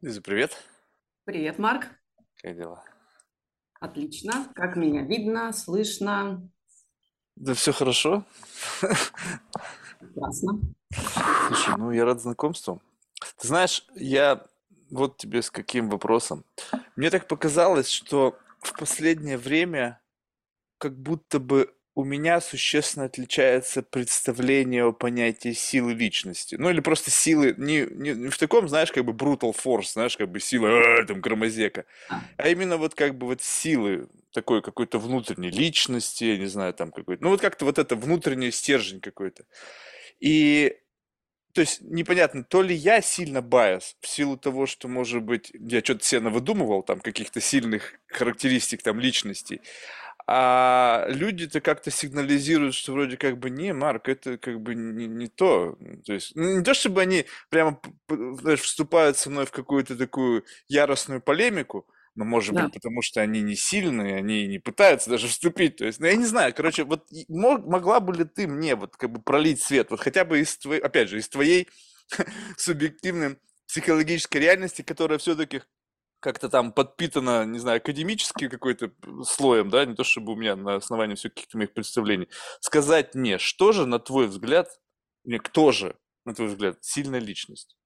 Лиза, привет. Привет, Марк. Как дела? Отлично. Как меня видно, слышно? Да все хорошо. Прекрасно. Слушай, ну я рад знакомству. Ты знаешь, я вот тебе с каким вопросом. Мне так показалось, что в последнее время как будто бы у меня существенно отличается представление о понятии силы личности. Ну или просто силы, не, не, не в таком, знаешь, как бы brutal force, знаешь, как бы сила, «А, там, громозека, а именно вот как бы вот силы такой какой-то внутренней личности, я не знаю, там какой-то, ну вот как-то вот это внутренний стержень какой-то. И то есть непонятно, то ли я сильно байс в силу того, что, может быть, я что-то себе выдумывал, там, каких-то сильных характеристик, там, личностей, а люди-то как-то сигнализируют, что вроде как бы не, Марк, это как бы не, не то. То есть ну, не то, чтобы они прямо знаешь, вступают со мной в какую-то такую яростную полемику, но может Да. быть потому, что они не сильные, они не пытаются даже вступить. То есть, ну я не знаю, короче, вот мог, могла бы ли ты мне вот как бы пролить свет, вот хотя бы из твоей, опять же, из твоей субъективной психологической реальности, которая все-таки как-то там подпитано, не знаю, академически какой-то слоем, да, не то чтобы у меня на основании все каких-то моих представлений, сказать мне, что же, на твой взгляд, не, кто же, на твой взгляд, сильная личность?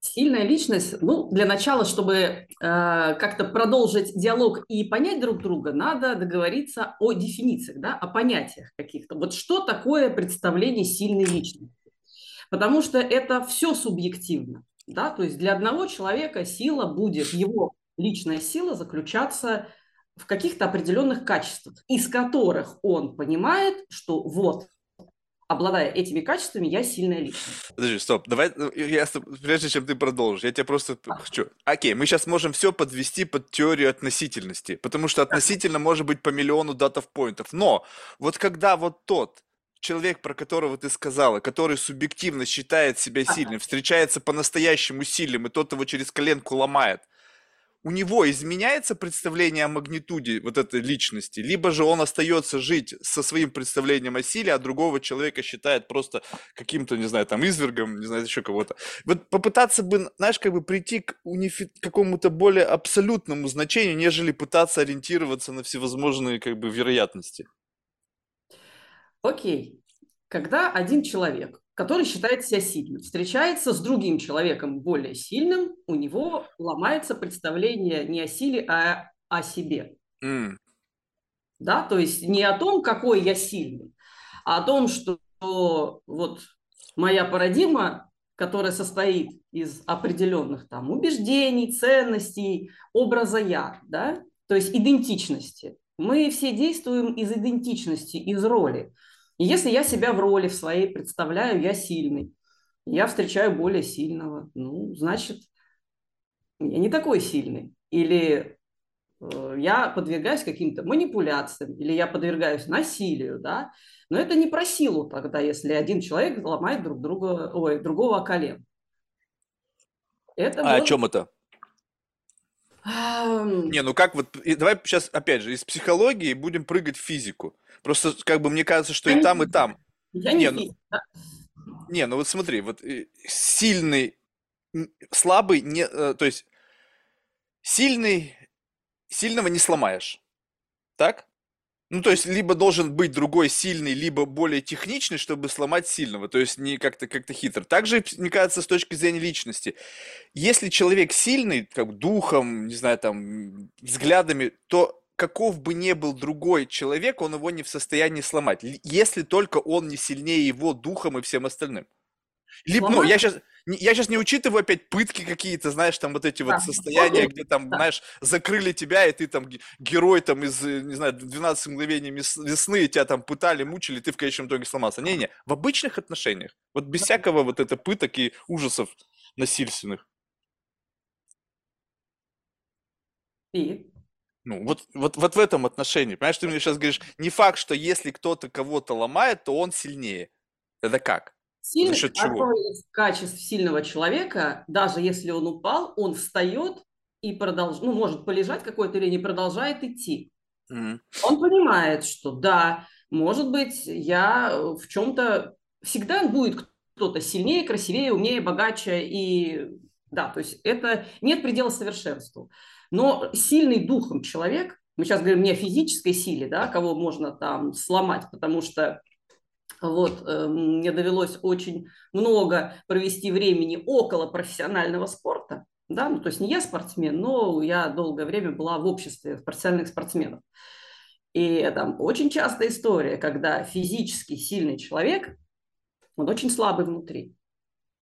Сильная личность, ну, для начала, чтобы э, как-то продолжить диалог и понять друг друга, надо договориться о дефинициях, да, о понятиях каких-то. Вот что такое представление сильной личности? Потому что это все субъективно, да, то есть для одного человека сила будет, его личная сила заключаться в каких-то определенных качествах, из которых он понимает, что вот обладая этими качествами, я сильная личность. Подожди, стоп, давай, ну, я, прежде чем ты продолжишь, я тебя просто хочу... Окей, мы сейчас можем все подвести под теорию относительности, потому что относительно может быть по миллиону датов поинтов, но вот когда вот тот человек, про которого ты сказала, который субъективно считает себя сильным, встречается по-настоящему сильным, и тот его через коленку ломает, у него изменяется представление о магнитуде вот этой личности, либо же он остается жить со своим представлением о силе, а другого человека считает просто каким-то, не знаю, там, извергом, не знаю, еще кого-то. Вот попытаться бы, знаешь, как бы прийти к унифи... какому-то более абсолютному значению, нежели пытаться ориентироваться на всевозможные, как бы, вероятности. Окей. Когда один человек который считает себя сильным, встречается с другим человеком более сильным, у него ломается представление не о силе, а о себе. Mm. Да, то есть не о том, какой я сильный, а о том, что вот моя парадигма, которая состоит из определенных там убеждений, ценностей, образа я, да, то есть идентичности. Мы все действуем из идентичности, из роли. И если я себя в роли в своей представляю, я сильный, я встречаю более сильного, ну, значит, я не такой сильный. Или э, я подвергаюсь каким-то манипуляциям, или я подвергаюсь насилию, да, но это не про силу тогда, если один человек ломает друг друга, ой, другого колен. Это а может... о чем это? Не, ну как вот, давай сейчас, опять же, из психологии будем прыгать в физику. Просто, как бы, мне кажется, что и там, и там. Я не, не, ну, не, ну вот смотри, вот э, сильный, слабый, не, э, то есть сильный, сильного не сломаешь. Так? Ну, то есть, либо должен быть другой сильный, либо более техничный, чтобы сломать сильного. То есть, не как-то как хитро. Также, мне кажется, с точки зрения личности. Если человек сильный, как духом, не знаю, там, взглядами, то каков бы ни был другой человек, он его не в состоянии сломать. Если только он не сильнее его духом и всем остальным. Либо, ну, я сейчас, я сейчас не учитываю опять пытки какие-то, знаешь, там вот эти да. вот состояния, где там, да. знаешь, закрыли тебя, и ты там герой там из, не знаю, 12 мгновений весны, и тебя там пытали, мучили, ты в конечном итоге сломался. Не-не, в обычных отношениях, вот без всякого вот это пыток и ужасов насильственных. И? Ну, вот, вот, вот в этом отношении. Понимаешь, ты мне сейчас говоришь, не факт, что если кто-то кого-то ломает, то он сильнее. Это как? Сильный, За счет чего? Из качеств сильного человека, даже если он упал, он встает и продолжает, ну, может полежать какое-то время и продолжает идти. Mm. Он понимает, что да, может быть, я в чем-то... Всегда будет кто-то сильнее, красивее, умнее, богаче и Да, то есть это нет предела совершенству. Но сильный духом человек, мы сейчас говорим не о физической силе, да, кого можно там сломать, потому что вот, э, мне довелось очень много провести времени около профессионального спорта, да, ну, то есть не я спортсмен, но я долгое время была в обществе профессиональных спортсменов. И там очень частая история, когда физически сильный человек, он очень слабый внутри.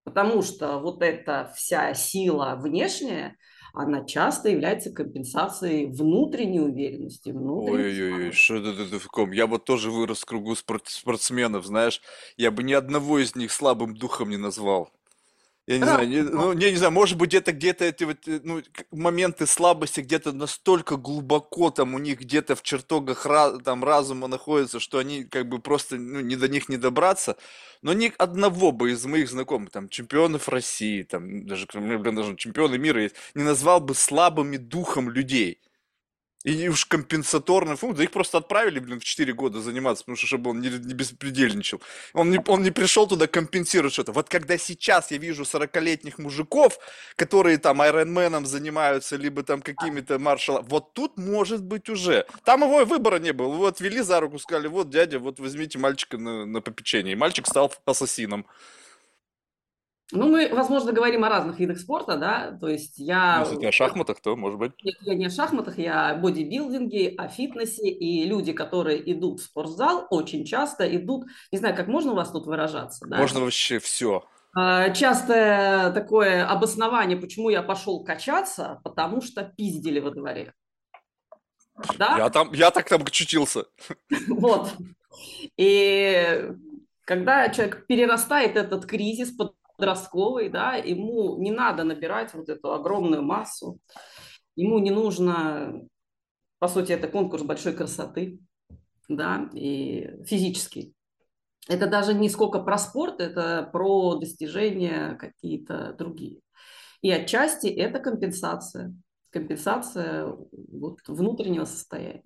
Потому что вот эта вся сила внешняя, она часто является компенсацией внутренней уверенности. Ой-ой-ой, что это ты в ком? Я вот тоже вырос в кругу спортсменов, знаешь, я бы ни одного из них слабым духом не назвал. Я не знаю, не, ну, я не знаю, может быть, это где-то эти вот, э, ну, моменты слабости где-то настолько глубоко там у них где-то в чертогах ra- там разума находятся, что они как бы просто ну, не до них не добраться. Но ни одного бы из моих знакомых, там, чемпионов России, там, даже, блин, даже чемпионы мира есть, не назвал бы слабыми духом людей. И уж компенсаторная функция, их просто отправили, блин, в 4 года заниматься, потому что чтобы он не, не беспредельничал. Он не, он не пришел туда компенсировать что-то. Вот когда сейчас я вижу 40-летних мужиков, которые там айронменом занимаются, либо там какими-то маршалами, вот тут может быть уже. Там его выбора не было. Вот вели за руку, сказали, вот дядя, вот возьмите мальчика на, на попечение. И мальчик стал ассасином. Ну, мы, возможно, говорим о разных видах спорта, да, то есть я... Если не о шахматах, то, может быть... Нет, я не о шахматах, я о бодибилдинге, о фитнесе, и люди, которые идут в спортзал, очень часто идут, не знаю, как можно у вас тут выражаться, да? Можно вообще все. А, частое такое обоснование, почему я пошел качаться, потому что пиздили во дворе. Да? Я, там, я так там чутился. Вот. И когда человек перерастает этот кризис, подростковый, да, ему не надо набирать вот эту огромную массу, ему не нужно, по сути, это конкурс большой красоты, да, и физический. Это даже не сколько про спорт, это про достижения какие-то другие. И отчасти это компенсация, компенсация вот внутреннего состояния.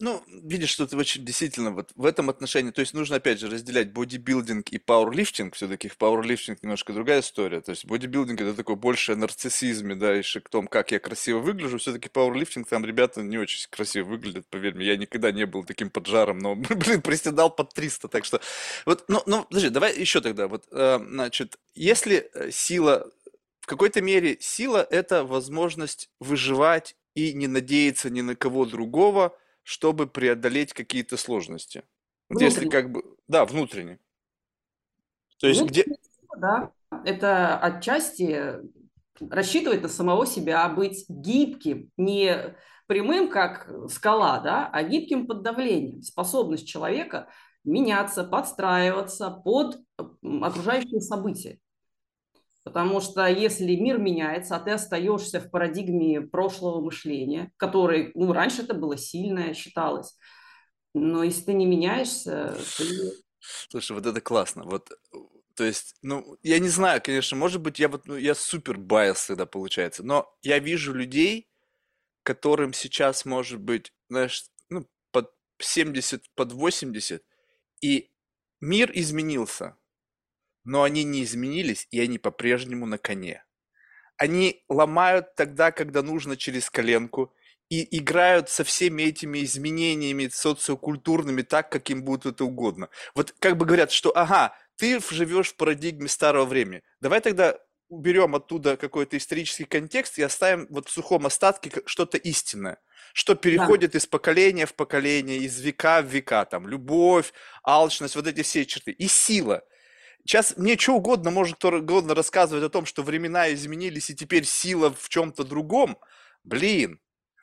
Ну, видишь, что ты очень действительно вот в этом отношении, то есть нужно опять же разделять бодибилдинг и пауэрлифтинг, все-таки в пауэрлифтинг немножко другая история, то есть бодибилдинг это такой больше нарциссизме, да, и к том, как я красиво выгляжу, все-таки пауэрлифтинг, там ребята не очень красиво выглядят, поверь мне, я никогда не был таким поджаром, но, блин, приседал под 300, так что, вот, ну, ну, подожди, давай еще тогда, вот, э, значит, если э, сила, в какой-то мере сила это возможность выживать и не надеяться ни на кого другого, чтобы преодолеть какие-то сложности. Вот если как бы, да, внутренне. То есть где... Да, это отчасти рассчитывать на самого себя, быть гибким, не прямым, как скала, да, а гибким под давлением. Способность человека меняться, подстраиваться под окружающие события. Потому что если мир меняется, а ты остаешься в парадигме прошлого мышления, который, ну, раньше это было сильное, считалось. Но если ты не меняешься, ты... Слушай, вот это классно. Вот, то есть, ну, я не знаю, конечно, может быть, я вот, ну, я супер байс тогда получается, но я вижу людей, которым сейчас, может быть, знаешь, ну, под 70, под 80, и мир изменился но они не изменились, и они по-прежнему на коне. Они ломают тогда, когда нужно через коленку, и играют со всеми этими изменениями социокультурными так, как им будет это угодно. Вот как бы говорят, что ага, ты живешь в парадигме старого времени. Давай тогда уберем оттуда какой-то исторический контекст и оставим вот в сухом остатке что-то истинное, что переходит да. из поколения в поколение, из века в века, там, любовь, алчность, вот эти все черты, и сила – Сейчас мне что угодно может угодно рассказывать о том, что времена изменились и теперь сила в чем-то другом. Блин,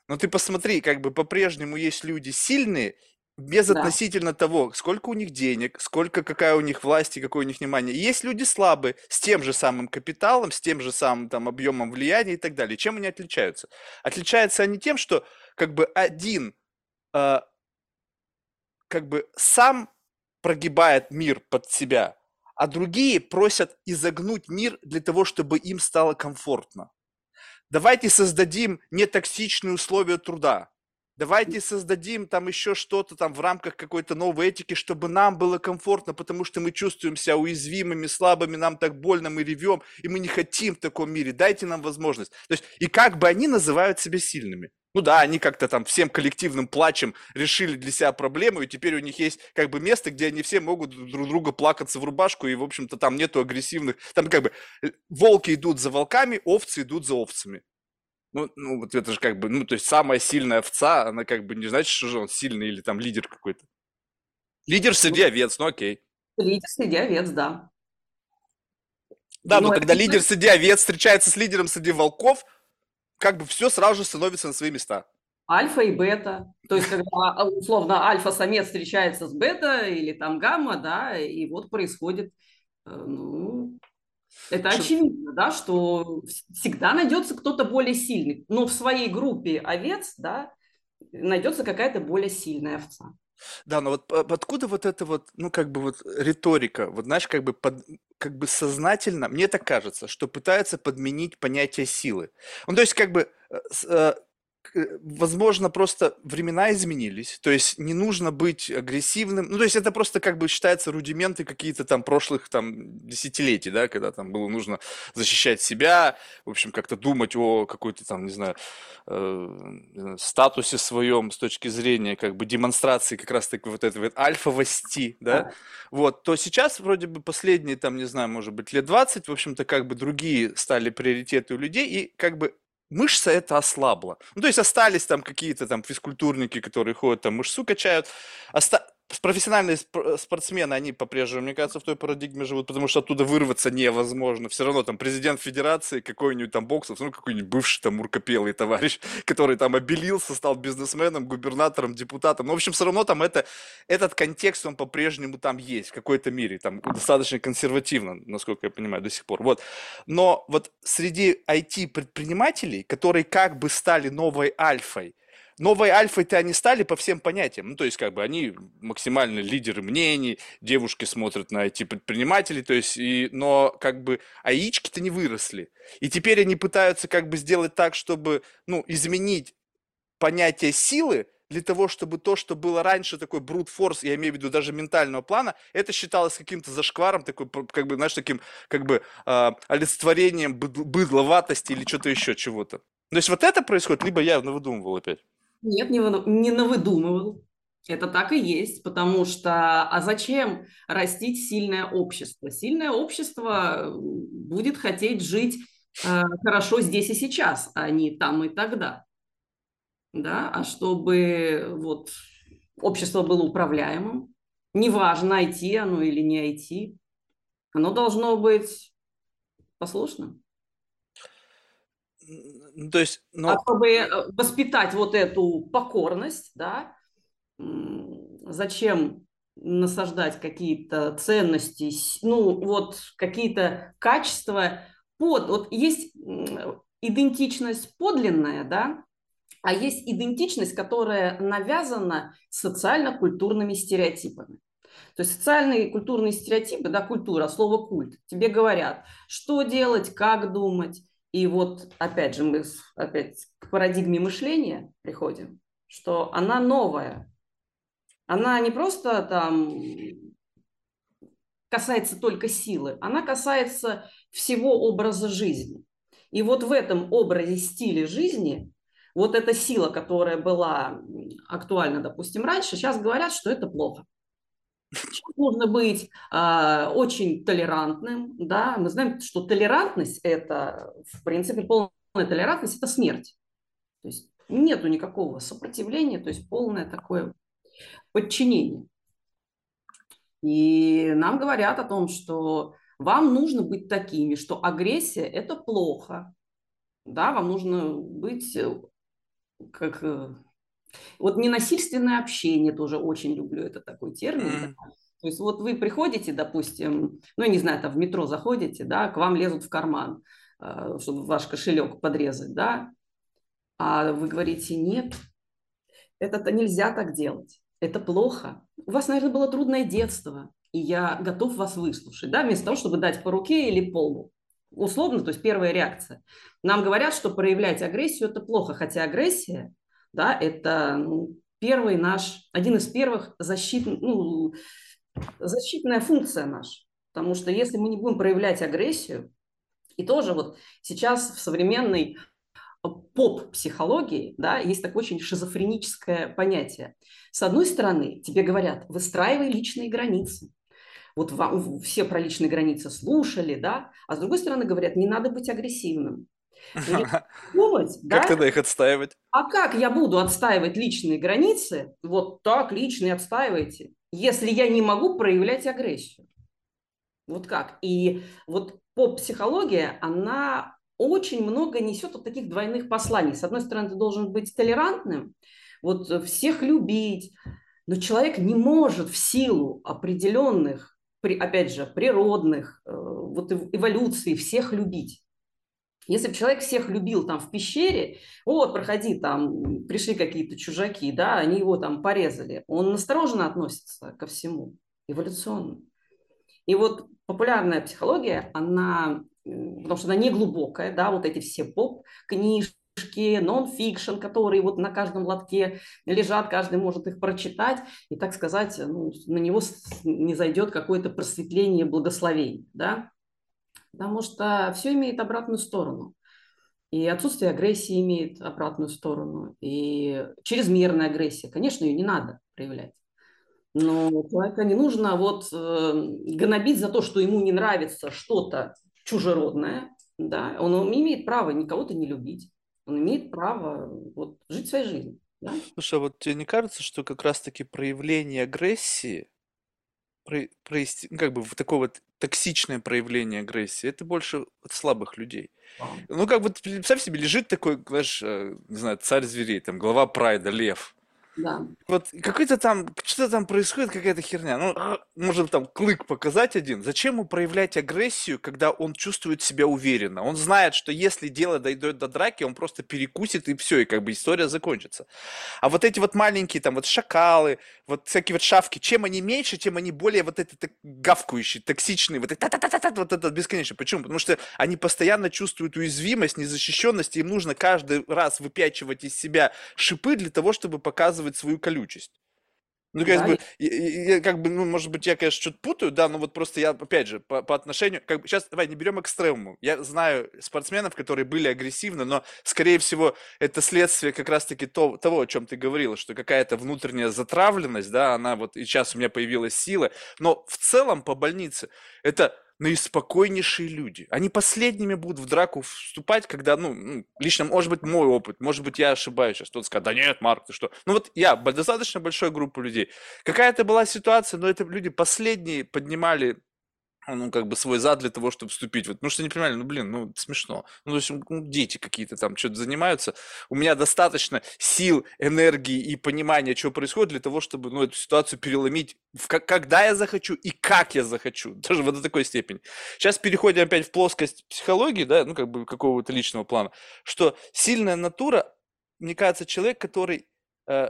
ну ты посмотри, как бы по-прежнему есть люди сильные, без да. относительно того, сколько у них денег, сколько, какая у них власть и какое у них внимание. И есть люди слабые, с тем же самым капиталом, с тем же самым там объемом влияния и так далее. Чем они отличаются? Отличаются они тем, что как бы один э, как бы сам прогибает мир под себя, а другие просят изогнуть мир для того, чтобы им стало комфортно. Давайте создадим нетоксичные условия труда. Давайте создадим там еще что-то там в рамках какой-то новой этики, чтобы нам было комфортно, потому что мы чувствуем себя уязвимыми, слабыми, нам так больно, мы ревем, и мы не хотим в таком мире. Дайте нам возможность. То есть, и как бы они называют себя сильными. Ну да, они как-то там всем коллективным плачем решили для себя проблему, и теперь у них есть как бы место, где они все могут друг друга плакаться в рубашку, и, в общем-то, там нету агрессивных... Там как бы э, волки идут за волками, овцы идут за овцами. Ну, ну, вот это же как бы, ну, то есть самая сильная овца, она как бы не значит, что же он сильный или там лидер какой-то. Лидер среди ну, овец, ну окей. Лидер среди овец, да. Да, но, но когда это... лидер среди овец встречается с лидером среди волков, как бы все сразу же становится на свои места. Альфа и бета. То есть, когда условно альфа-самец встречается с бета или там гамма, да, и вот происходит э, ну, это что... очевидно, да, что всегда найдется кто-то более сильный. Но в своей группе овец, да, найдется какая-то более сильная овца. Да, но вот откуда вот это вот, ну, как бы вот риторика, вот знаешь, как бы, под, как бы сознательно, мне так кажется, что пытаются подменить понятие силы. Ну, то есть, как бы, э, Э, возможно, просто времена изменились, то есть не нужно быть агрессивным, ну, то есть это просто как бы считается рудименты какие-то там прошлых там десятилетий, да, когда там было нужно защищать себя, в общем, как-то думать о какой-то там, не знаю, э, статусе своем с точки зрения как бы демонстрации как раз-таки вот этой вот альфовости, да, вот, то сейчас вроде бы последние там, не знаю, может быть, лет 20, в общем-то, как бы другие стали приоритеты у людей, и как бы мышца это ослабла. Ну, то есть остались там какие-то там физкультурники, которые ходят там мышцу качают. Оста профессиональные спортсмены, они по-прежнему, мне кажется, в той парадигме живут, потому что оттуда вырваться невозможно. Все равно там президент федерации, какой-нибудь там боксов, ну какой-нибудь бывший там муркопелый товарищ, который там обелился, стал бизнесменом, губернатором, депутатом. Но, в общем, все равно там это, этот контекст, он по-прежнему там есть в какой-то мере, там достаточно консервативно, насколько я понимаю, до сих пор. Вот. Но вот среди IT-предпринимателей, которые как бы стали новой альфой, новой альфой-то они стали по всем понятиям. Ну, то есть, как бы они максимально лидеры мнений, девушки смотрят на эти предпринимателей, то есть, и, но как бы аички-то не выросли. И теперь они пытаются как бы сделать так, чтобы, ну, изменить понятие силы, для того, чтобы то, что было раньше такой брут форс, я имею в виду даже ментального плана, это считалось каким-то зашкваром, такой, как бы, знаешь, таким, как бы, э, олицетворением быдловатости или что-то еще чего-то. То есть вот это происходит, либо я выдумывал опять. Нет, не, не навыдумывал. Это так и есть, потому что а зачем растить сильное общество? Сильное общество будет хотеть жить э, хорошо здесь и сейчас, а не там и тогда. Да? А чтобы вот, общество было управляемым, неважно, IT оно или не IT, оно должно быть послушным. Ну, то есть, но... А чтобы э, воспитать вот эту покорность, да, зачем насаждать какие-то ценности, ну, вот какие-то качества под... Вот есть идентичность подлинная, да, а есть идентичность, которая навязана социально-культурными стереотипами. То есть социальные и культурные стереотипы, да, культура, слово культ, тебе говорят, что делать, как думать, и вот опять же мы опять к парадигме мышления приходим, что она новая. Она не просто там касается только силы, она касается всего образа жизни. И вот в этом образе стиле жизни вот эта сила, которая была актуальна, допустим, раньше, сейчас говорят, что это плохо. Нужно быть э, очень толерантным, да, мы знаем, что толерантность это, в принципе, полная толерантность это смерть, то есть нету никакого сопротивления, то есть полное такое подчинение. И нам говорят о том, что вам нужно быть такими, что агрессия это плохо, да, вам нужно быть э, как э, вот ненасильственное общение тоже очень люблю, это такой термин. Mm-hmm. То есть вот вы приходите, допустим, ну, я не знаю, там в метро заходите, да, к вам лезут в карман, э, чтобы ваш кошелек подрезать, да, а вы говорите, нет, это нельзя так делать, это плохо. У вас, наверное, было трудное детство, и я готов вас выслушать, да, вместо того, чтобы дать по руке или полу. Условно, то есть первая реакция. Нам говорят, что проявлять агрессию – это плохо, хотя агрессия да, это ну, первый наш, один из первых защит, ну, защитная функция наша. Потому что если мы не будем проявлять агрессию, и тоже вот сейчас в современной поп-психологии да, есть такое очень шизофреническое понятие. С одной стороны, тебе говорят, выстраивай личные границы. Вот вам, все про личные границы слушали, да, а с другой стороны говорят, не надо быть агрессивным. Думать, как да? тогда их отстаивать? А как я буду отстаивать личные границы? Вот так личные отстаивайте, если я не могу проявлять агрессию. Вот как? И вот поп-психология, она очень много несет вот таких двойных посланий. С одной стороны, ты должен быть толерантным, вот всех любить, но человек не может в силу определенных, опять же, природных, э, вот эволюции всех любить. Если человек всех любил там в пещере, вот, проходи, там, пришли какие-то чужаки, да, они его там порезали, он настороженно относится ко всему, эволюционно. И вот популярная психология, она, потому что она не глубокая, да, вот эти все поп-книжки, нон-фикшн, которые вот на каждом лотке лежат, каждый может их прочитать, и, так сказать, ну, на него не зайдет какое-то просветление, благословение, да, потому что все имеет обратную сторону. И отсутствие агрессии имеет обратную сторону, и чрезмерная агрессия, конечно, ее не надо проявлять. Но человека не нужно вот э, гнобить за то, что ему не нравится что-то чужеродное. Да? Он, он имеет право никого-то не любить. Он имеет право вот, жить своей жизнью. Да? Слушай, а вот тебе не кажется, что как раз-таки проявление агрессии, про, ну, как бы такое вот токсичное проявление агрессии, это больше от слабых людей. Ну, как бы, представь себе, лежит такой, знаешь, э, не знаю, царь зверей, там, глава прайда, лев, да. Вот какой-то там, что-то там происходит, какая-то херня. Ну, может там клык показать один. Зачем ему проявлять агрессию, когда он чувствует себя уверенно? Он знает, что если дело дойдет до драки, он просто перекусит и все, и как бы история закончится. А вот эти вот маленькие там вот шакалы, вот всякие вот шавки, чем они меньше, тем они более вот это так, гавкающие, токсичные, вот это, вот это бесконечно. Почему? Потому что они постоянно чувствуют уязвимость, незащищенность, и им нужно каждый раз выпячивать из себя шипы для того, чтобы показывать показывать свою колючесть. Ну, как да, бы, я, я, как бы, ну, может быть, я, конечно, что-то путаю, да, но вот просто я, опять же, по, по отношению, как бы, сейчас, давай, не берем экстремуму. Я знаю спортсменов, которые были агрессивны, но, скорее всего, это следствие как раз-таки то, того, о чем ты говорила, что какая-то внутренняя затравленность, да, она вот, и сейчас у меня появилась сила, но в целом по больнице это наиспокойнейшие люди. Они последними будут в драку вступать, когда, ну, ну, лично, может быть, мой опыт, может быть, я ошибаюсь сейчас. Кто-то скажет, да нет, Марк, ты что? Ну вот я, достаточно большой группа людей. Какая-то была ситуация, но это люди последние поднимали ну, как бы свой зад для того, чтобы вступить. Вот, ну, что не понимали, ну, блин, ну, смешно. Ну, то есть, ну, дети какие-то там что-то занимаются. У меня достаточно сил, энергии и понимания, что происходит для того, чтобы, ну, эту ситуацию переломить, в, как, когда я захочу и как я захочу. Даже вот до такой степени. Сейчас переходим опять в плоскость психологии, да, ну, как бы какого-то личного плана, что сильная натура, мне кажется, человек, который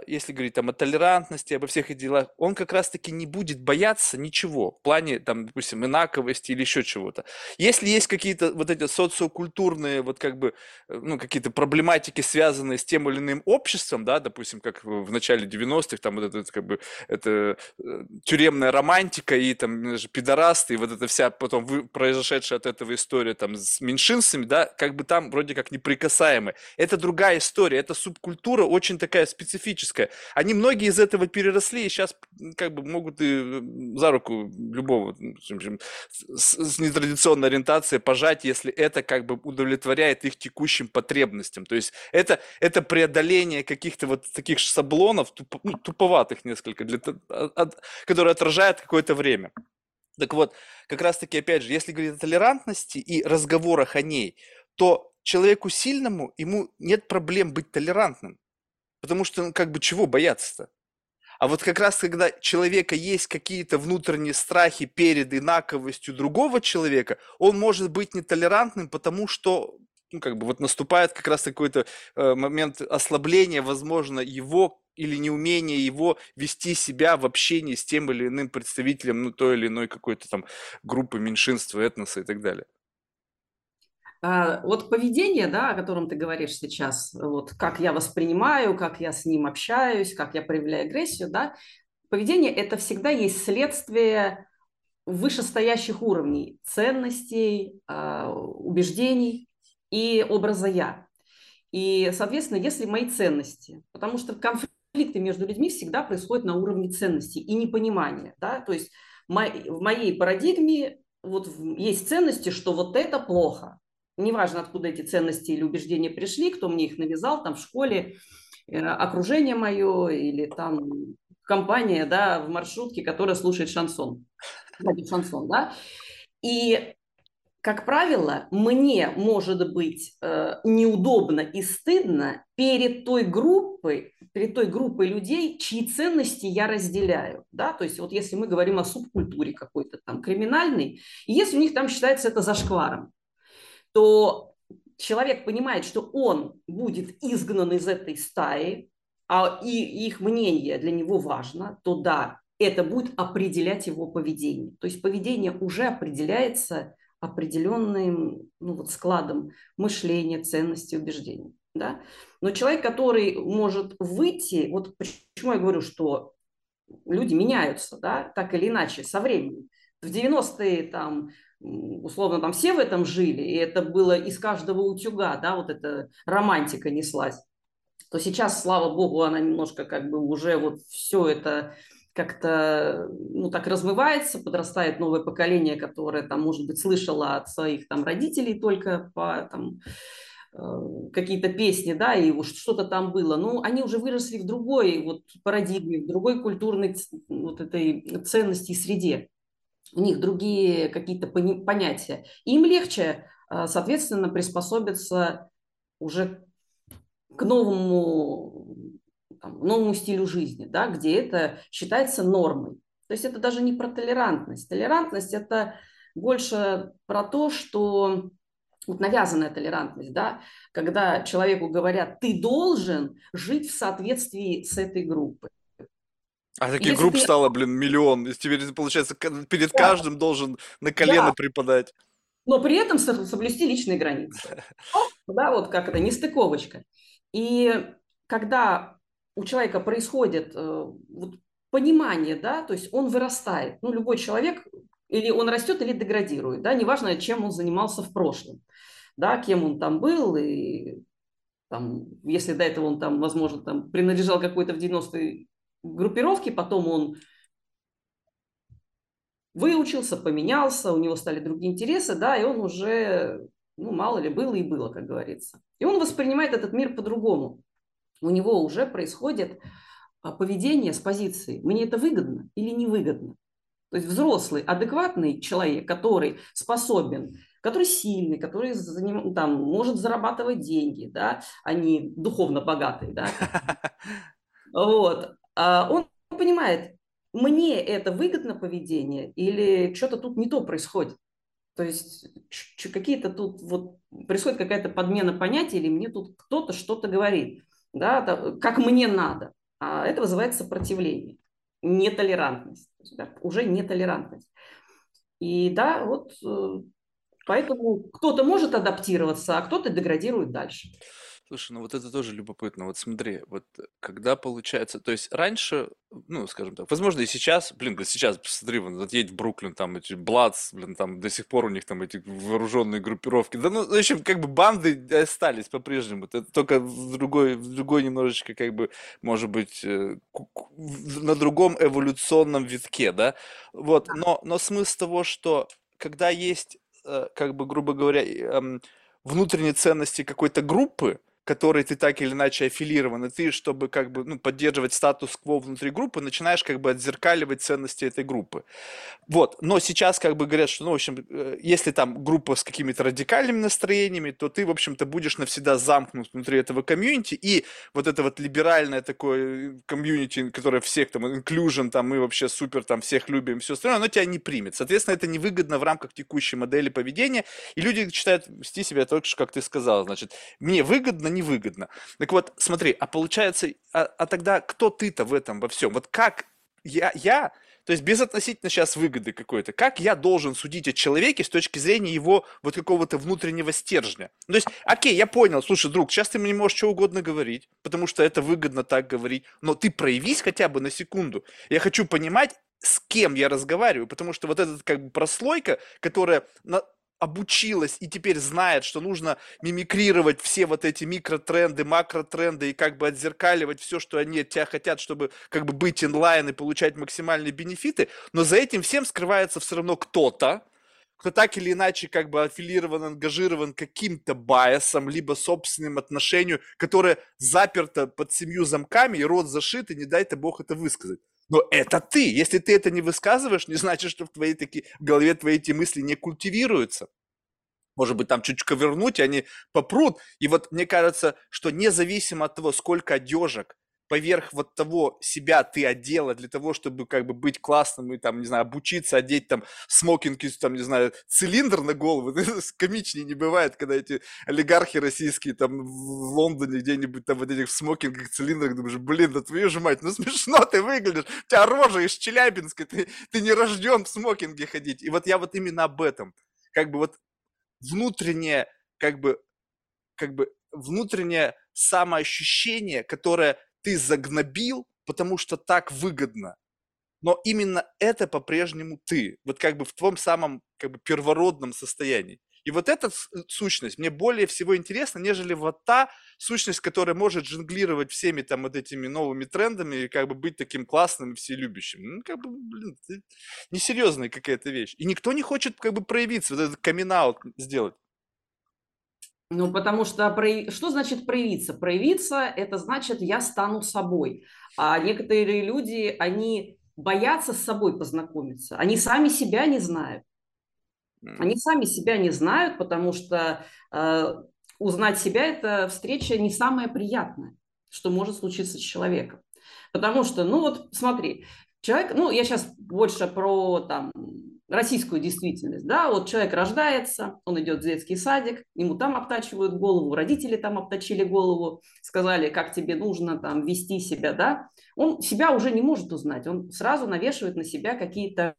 если говорить там о толерантности, обо всех этих делах, он как раз-таки не будет бояться ничего в плане, там, допустим, инаковости или еще чего-то. Если есть какие-то вот эти социокультурные, вот как бы, э, ну, какие-то проблематики, связанные с тем или иным обществом, да, допустим, как в начале 90-х, там вот это, как бы, это э, тюремная романтика и там даже пидорасты, и вот эта вся потом вы, произошедшая от этого история там с меньшинствами, да, как бы там вроде как неприкасаемые. Это другая история, это субкультура очень такая специфическая специфическое. Они многие из этого переросли и сейчас как бы могут и за руку любого с, с нетрадиционной ориентацией пожать, если это как бы удовлетворяет их текущим потребностям. То есть это, это преодоление каких-то вот таких шаблонов, туп, ну, туповатых несколько, для, от, которые отражают какое-то время. Так вот, как раз-таки, опять же, если говорить о толерантности и разговорах о ней, то человеку сильному, ему нет проблем быть толерантным. Потому что, ну, как бы, чего бояться-то? А вот как раз, когда человека есть какие-то внутренние страхи перед инаковостью другого человека, он может быть нетолерантным, потому что, ну, как бы, вот наступает как раз какой-то э, момент ослабления, возможно, его или неумение его вести себя в общении с тем или иным представителем ну, той или иной какой-то там группы, меньшинства, этноса и так далее. А, вот поведение, да, о котором ты говоришь сейчас, вот как я воспринимаю, как я с ним общаюсь, как я проявляю агрессию, да, поведение – это всегда есть следствие вышестоящих уровней ценностей, а, убеждений и образа «я». И, соответственно, если мои ценности, потому что конфликты между людьми всегда происходят на уровне ценностей и непонимания, да, то есть в моей парадигме вот есть ценности, что вот это плохо. Неважно, откуда эти ценности или убеждения пришли, кто мне их навязал, там в школе, э, окружение мое или там компания, да, в маршрутке, которая слушает шансон, шансон, да. И как правило, мне может быть э, неудобно и стыдно перед той группой, перед той группой людей, чьи ценности я разделяю. Да? То есть вот если мы говорим о субкультуре какой-то там криминальной, если у них там считается это зашкваром, то человек понимает, что он будет изгнан из этой стаи, а и их мнение для него важно, то да, это будет определять его поведение. То есть поведение уже определяется определенным ну, вот складом мышления, ценностей, убеждений. Да? Но человек, который может выйти, вот почему я говорю, что люди меняются, да, так или иначе, со временем. В 90-е там, условно, там все в этом жили, и это было из каждого утюга, да, вот эта романтика неслась. То сейчас, слава богу, она немножко как бы уже вот все это как-то ну, так размывается, подрастает новое поколение, которое там, может быть, слышало от своих там родителей только по там, э, какие-то песни, да, и что-то там было. Но они уже выросли в другой вот парадигме, в другой культурной вот этой ценности и среде. У них другие какие-то понятия. им легче, э, соответственно, приспособиться уже к новому там, новому стилю жизни, да, где это считается нормой. То есть это даже не про толерантность. Толерантность – это больше про то, что вот навязанная толерантность, да, когда человеку говорят, ты должен жить в соответствии с этой группой. А таких Если групп ты... стало, блин, миллион. И теперь, получается, перед да. каждым должен на колено да. припадать. Но при этом соблюсти личные границы. Да, вот как это, нестыковочка. И когда у человека происходит э, вот, понимание, да, то есть он вырастает. Ну, любой человек или он растет, или деградирует, да, неважно, чем он занимался в прошлом, да, кем он там был, и там, если до этого он там, возможно, там принадлежал какой-то в 90-е группировке, потом он выучился, поменялся, у него стали другие интересы, да, и он уже, ну, мало ли, было и было, как говорится. И он воспринимает этот мир по-другому у него уже происходит а, поведение с позиции «мне это выгодно или невыгодно». То есть взрослый, адекватный человек, который способен, который сильный, который там, может зарабатывать деньги, да, а не духовно богатый, да, вот, а он понимает, мне это выгодно поведение или что-то тут не то происходит. То есть какие-то тут вот происходит какая-то подмена понятий или мне тут кто-то что-то говорит да, как мне надо. А это вызывает сопротивление, нетолерантность, да, уже нетолерантность. И да, вот э, поэтому кто-то может адаптироваться, а кто-то деградирует дальше. Слушай, ну вот это тоже любопытно. Вот смотри, вот когда получается, то есть раньше, ну, скажем так, возможно, и сейчас, блин, да сейчас, посмотри, вот едь в Бруклин, там эти Бладс, блин, там до сих пор у них там эти вооруженные группировки. Да, ну, в общем, как бы банды остались по-прежнему. Это только в другой, в другой немножечко, как бы, может быть, э, на другом эволюционном витке, да. Вот, но, но смысл того, что когда есть, э, как бы, грубо говоря, внутренние ценности какой-то группы, которой ты так или иначе аффилирован, и ты, чтобы как бы ну, поддерживать статус-кво внутри группы, начинаешь как бы отзеркаливать ценности этой группы. Вот. Но сейчас как бы говорят, что, ну, в общем, э, если там группа с какими-то радикальными настроениями, то ты, в общем-то, будешь навсегда замкнут внутри этого комьюнити, и вот это вот либеральное такое э, комьюнити, которое всех там, inclusion, там, мы вообще супер, там, всех любим, все остальное, оно тебя не примет. Соответственно, это невыгодно в рамках текущей модели поведения, и люди начинают вести себя только что, как ты сказал, значит, мне выгодно невыгодно. Так вот, смотри, а получается, а, а тогда кто ты-то в этом во всем? Вот как я, я, то есть без относительно сейчас выгоды какой-то, как я должен судить о человеке с точки зрения его вот какого-то внутреннего стержня? Ну, то есть, окей, я понял, слушай, друг, сейчас ты мне можешь что угодно говорить, потому что это выгодно так говорить, но ты проявись хотя бы на секунду. Я хочу понимать, с кем я разговариваю, потому что вот эта как бы прослойка, которая на, обучилась и теперь знает, что нужно мимикрировать все вот эти микротренды, макротренды и как бы отзеркаливать все, что они от тебя хотят, чтобы как бы быть инлайн и получать максимальные бенефиты, но за этим всем скрывается все равно кто-то, кто так или иначе как бы аффилирован, ангажирован каким-то байесом, либо собственным отношением, которое заперто под семью замками, и рот зашит, и не дай-то Бог это высказать. Но это ты. Если ты это не высказываешь, не значит, что в твоей таки, в голове твои эти мысли не культивируются. Может быть, там чуть-чуть ковернуть, и они попрут. И вот мне кажется, что независимо от того, сколько одежек поверх вот того себя ты одела для того, чтобы как бы быть классным и там, не знаю, обучиться одеть там смокинг, там, не знаю, цилиндр на голову. Комичнее не бывает, когда эти олигархи российские там в Лондоне где-нибудь там вот этих смокингах, цилиндрах, думаешь, блин, да твою же мать, ну смешно ты выглядишь, у тебя рожа из Челябинска, ты, ты не рожден в смокинге ходить. И вот я вот именно об этом. Как бы вот внутреннее, как бы, как бы внутреннее самоощущение, которое ты загнобил, потому что так выгодно. Но именно это по-прежнему ты, вот как бы в твоем самом как бы первородном состоянии. И вот эта сущность мне более всего интересна, нежели вот та сущность, которая может жонглировать всеми там вот этими новыми трендами и как бы быть таким классным и вселюбящим. Ну, как бы, блин, несерьезная какая-то вещь. И никто не хочет как бы проявиться, вот этот камин сделать. Ну, потому что прояв... что значит проявиться? Проявиться – это значит, я стану собой. А некоторые люди, они боятся с собой познакомиться. Они сами себя не знают. Они сами себя не знают, потому что э, узнать себя – это встреча не самая приятная, что может случиться с человеком. Потому что, ну вот смотри, человек, ну я сейчас больше про там российскую действительность, да, вот человек рождается, он идет в детский садик, ему там обтачивают голову, родители там обточили голову, сказали, как тебе нужно там вести себя, да, он себя уже не может узнать, он сразу навешивает на себя какие-то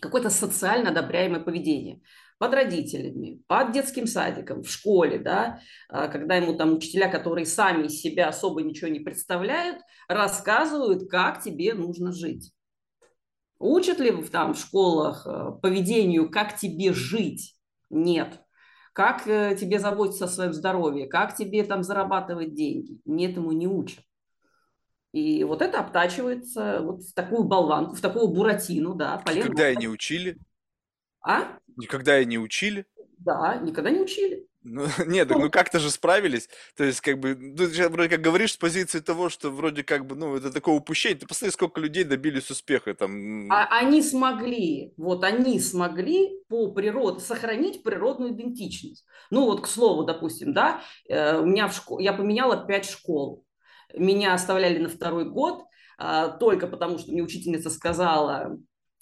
какое-то социально одобряемое поведение под родителями, под детским садиком, в школе, да, а, когда ему там учителя, которые сами из себя особо ничего не представляют, рассказывают, как тебе нужно жить. Учат ли там в школах э, поведению, как тебе жить? Нет. Как э, тебе заботиться о своем здоровье? Как тебе там зарабатывать деньги? Нет, ему не учат. И вот это обтачивается вот в такую болванку, в такую буратину, да. Никогда и не учили. А? Никогда и не учили. Да, никогда не учили. Ну, нет, ну как-то же справились. То есть, как бы, ну, ты сейчас вроде как говоришь с позиции того, что вроде как бы, ну, это такое упущение. Ты посмотри, сколько людей добились успеха там. А они смогли, вот они смогли по природе сохранить природную идентичность. Ну, вот, к слову, допустим, да, э, у меня в школе, я поменяла пять школ. Меня оставляли на второй год, а, только потому что мне учительница сказала,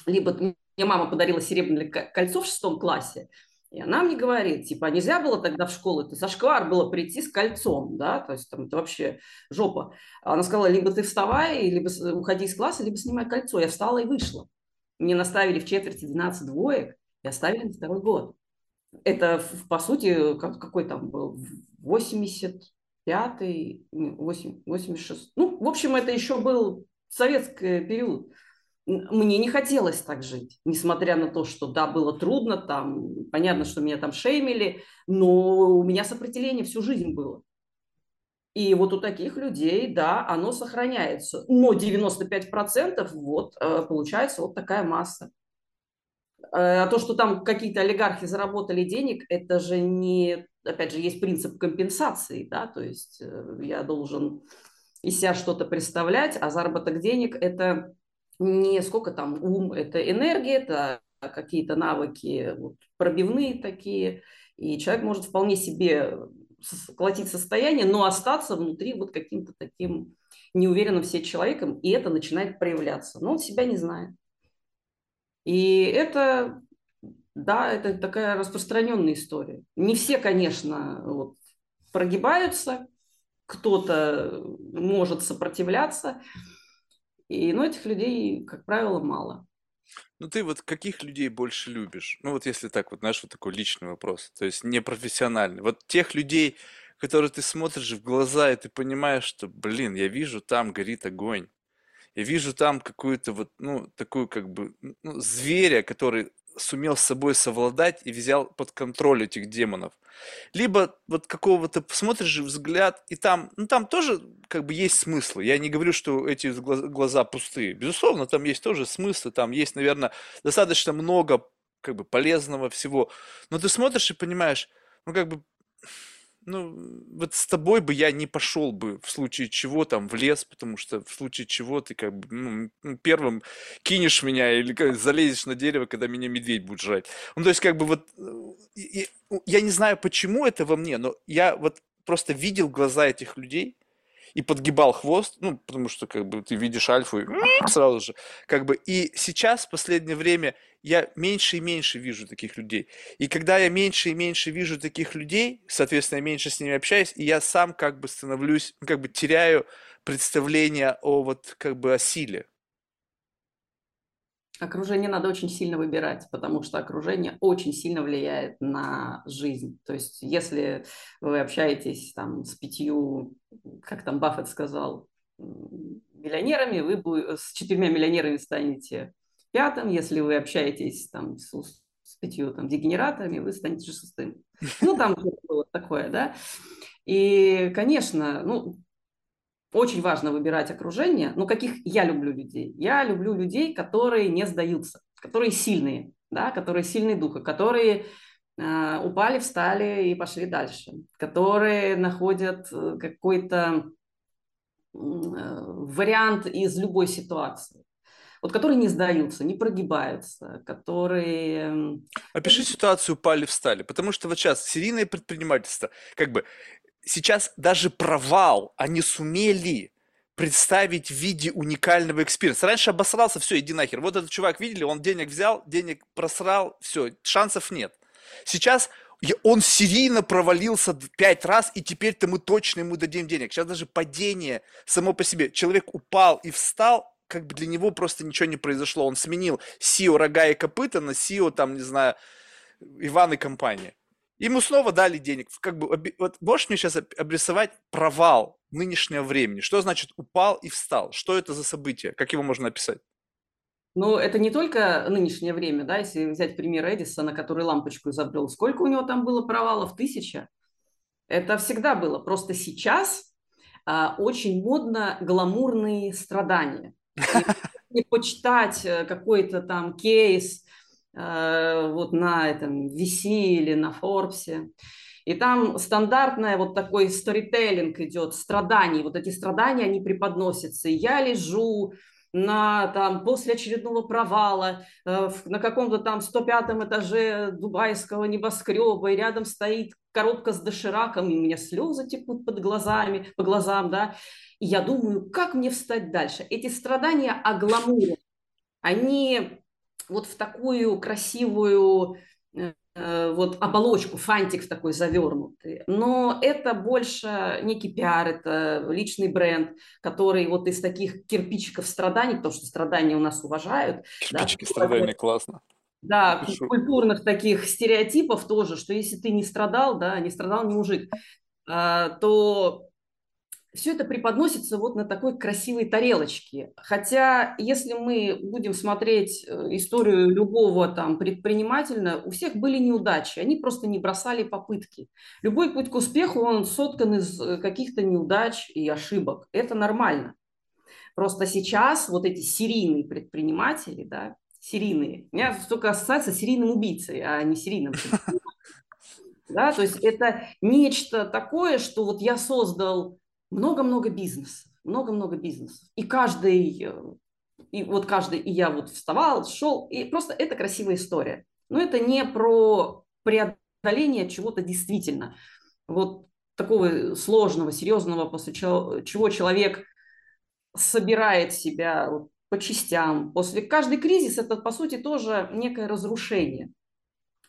либо мне мама подарила серебряное кольцо в шестом классе, и она мне говорит, типа, нельзя было тогда в школу, это зашквар было прийти с кольцом, да, то есть там это вообще жопа. Она сказала, либо ты вставай, либо уходи из класса, либо снимай кольцо. Я встала и вышла. Мне наставили в четверти 12 двоек и оставили на второй год. Это, по сути, какой там был, 85-й, 86 Ну, в общем, это еще был советский период мне не хотелось так жить, несмотря на то, что да, было трудно, там, понятно, что меня там шеймили, но у меня сопротивление всю жизнь было. И вот у таких людей, да, оно сохраняется. Но 95% вот э, получается вот такая масса. Э, а то, что там какие-то олигархи заработали денег, это же не, опять же, есть принцип компенсации, да, то есть э, я должен из себя что-то представлять, а заработок денег – это не сколько там ум, это энергия, это какие-то навыки вот, пробивные такие, и человек может вполне себе сколотить состояние, но остаться внутри вот каким-то таким неуверенным в себе человеком, и это начинает проявляться. Но он себя не знает. И это, да, это такая распространенная история. Не все, конечно, вот, прогибаются, кто-то может сопротивляться, И, но этих людей, как правило, мало. Ну ты вот каких людей больше любишь? Ну вот если так вот, знаешь, вот такой личный вопрос, то есть не профессиональный. Вот тех людей, которые ты смотришь в глаза, и ты понимаешь, что, блин, я вижу, там горит огонь. Я вижу там какую-то вот, ну, такую как бы, ну, зверя, который сумел с собой совладать и взял под контроль этих демонов. Либо вот какого-то посмотришь взгляд, и там, ну там тоже как бы есть смысл. Я не говорю, что эти глаза пустые. Безусловно, там есть тоже смысл, там есть, наверное, достаточно много как бы полезного всего. Но ты смотришь и понимаешь, ну как бы ну, вот с тобой бы я не пошел бы в случае чего там в лес, потому что в случае чего ты как бы ну, первым кинешь меня или как, залезешь на дерево, когда меня медведь будет жрать. Ну, то есть как бы вот я, я не знаю, почему это во мне, но я вот просто видел глаза этих людей, и подгибал хвост, ну, потому что, как бы, ты видишь альфу и сразу же, как бы, и сейчас, в последнее время, я меньше и меньше вижу таких людей. И когда я меньше и меньше вижу таких людей, соответственно, я меньше с ними общаюсь, и я сам как бы становлюсь, ну, как бы теряю представление о вот, как бы, о силе. Окружение надо очень сильно выбирать, потому что окружение очень сильно влияет на жизнь. То есть, если вы общаетесь там с пятью, как там Баффет сказал, миллионерами, вы с четырьмя миллионерами станете пятым. Если вы общаетесь там с, с пятью там дегенератами, вы станете шестым. Ну, там было такое, да. И, конечно, ну, очень важно выбирать окружение. Ну, каких я люблю людей? Я люблю людей, которые не сдаются, которые сильные, да, которые сильные духа, которые э, упали, встали и пошли дальше, которые находят э, какой-то э, вариант из любой ситуации. Вот которые не сдаются, не прогибаются, которые... Опиши ситуацию упали-встали, потому что вот сейчас серийное предпринимательство, как бы сейчас даже провал они сумели представить в виде уникального experience а. Раньше обосрался, все, иди нахер. Вот этот чувак, видели, он денег взял, денег просрал, все, шансов нет. Сейчас он серийно провалился пять раз, и теперь-то мы точно ему дадим денег. Сейчас даже падение само по себе. Человек упал и встал, как бы для него просто ничего не произошло. Он сменил CEO рога и копыта на CEO, там, не знаю, Иван и компания. Ему снова дали денег. Как бы, вот можешь мне сейчас обрисовать провал нынешнего времени? Что значит упал и встал? Что это за событие? Как его можно описать? Ну, это не только нынешнее время, да, если взять пример Эдисона, который лампочку изобрел. Сколько у него там было провалов? Тысяча. Это всегда было. Просто сейчас а, очень модно гламурные страдания. И почитать э, какой-то там кейс, вот на этом VC или на Форбсе. И там стандартная вот такой сторителлинг идет, страданий. Вот эти страдания, они преподносятся. Я лежу на, там, после очередного провала э, на каком-то там 105 этаже дубайского небоскреба, и рядом стоит коробка с дошираком, и у меня слезы текут под глазами, по глазам, да. И я думаю, как мне встать дальше? Эти страдания о гламуре, они вот в такую красивую э, вот оболочку, фантик такой завернутый. Но это больше некий пиар, это личный бренд, который вот из таких кирпичиков страданий, потому что страдания у нас уважают. Кирпичики да, страданий, классно. Да, Пишу. культурных таких стереотипов тоже, что если ты не страдал, да, не страдал не мужик, а, то все это преподносится вот на такой красивой тарелочке. Хотя, если мы будем смотреть э, историю любого там предпринимателя, у всех были неудачи, они просто не бросали попытки. Любой путь к успеху, он соткан из э, каких-то неудач и ошибок. Это нормально. Просто сейчас вот эти серийные предприниматели, да, серийные, у меня только ассоциация с серийным убийцей, а не серийным да, то есть это нечто такое, что вот я создал много-много бизнесов, много-много бизнесов. И каждый, э, и вот каждый, и я вот вставал, шел, и просто это красивая история. Но это не про преодоление чего-то действительно. Вот такого сложного, серьезного, после чего человек собирает себя вот по частям. После каждый кризис это, по сути, тоже некое разрушение.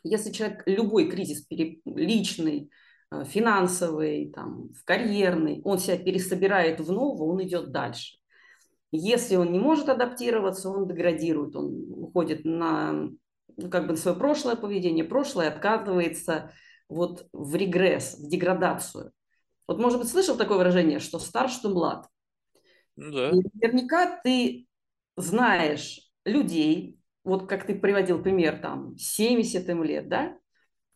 Если человек любой кризис личный, Э, финансовый, там, в карьерный, он себя пересобирает в нового, он идет дальше. Если он не может адаптироваться, он деградирует, он уходит на ну, как бы на свое прошлое поведение, прошлое откатывается вот в регресс, в деградацию. Вот, может быть, слышал такое выражение, что стар, что млад. Ну, да. И наверняка ты знаешь людей, вот как ты приводил пример, там, 70 им лет, да,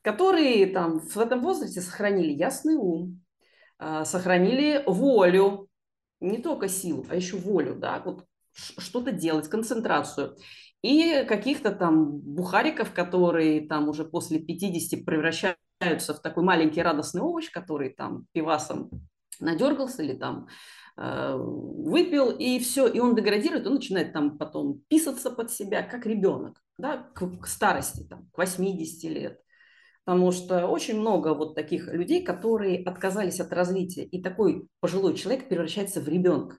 которые там в этом возрасте сохранили ясный ум, а, сохранили волю, не только силу, а еще волю, да, вот что-то делать, концентрацию. И каких-то там бухариков, которые там уже после 50 превращаются в такой маленький радостный овощ, который там пивасом надергался или там э, выпил, и все, и он деградирует, он начинает там потом писаться под себя, как ребенок, да, к, к старости, там, к 80 лет. Потому что очень много вот таких людей, которые отказались от развития, и такой пожилой человек превращается в ребенка.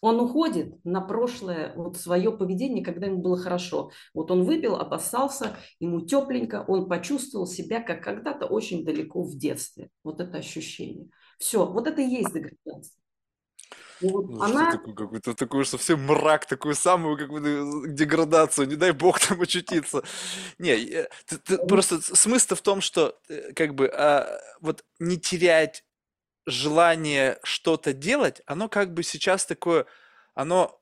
Он уходит на прошлое, вот свое поведение, когда ему было хорошо. Вот он выпил, обоссался, ему тепленько, он почувствовал себя, как когда-то очень далеко в детстве. Вот это ощущение. Все, вот это и есть деградация. Вот ну, она... Что такое, какой-то такой совсем мрак, такую самую какую-то э, деградацию, не дай бог там очутиться. Не, э, ты, ты, просто смысл в том, что э, как бы а, вот не терять желание что-то делать, оно как бы сейчас такое, оно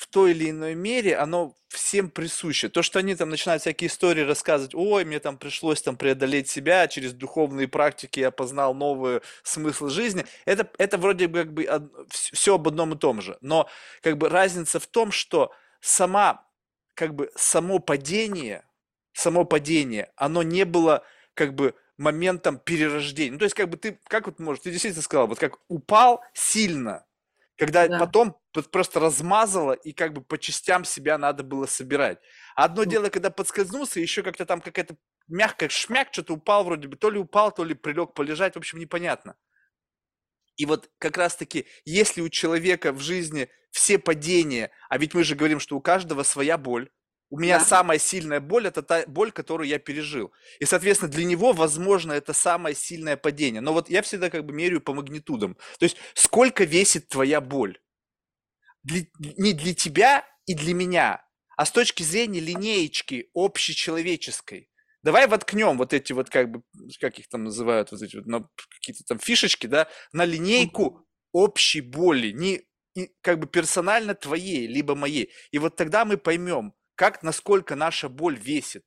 в той или иной мере, оно всем присуще. То, что они там начинают всякие истории рассказывать, ой, мне там пришлось там преодолеть себя, через духовные практики я познал новый смысл жизни, это, это вроде бы как бы все об одном и том же. Но как бы разница в том, что сама, как бы само падение, само падение, оно не было как бы моментом перерождения. Ну, то есть, как бы ты, как вот можешь, ты действительно сказал, вот как упал сильно, когда да. потом просто размазало, и как бы по частям себя надо было собирать. Одно ну. дело, когда подскользнулся, еще как-то там какая-то мягкая шмяк, что-то упал вроде бы, то ли упал, то ли прилег полежать, в общем, непонятно. И вот как раз-таки, если у человека в жизни все падения, а ведь мы же говорим, что у каждого своя боль, у меня да. самая сильная боль это та боль, которую я пережил. И, соответственно, для него, возможно, это самое сильное падение. Но вот я всегда как бы меряю по магнитудам. То есть, сколько весит твоя боль? Для, не для тебя и для меня, а с точки зрения линеечки общечеловеческой. Давай воткнем вот эти вот, как бы, как их там называют, вот эти вот, ну, какие-то там фишечки, да, на линейку общей боли, не и, как бы персонально твоей, либо моей. И вот тогда мы поймем, как, насколько наша боль весит.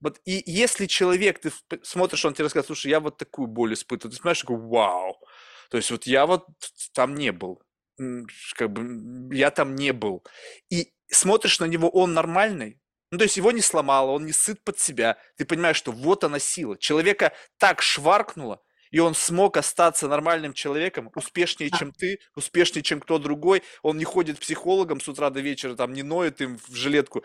Вот и если человек, ты смотришь, он тебе рассказывает, слушай, я вот такую боль испытываю, ты смотришь, такой, вау, то есть вот я вот там не был, как бы я там не был. И смотришь на него, он нормальный, ну, то есть его не сломало, он не сыт под себя. Ты понимаешь, что вот она сила. Человека так шваркнуло, и он смог остаться нормальным человеком, успешнее, чем ты, успешнее, чем кто другой. Он не ходит психологом с утра до вечера, там не ноет им в жилетку.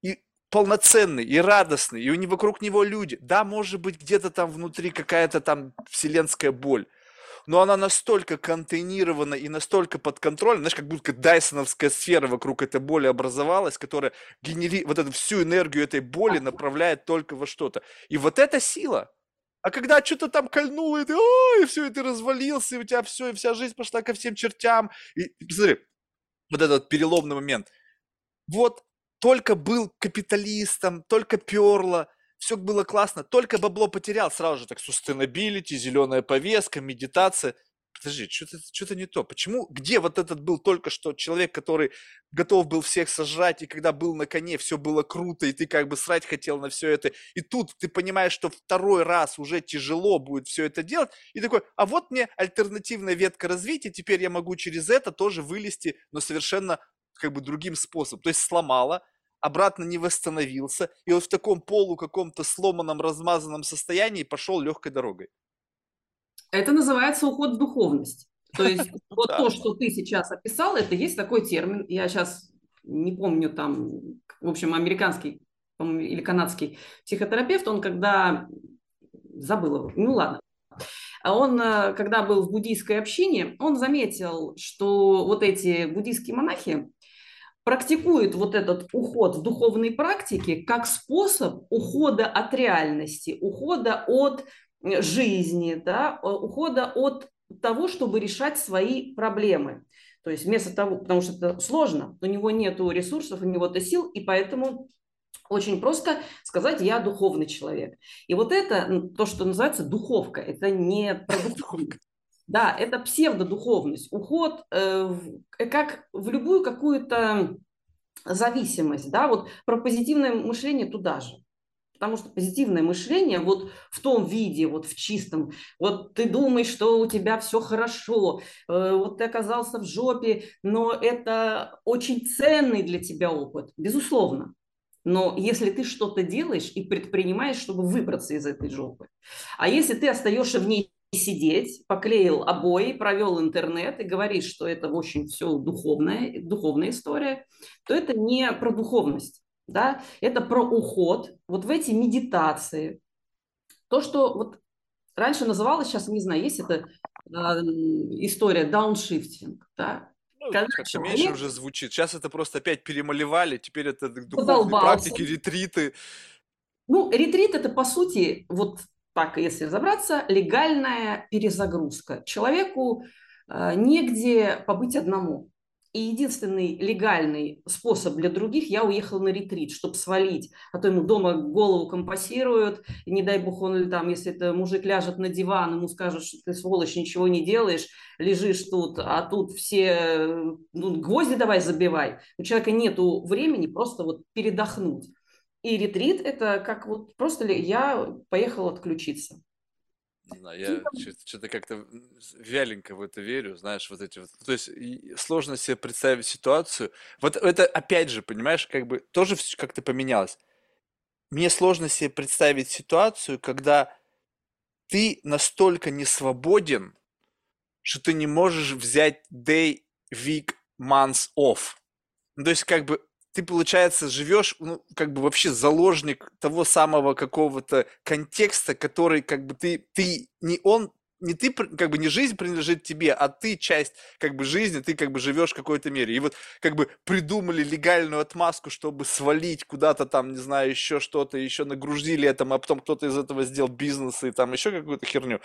И полноценный и радостный, и него вокруг него люди. Да, может быть, где-то там внутри какая-то там вселенская боль, но она настолько контейнирована и настолько под контролем, знаешь, как будто дайсоновская сфера вокруг этой боли образовалась, которая генери... вот эту всю энергию этой боли направляет только во что-то. И вот эта сила, а когда что-то там кольнуло, и ты, ой, все, и ты развалился, и у тебя все, и вся жизнь пошла ко всем чертям. И, посмотри, вот этот переломный момент. Вот только был капиталистом, только перло, все было классно, только бабло потерял, сразу же так sustainability, зеленая повестка, медитация – подожди, что-то что не то. Почему, где вот этот был только что человек, который готов был всех сожрать, и когда был на коне, все было круто, и ты как бы срать хотел на все это, и тут ты понимаешь, что второй раз уже тяжело будет все это делать, и такой, а вот мне альтернативная ветка развития, теперь я могу через это тоже вылезти, но совершенно как бы другим способом. То есть сломала, обратно не восстановился, и вот в таком полу каком-то сломанном, размазанном состоянии пошел легкой дорогой. Это называется уход в духовность. То есть вот то, что ты сейчас описал, это есть такой термин. Я сейчас не помню там, в общем, американский или канадский психотерапевт, он когда забыл его, ну ладно, а он, э, когда был в буддийской общине, он заметил, что вот эти буддийские монахи практикуют вот этот уход в духовной практике как способ ухода от реальности, ухода от жизни, да, ухода от того, чтобы решать свои проблемы. То есть вместо того, потому что это сложно, у него нет ресурсов, у него это сил, и поэтому очень просто сказать, я духовный человек. И вот это, то, что называется духовка, это не продуктивность. Да, это псевдодуховность, уход э, как в любую какую-то зависимость, да, вот про позитивное мышление туда же. Потому что позитивное мышление вот в том виде, вот в чистом, вот ты думаешь, что у тебя все хорошо, э, вот ты оказался в жопе, но это очень ценный для тебя опыт, безусловно. Но если ты что-то делаешь и предпринимаешь, чтобы выбраться из этой жопы, а если ты остаешься в ней сидеть, поклеил обои, провел интернет и говоришь, что это, общем, все духовная, духовная история, то это не про духовность, да, это про уход вот в эти медитации. То, что вот раньше называлось, сейчас не знаю, есть это э, история дауншифтинг, да, ну, как-то меньше уже звучит. Сейчас это просто опять перемалевали, теперь это духовные практики, ретриты. Ну, ретрит это, по сути, вот так, если разобраться, легальная перезагрузка. Человеку э, негде побыть одному. И единственный легальный способ для других, я уехал на ретрит, чтобы свалить. А то ему дома голову компасируют, и не дай бог он или там, если это мужик ляжет на диван, ему скажут, что ты сволочь, ничего не делаешь, лежишь тут, а тут все ну, гвозди давай забивай. У человека нету времени просто вот передохнуть. И ретрит – это как вот просто я поехал отключиться. Не знаю, я что-то как-то вяленько в это верю, знаешь, вот эти вот. То есть сложно себе представить ситуацию. Вот это опять же, понимаешь, как бы тоже как-то поменялось. Мне сложно себе представить ситуацию, когда ты настолько не свободен, что ты не можешь взять day, week, months off. Ну, то есть, как бы, ты, получается, живешь, ну, как бы вообще заложник того самого какого-то контекста, который, как бы, ты, ты не он, не ты, как бы, не жизнь принадлежит тебе, а ты часть, как бы, жизни, ты, как бы, живешь в какой-то мере. И вот, как бы, придумали легальную отмазку, чтобы свалить куда-то там, не знаю, еще что-то, еще нагрузили этому, а потом кто-то из этого сделал бизнес и там еще какую-то херню.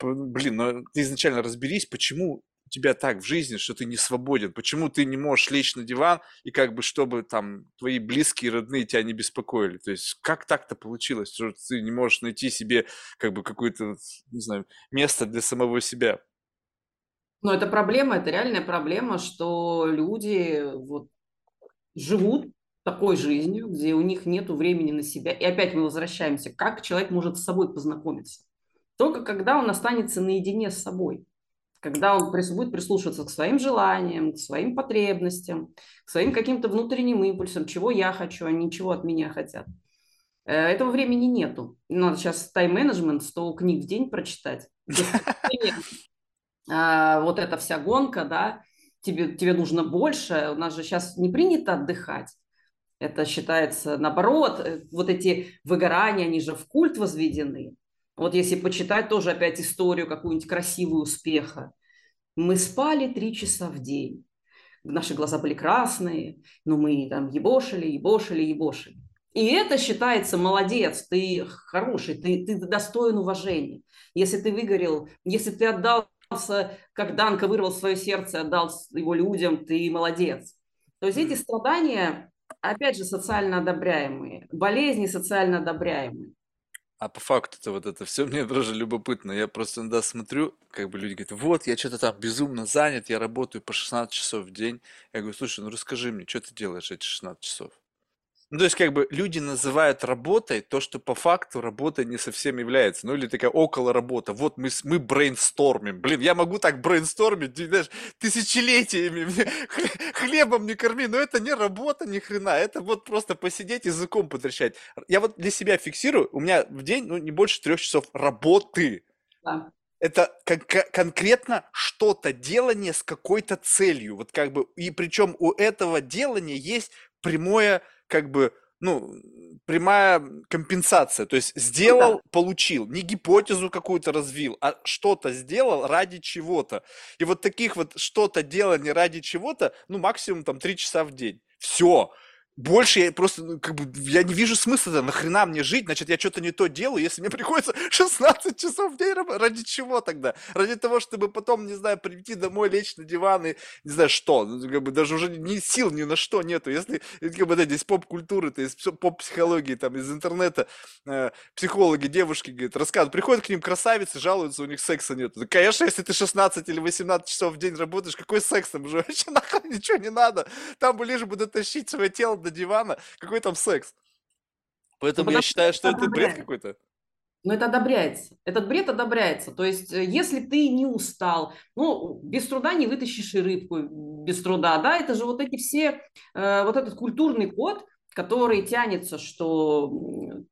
Блин, ну ты изначально разберись, почему у тебя так в жизни, что ты не свободен? Почему ты не можешь лечь на диван и как бы, чтобы там твои близкие, родные тебя не беспокоили? То есть как так-то получилось, что ты не можешь найти себе как бы какое-то, не знаю, место для самого себя? Ну, это проблема, это реальная проблема, что люди вот живут такой жизнью, где у них нет времени на себя. И опять мы возвращаемся, как человек может с собой познакомиться? Только когда он останется наедине с собой когда он будет прислушиваться к своим желаниям, к своим потребностям, к своим каким-то внутренним импульсам, чего я хочу, а не чего от меня хотят. Э, этого времени нету. Надо сейчас тайм-менеджмент, 100 книг в день прочитать. А, вот эта вся гонка, да, тебе, тебе нужно больше. У нас же сейчас не принято отдыхать. Это считается наоборот. Э, вот эти выгорания, они же в культ возведены. Вот если почитать тоже опять историю какую-нибудь красивую успеха. Мы спали три часа в день. Наши глаза были красные, но мы там ебошили, ебошили, ебошили. И это считается молодец, ты хороший, ты, ты достоин уважения. Если ты выгорел, если ты отдался, как Данка вырвал свое сердце, отдал его людям, ты молодец. То есть эти страдания, опять же, социально одобряемые, болезни социально одобряемые. А по факту-то вот это все мне тоже любопытно. Я просто иногда смотрю, как бы люди говорят, вот, я что-то там безумно занят, я работаю по 16 часов в день. Я говорю, слушай, ну расскажи мне, что ты делаешь эти 16 часов? Ну, то есть, как бы, люди называют работой то, что по факту работой не совсем является. Ну, или такая около работа. Вот мы, мы брейнстормим. Блин, я могу так брейнстормить, знаешь, тысячелетиями. Хлебом не корми. Но это не работа ни хрена. Это вот просто посидеть языком потрещать. Я вот для себя фиксирую. У меня в день, ну, не больше трех часов работы. Да. Это кон- конкретно что-то делание с какой-то целью. Вот как бы, и причем у этого делания есть прямое как бы, ну, прямая компенсация. То есть сделал, ну, да. получил. Не гипотезу какую-то развил, а что-то сделал ради чего-то. И вот таких вот что-то делания ради чего-то, ну, максимум там три часа в день. Все. Больше я просто, ну, как бы, я не вижу смысла, нахрена мне жить, значит, я что-то не то делаю, если мне приходится 16 часов в день работать, ради чего тогда? Ради того, чтобы потом, не знаю, прийти домой, лечь на диван и, не знаю, что, ну, как бы, даже уже ни сил ни на что нету, если, как бы, да, здесь поп-культуры, то есть поп-психологии, там, из интернета, э, психологи, девушки, говорят, рассказывают, приходят к ним красавицы, жалуются, у них секса нет. Да, конечно, если ты 16 или 18 часов в день работаешь, какой секс там? Уже вообще нахрен ничего не надо, там бы лишь бы дотащить свое тело до дивана, какой там секс? Поэтому ну, я считаю, что это бред какой-то. Но это одобряется. Этот бред одобряется. То есть, э, если ты не устал, ну, без труда не вытащишь и рыбку без труда, да, это же вот эти все, э, вот этот культурный код, который тянется, что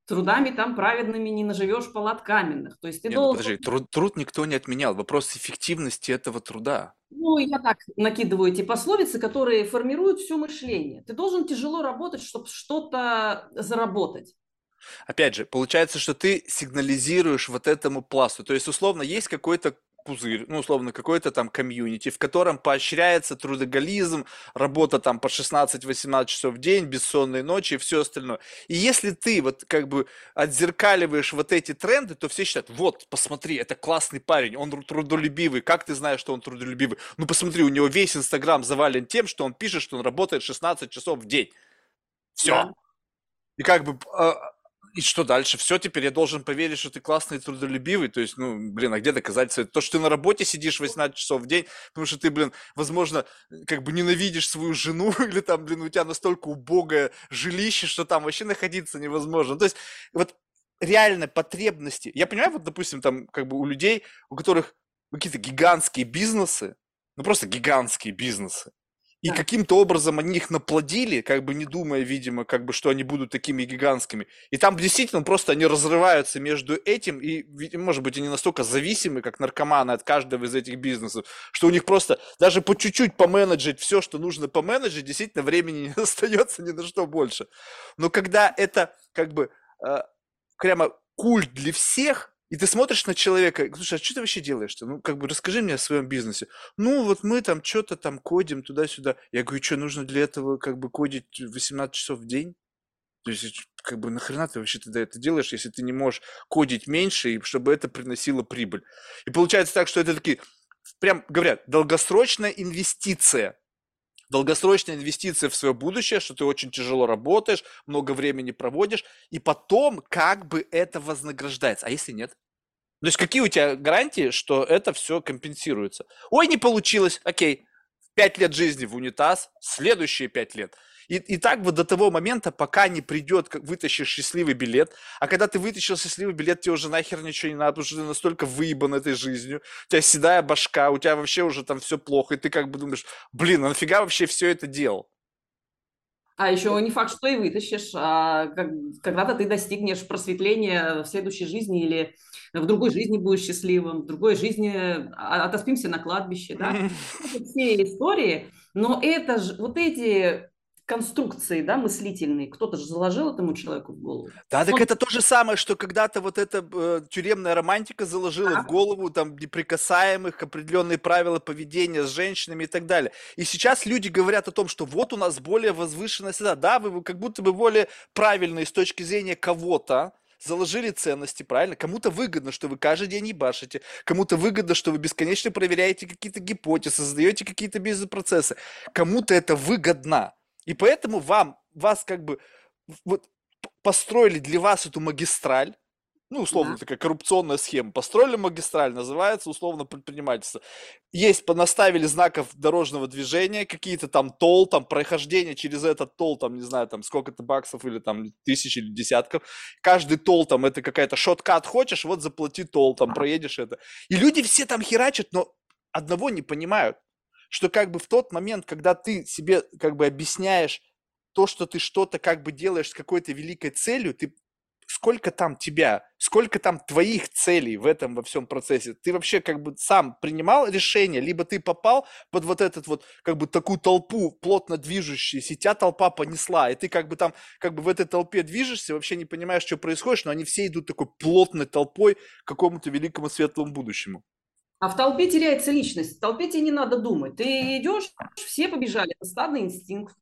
трудами там праведными не наживешь палат каменных. То есть ты не, ну, должен... подожди, труд, труд никто не отменял. Вопрос эффективности этого труда. Ну, я так накидываю эти пословицы, которые формируют все мышление. Ты должен тяжело работать, чтобы что-то заработать. Опять же, получается, что ты сигнализируешь вот этому пласту. То есть, условно, есть какой-то пузырь, ну, условно, какой-то там комьюнити, в котором поощряется трудоголизм, работа там по 16-18 часов в день, бессонные ночи и все остальное. И если ты вот как бы отзеркаливаешь вот эти тренды, то все считают, вот, посмотри, это классный парень, он трудолюбивый, как ты знаешь, что он трудолюбивый? Ну, посмотри, у него весь Инстаграм завален тем, что он пишет, что он работает 16 часов в день. Все. Да. И как бы а, и что дальше? Все, теперь я должен поверить, что ты классный и трудолюбивый. То есть, ну, блин, а где доказательства? То, что ты на работе сидишь 18 часов в день, потому что ты, блин, возможно, как бы ненавидишь свою жену, или там, блин, у тебя настолько убогое жилище, что там вообще находиться невозможно. То есть, вот реально потребности. Я понимаю, вот, допустим, там, как бы у людей, у которых какие-то гигантские бизнесы, ну, просто гигантские бизнесы, и да. каким-то образом они их наплодили, как бы не думая, видимо, как бы, что они будут такими гигантскими. И там действительно просто они разрываются между этим, и, может быть, они настолько зависимы, как наркоманы от каждого из этих бизнесов, что у них просто даже по чуть-чуть поменеджить все, что нужно поменеджить, действительно времени не остается ни на что больше. Но когда это как бы э, прямо культ для всех, и ты смотришь на человека, слушай, а что ты вообще делаешь-то? Ну, как бы расскажи мне о своем бизнесе. Ну, вот мы там что-то там кодим туда-сюда. Я говорю, что нужно для этого как бы кодить 18 часов в день? То есть, как бы нахрена ты вообще тогда это делаешь, если ты не можешь кодить меньше, и чтобы это приносило прибыль? И получается так, что это такие, прям говорят, долгосрочная инвестиция долгосрочная инвестиция в свое будущее, что ты очень тяжело работаешь, много времени проводишь, и потом как бы это вознаграждается. А если нет? То есть какие у тебя гарантии, что это все компенсируется? Ой, не получилось, окей, пять лет жизни в унитаз, следующие пять лет – и, и так вот до того момента, пока не придет, как вытащишь счастливый билет, а когда ты вытащил счастливый билет, тебе уже нахер ничего не надо, потому что ты настолько выебан этой жизнью, у тебя седая башка, у тебя вообще уже там все плохо, и ты как бы думаешь, блин, а нафига вообще все это делал? А еще не факт, что и вытащишь. А когда-то ты достигнешь просветления в следующей жизни или в другой жизни будешь счастливым, в другой жизни а, отоспимся на кладбище, да? Все истории, но это же, вот эти конструкции, да, мыслительные. Кто-то же заложил этому человеку в голову. Да, так Он... это то же самое, что когда-то вот эта э, тюремная романтика заложила а? в голову там неприкасаемых, определенные правила поведения с женщинами и так далее. И сейчас люди говорят о том, что вот у нас более возвышенная среда. Да, вы, как будто бы более правильные с точки зрения кого-то, заложили ценности, правильно? Кому-то выгодно, что вы каждый день ебашите, кому-то выгодно, что вы бесконечно проверяете какие-то гипотезы, создаете какие-то бизнес-процессы. Кому-то это выгодно. И поэтому вам, вас как бы вот построили для вас эту магистраль, ну, условно, да. такая коррупционная схема. Построили магистраль, называется условно предпринимательство. Есть, понаставили знаков дорожного движения, какие-то там тол, там прохождение через этот тол, там, не знаю, там сколько-то баксов или там тысяч или десятков. Каждый тол там это какая-то шоткат хочешь, вот заплати тол, там проедешь это. И люди все там херачат, но одного не понимают что как бы в тот момент, когда ты себе как бы объясняешь то, что ты что-то как бы делаешь с какой-то великой целью, ты сколько там тебя, сколько там твоих целей в этом во всем процессе. Ты вообще как бы сам принимал решение, либо ты попал под вот этот вот как бы такую толпу плотно движущуюся, и тебя толпа понесла, и ты как бы там как бы в этой толпе движешься, вообще не понимаешь, что происходит, но они все идут такой плотной толпой к какому-то великому светлому будущему. А в толпе теряется личность. В толпе тебе не надо думать. Ты идешь, все побежали. Это стадный инстинкт.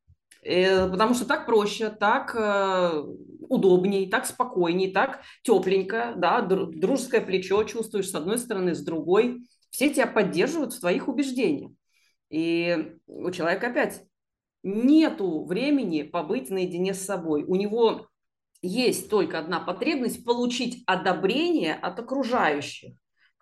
Э, потому что так проще, так э, удобней, так спокойней, так тепленько, да, дружеское плечо чувствуешь с одной стороны, с другой. Все тебя поддерживают в твоих убеждениях. И у человека опять нету времени побыть наедине с собой. У него есть только одна потребность получить одобрение от окружающих.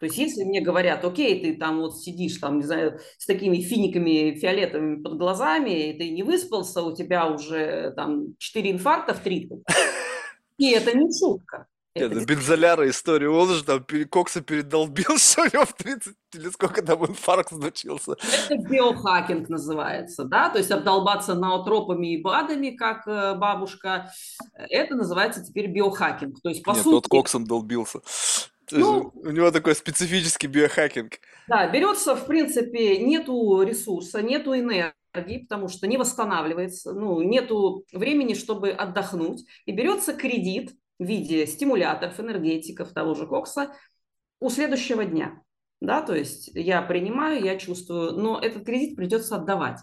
То есть если мне говорят, окей, ты там вот сидишь там, не знаю, с такими финиками фиолетовыми под глазами, ты не выспался, у тебя уже там 4 инфаркта в 30. И это не шутка. Это, это бензоляра история. Он же там Кокса передолбил, что него в 30 или сколько там инфаркт случился. Это биохакинг называется, да, то есть обдолбаться наотропами и БАДами, как э, бабушка, это называется теперь биохакинг. То есть, по Нет, сути... тот Коксом долбился. Ну, у него такой специфический биохакинг. Да, берется, в принципе, нету ресурса, нету энергии, потому что не восстанавливается, ну, нету времени, чтобы отдохнуть, и берется кредит, в виде стимуляторов, энергетиков, того же кокса у следующего дня. Да, то есть я принимаю, я чувствую, но этот кредит придется отдавать.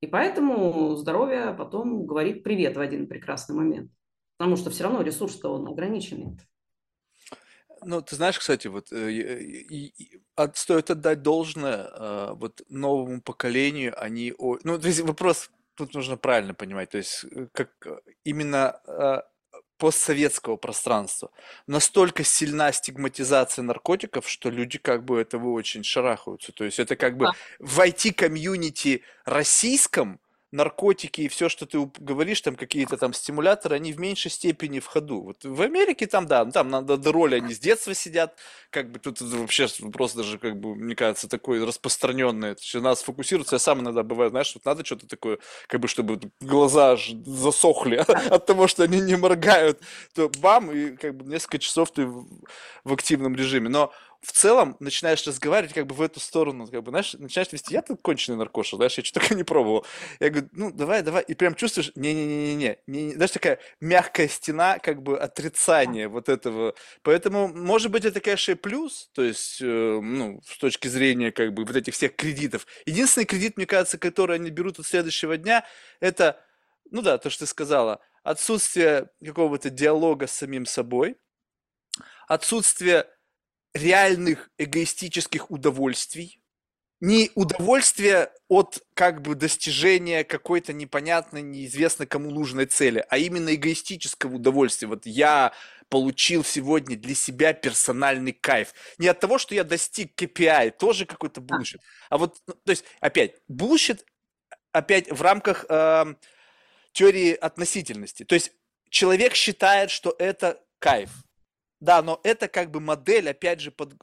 И поэтому здоровье потом говорит привет в один прекрасный момент. Потому что все равно ресурс-то он ограниченный. Ну, ты знаешь, кстати, вот э, и, и, от, стоит отдать должное э, вот новому поколению, они... О, ну, то есть вопрос тут нужно правильно понимать, то есть э, как э, именно э, постсоветского пространства. Настолько сильна стигматизация наркотиков, что люди как бы этого очень шарахаются. То есть это как бы в IT-комьюнити российском наркотики и все, что ты говоришь, там какие-то там стимуляторы, они в меньшей степени в ходу. Вот в Америке там, да, там надо до роли они с детства сидят, как бы тут вообще вопрос даже, как бы, мне кажется, такой распространенный. То нас фокусируется, я сам иногда бываю, знаешь, вот надо что-то такое, как бы, чтобы глаза засохли от того, что они не моргают, то бам, и как бы несколько часов ты в активном режиме. Но в целом начинаешь разговаривать как бы в эту сторону, как бы, знаешь, начинаешь вести, я тут конченый наркоша, знаешь, я что то не пробовал. Я говорю, ну, давай, давай, и прям чувствуешь, не-не-не-не-не, не, знаешь, такая мягкая стена, как бы, отрицания вот этого. Поэтому, может быть, это, конечно, и плюс, то есть, э, ну, с точки зрения, как бы, вот этих всех кредитов. Единственный кредит, мне кажется, который они берут от следующего дня, это, ну да, то, что ты сказала, отсутствие какого-то диалога с самим собой, отсутствие реальных эгоистических удовольствий, не удовольствие от как бы достижения какой-то непонятной, неизвестно кому нужной цели, а именно эгоистического удовольствия. Вот я получил сегодня для себя персональный кайф. Не от того, что я достиг KPI, тоже какой-то bullshit. А вот, ну, то есть, опять, bullshit, опять в рамках э, теории относительности. То есть, человек считает, что это кайф. Да, но это как бы модель, опять же, под,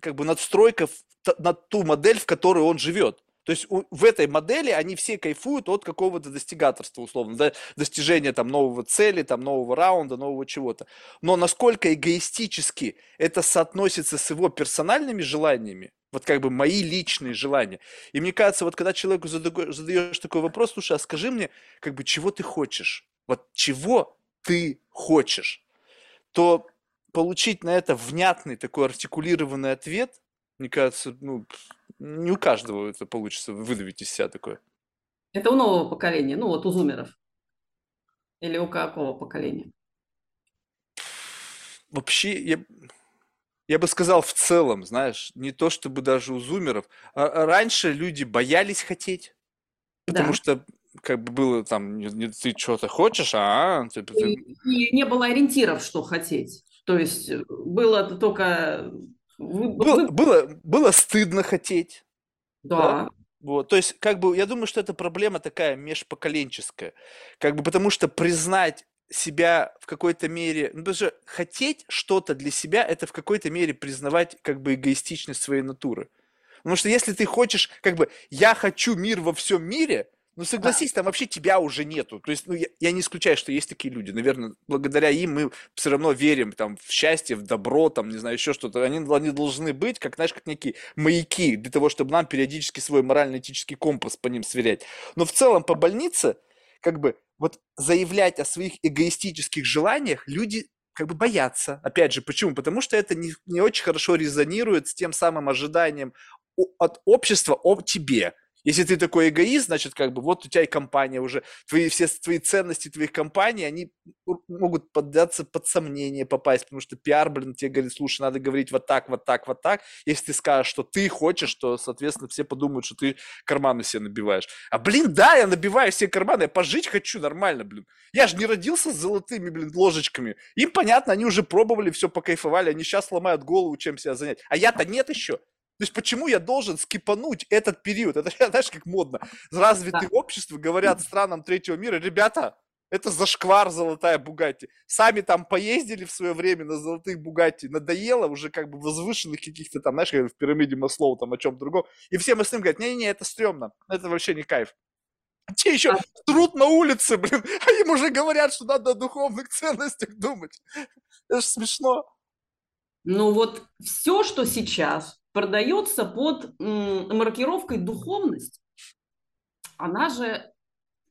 как бы надстройка в, на ту модель, в которой он живет. То есть у, в этой модели они все кайфуют от какого-то достигаторства, условно, да, достижения там нового цели, там нового раунда, нового чего-то. Но насколько эгоистически это соотносится с его персональными желаниями, вот как бы мои личные желания. И мне кажется, вот когда человеку задаешь такой вопрос, слушай, а скажи мне, как бы, чего ты хочешь? Вот чего ты хочешь? То получить на это внятный такой артикулированный ответ, мне кажется, ну, не у каждого это получится выдавить из себя такое. Это у нового поколения, ну вот у зумеров. Или у какого поколения? Вообще, я, я бы сказал в целом, знаешь, не то чтобы даже у зумеров. А, а раньше люди боялись хотеть, потому да. что как бы было там, не, не, ты что-то хочешь, а? Ты, ты... И, и не было ориентиров, что хотеть. То есть э, было только... Было, было, было стыдно хотеть. Да. да. Вот, то есть, как бы, я думаю, что это проблема такая межпоколенческая. Как бы, потому что признать себя в какой-то мере, ну, даже хотеть что-то для себя, это в какой-то мере признавать как бы эгоистичность своей натуры. Потому что если ты хочешь, как бы, я хочу мир во всем мире, ну, согласись, там вообще тебя уже нету. То есть, ну, я, я не исключаю, что есть такие люди. Наверное, благодаря им мы все равно верим там в счастье, в добро, там, не знаю, еще что-то. Они, они должны быть, как, знаешь, как некие маяки, для того, чтобы нам периодически свой морально-этический компас по ним сверять. Но в целом по больнице, как бы, вот заявлять о своих эгоистических желаниях люди как бы боятся. Опять же, почему? Потому что это не, не очень хорошо резонирует с тем самым ожиданием от общества о тебе Если ты такой эгоист, значит, как бы вот у тебя и компания уже, твои все твои ценности твоих компаний, они могут поддаться под сомнение попасть, потому что пиар, блин, тебе говорит, слушай, надо говорить вот так, вот так, вот так. Если ты скажешь, что ты хочешь, то, соответственно, все подумают, что ты карманы себе набиваешь. А, блин, да, я набиваю все карманы, я пожить хочу нормально, блин. Я же не родился с золотыми, блин, ложечками. Им понятно, они уже пробовали, все покайфовали, они сейчас ломают голову, чем себя занять. А я-то нет еще. То есть почему я должен скипануть этот период? Это, знаешь, как модно. Развитые да. общества говорят странам третьего мира, ребята, это зашквар золотая Бугатти. Сами там поездили в свое время на золотых Бугатти, надоело уже как бы возвышенных каких-то там, знаешь, в пирамиде Маслоу, там о чем другом. И все мы с ним говорят, не-не-не, это стрёмно, это вообще не кайф. Те еще а... труд на улице, блин, а им уже говорят, что надо о духовных ценностях думать. Это же смешно. Ну вот все, что сейчас продается под маркировкой духовность, она же,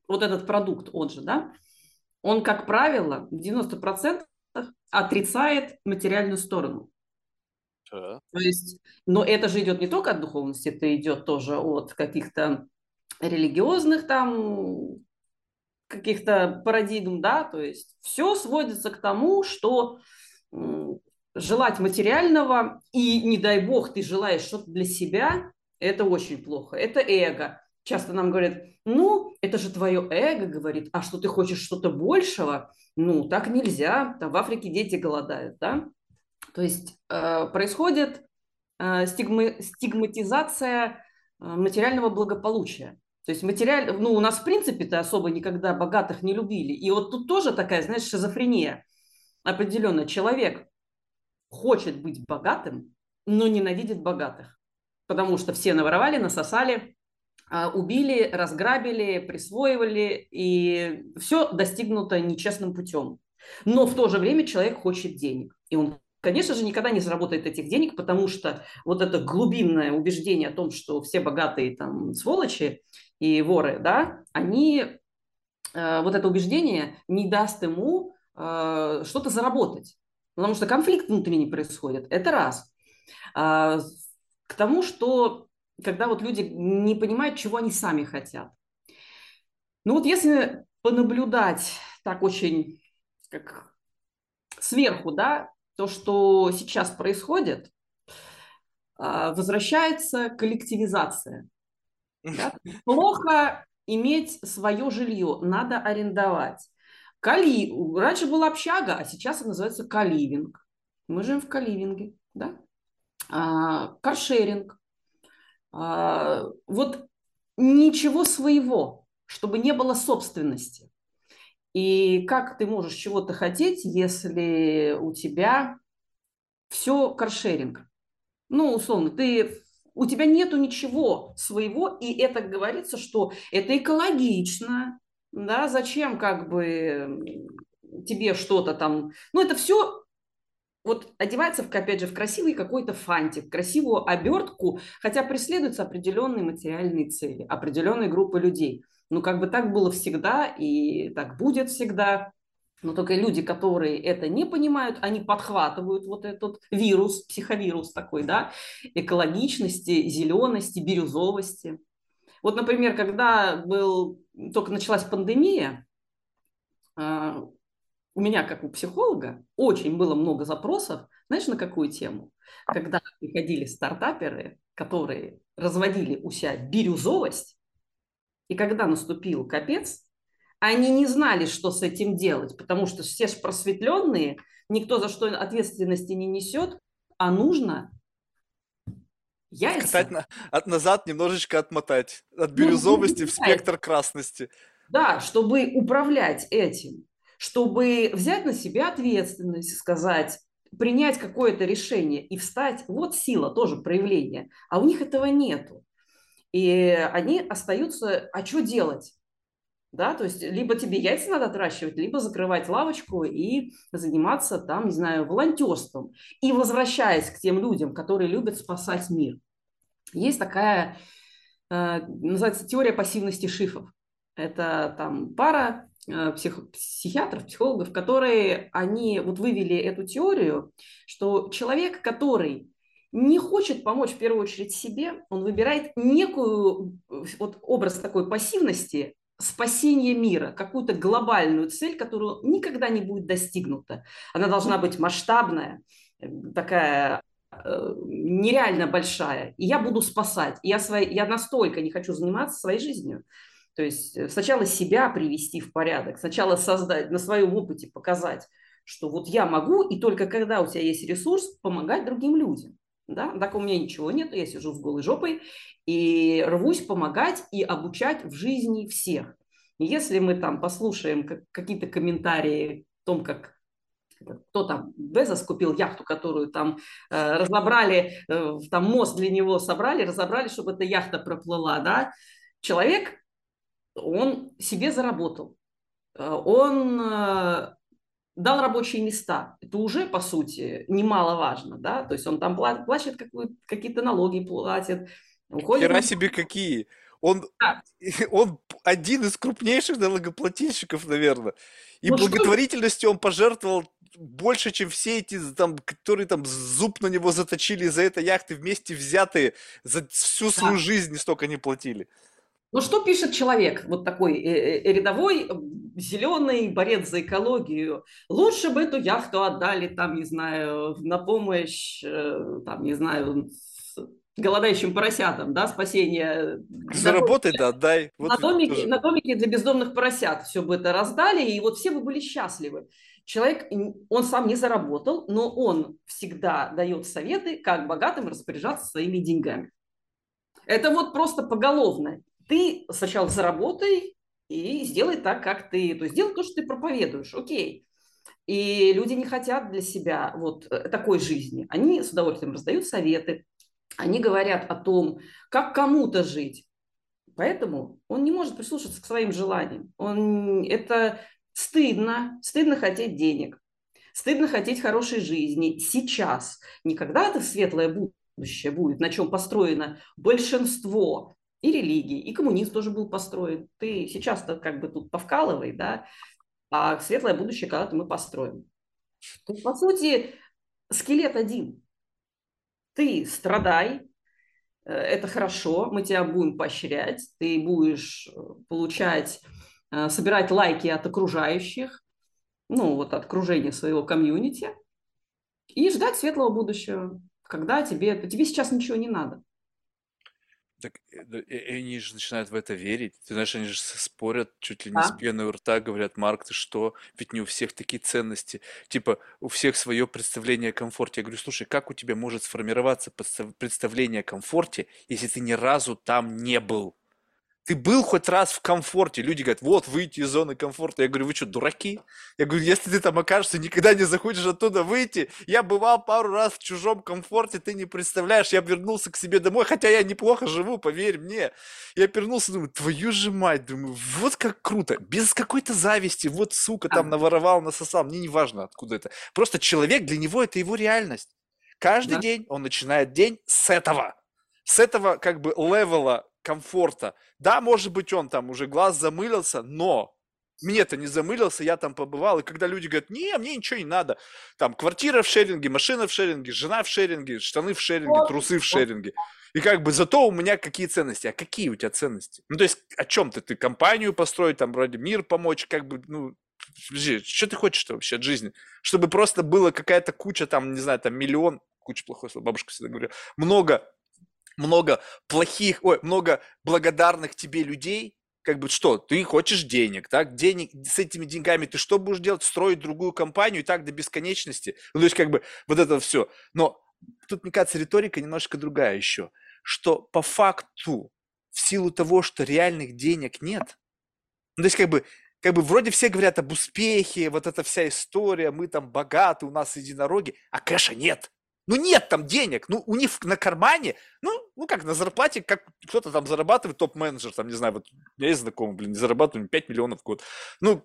вот этот продукт, он же, да, он, как правило, в 90% отрицает материальную сторону. Да. То есть, но это же идет не только от духовности, это идет тоже от каких-то религиозных там каких-то парадигм, да, то есть все сводится к тому, что желать материального, и не дай бог ты желаешь что-то для себя, это очень плохо. Это эго. Часто нам говорят, ну, это же твое эго, говорит, а что ты хочешь что-то большего? Ну, так нельзя. Там в Африке дети голодают, да? То есть э, происходит э, стигма, стигматизация э, материального благополучия. То есть материаль, ну, у нас в принципе-то особо никогда богатых не любили. И вот тут тоже такая, знаешь, шизофрения определенно. Человек хочет быть богатым, но ненавидит богатых. Потому что все наворовали, насосали, а, убили, разграбили, присвоивали, и все достигнуто нечестным путем. Но в то же время человек хочет денег. И он, конечно же, никогда не заработает этих денег, потому что вот это глубинное убеждение о том, что все богатые там сволочи и воры, да, они, э, вот это убеждение не даст ему э, что-то заработать потому что конфликт внутренний происходит. Это раз. А, к тому, что когда вот люди не понимают, чего они сами хотят. Ну вот если понаблюдать так очень как сверху, да, то, что сейчас происходит, а, возвращается коллективизация. Да? Плохо иметь свое жилье, надо арендовать. Кали... Раньше была общага, а сейчас это называется каливинг. Мы живем в каливинге, да? А, каршеринг. А, вот ничего своего, чтобы не было собственности. И как ты можешь чего-то хотеть, если у тебя все каршеринг? Ну, условно, ты, у тебя нету ничего своего, и это говорится, что это экологично, да, зачем как бы тебе что-то там, ну это все вот одевается, в, опять же, в красивый какой-то фантик, красивую обертку, хотя преследуются определенные материальные цели, определенные группы людей. Ну, как бы так было всегда и так будет всегда. Но только люди, которые это не понимают, они подхватывают вот этот вирус, психовирус такой, да, экологичности, зелености, бирюзовости. Вот, например, когда был, только началась пандемия, а, у меня, как у психолога, очень было много запросов, знаешь, на какую тему? Когда приходили стартаперы, которые разводили у себя бирюзовость, и когда наступил капец, они не знали, что с этим делать, потому что все же просветленные, никто за что ответственности не несет, а нужно Яйца. Скатать на, от назад немножечко отмотать. От ну, бирюзовости ну, в спектр красности. Да, чтобы управлять этим, чтобы взять на себя ответственность, сказать, принять какое-то решение и встать. Вот сила тоже проявление. А у них этого нету. И они остаются, а что делать? Да, то есть либо тебе яйца надо отращивать, либо закрывать лавочку и заниматься там, не знаю, волонтерством. И возвращаясь к тем людям, которые любят спасать мир, есть такая, э, называется теория пассивности шифов. Это там пара э, псих, психиатров, психологов, которые они вот вывели эту теорию, что человек, который не хочет помочь в первую очередь себе, он выбирает некую, вот образ такой пассивности, спасения мира, какую-то глобальную цель, которую никогда не будет достигнута. Она должна быть масштабная, такая э, нереально большая. И я буду спасать. я, свои, я настолько не хочу заниматься своей жизнью. То есть э, сначала себя привести в порядок, сначала создать, на своем опыте показать, что вот я могу, и только когда у тебя есть ресурс, помогать другим людям. Да? Так у меня ничего нет, я сижу с голой жопой и рвусь помогать и обучать в жизни всех. Если мы там послушаем какие-то комментарии о том, как кто там, Безос купил яхту, которую там э, разобрали, э, там мост для него собрали, разобрали, чтобы эта яхта проплыла, да. Человек, он себе заработал, э, он э, дал рабочие места. Это уже, по сути, немаловажно, да, то есть он там платит какие-то налоги, платит. Уходит Хера себе какие! Он, да. он один из крупнейших налогоплательщиков, наверное. И ну, благотворительностью что? он пожертвовал больше, чем все эти, там, которые там зуб на него заточили за это яхты вместе взятые за всю свою да. жизнь столько не платили. Ну что пишет человек, вот такой э, э, рядовой, зеленый борец за экологию? Лучше бы эту яхту отдали, там, не знаю, на помощь, э, там, не знаю, голодающим поросятам, да, спасение. Заработай, да, отдай. Вот на, домике, на домике для бездомных поросят все бы это раздали, и вот все бы были счастливы. Человек, он сам не заработал, но он всегда дает советы, как богатым распоряжаться своими деньгами. Это вот просто поголовно. Ты сначала заработай и сделай так, как ты, то есть сделай то, что ты проповедуешь, окей. И люди не хотят для себя вот э, такой жизни. Они с удовольствием раздают советы, они говорят о том, как кому-то жить. Поэтому он не может прислушаться к своим желаниям. Он, это стыдно, стыдно хотеть денег, стыдно хотеть хорошей жизни сейчас. Не когда-то светлое будущее будет, на чем построено большинство и религий, и коммунизм тоже был построен. Ты сейчас-то как бы тут повкалывай, да, а светлое будущее когда-то мы построим. То есть, по сути, скелет один. Ты страдай, э, это хорошо, мы тебя будем поощрять, ты будешь э, получать Э, собирать лайки от окружающих, ну, вот от окружения своего комьюнити, и ждать светлого будущего, когда тебе, тебе сейчас ничего не надо. Так э, они же начинают в это верить. Ты знаешь, они же спорят чуть ли не с пеной у рта, говорят, Марк, ты что? Ведь не у всех такие ценности. Типа, у всех свое представление о комфорте. Я говорю, слушай, как у тебя может сформироваться представление о комфорте, если ты ни разу там не был? Ты был хоть раз в комфорте? Люди говорят, вот, выйти из зоны комфорта. Я говорю, вы что, дураки? Я говорю, если ты там окажешься, никогда не захочешь оттуда выйти. Я бывал пару раз в чужом комфорте, ты не представляешь. Я вернулся к себе домой, хотя я неплохо живу, поверь мне. Я вернулся, думаю, твою же мать, думаю, вот как круто. Без какой-то зависти, вот, сука, там наворовал, насосал. Мне не важно, откуда это. Просто человек, для него это его реальность. Каждый да. день он начинает день с этого. С этого как бы левела комфорта. Да, может быть, он там уже глаз замылился, но мне-то не замылился, я там побывал, и когда люди говорят, не, мне ничего не надо, там квартира в шеринге, машина в шеринге, жена в шеринге, штаны в шеринге, трусы в шеринге, и как бы зато у меня какие ценности, а какие у тебя ценности? Ну, то есть о чем ты? Ты компанию построить, там, вроде мир помочь, как бы, ну, что ты хочешь вообще от жизни? Чтобы просто было какая-то куча, там, не знаю, там, миллион, куча плохой слово, бабушка всегда говорила, много много плохих, ой, много благодарных тебе людей, как бы что, ты хочешь денег, так, денег, с этими деньгами ты что будешь делать? Строить другую компанию и так до бесконечности? Ну, то есть, как бы, вот это все. Но тут, мне кажется, риторика немножко другая еще, что по факту, в силу того, что реальных денег нет, ну, то есть, как бы, как бы вроде все говорят об успехе, вот эта вся история, мы там богаты, у нас единороги, а кэша нет. Ну нет там денег, ну у них на кармане, ну, ну как на зарплате, как кто-то там зарабатывает, топ-менеджер, там, не знаю, вот меня есть знакомый, блин, не зарабатывает 5 миллионов в год. Ну,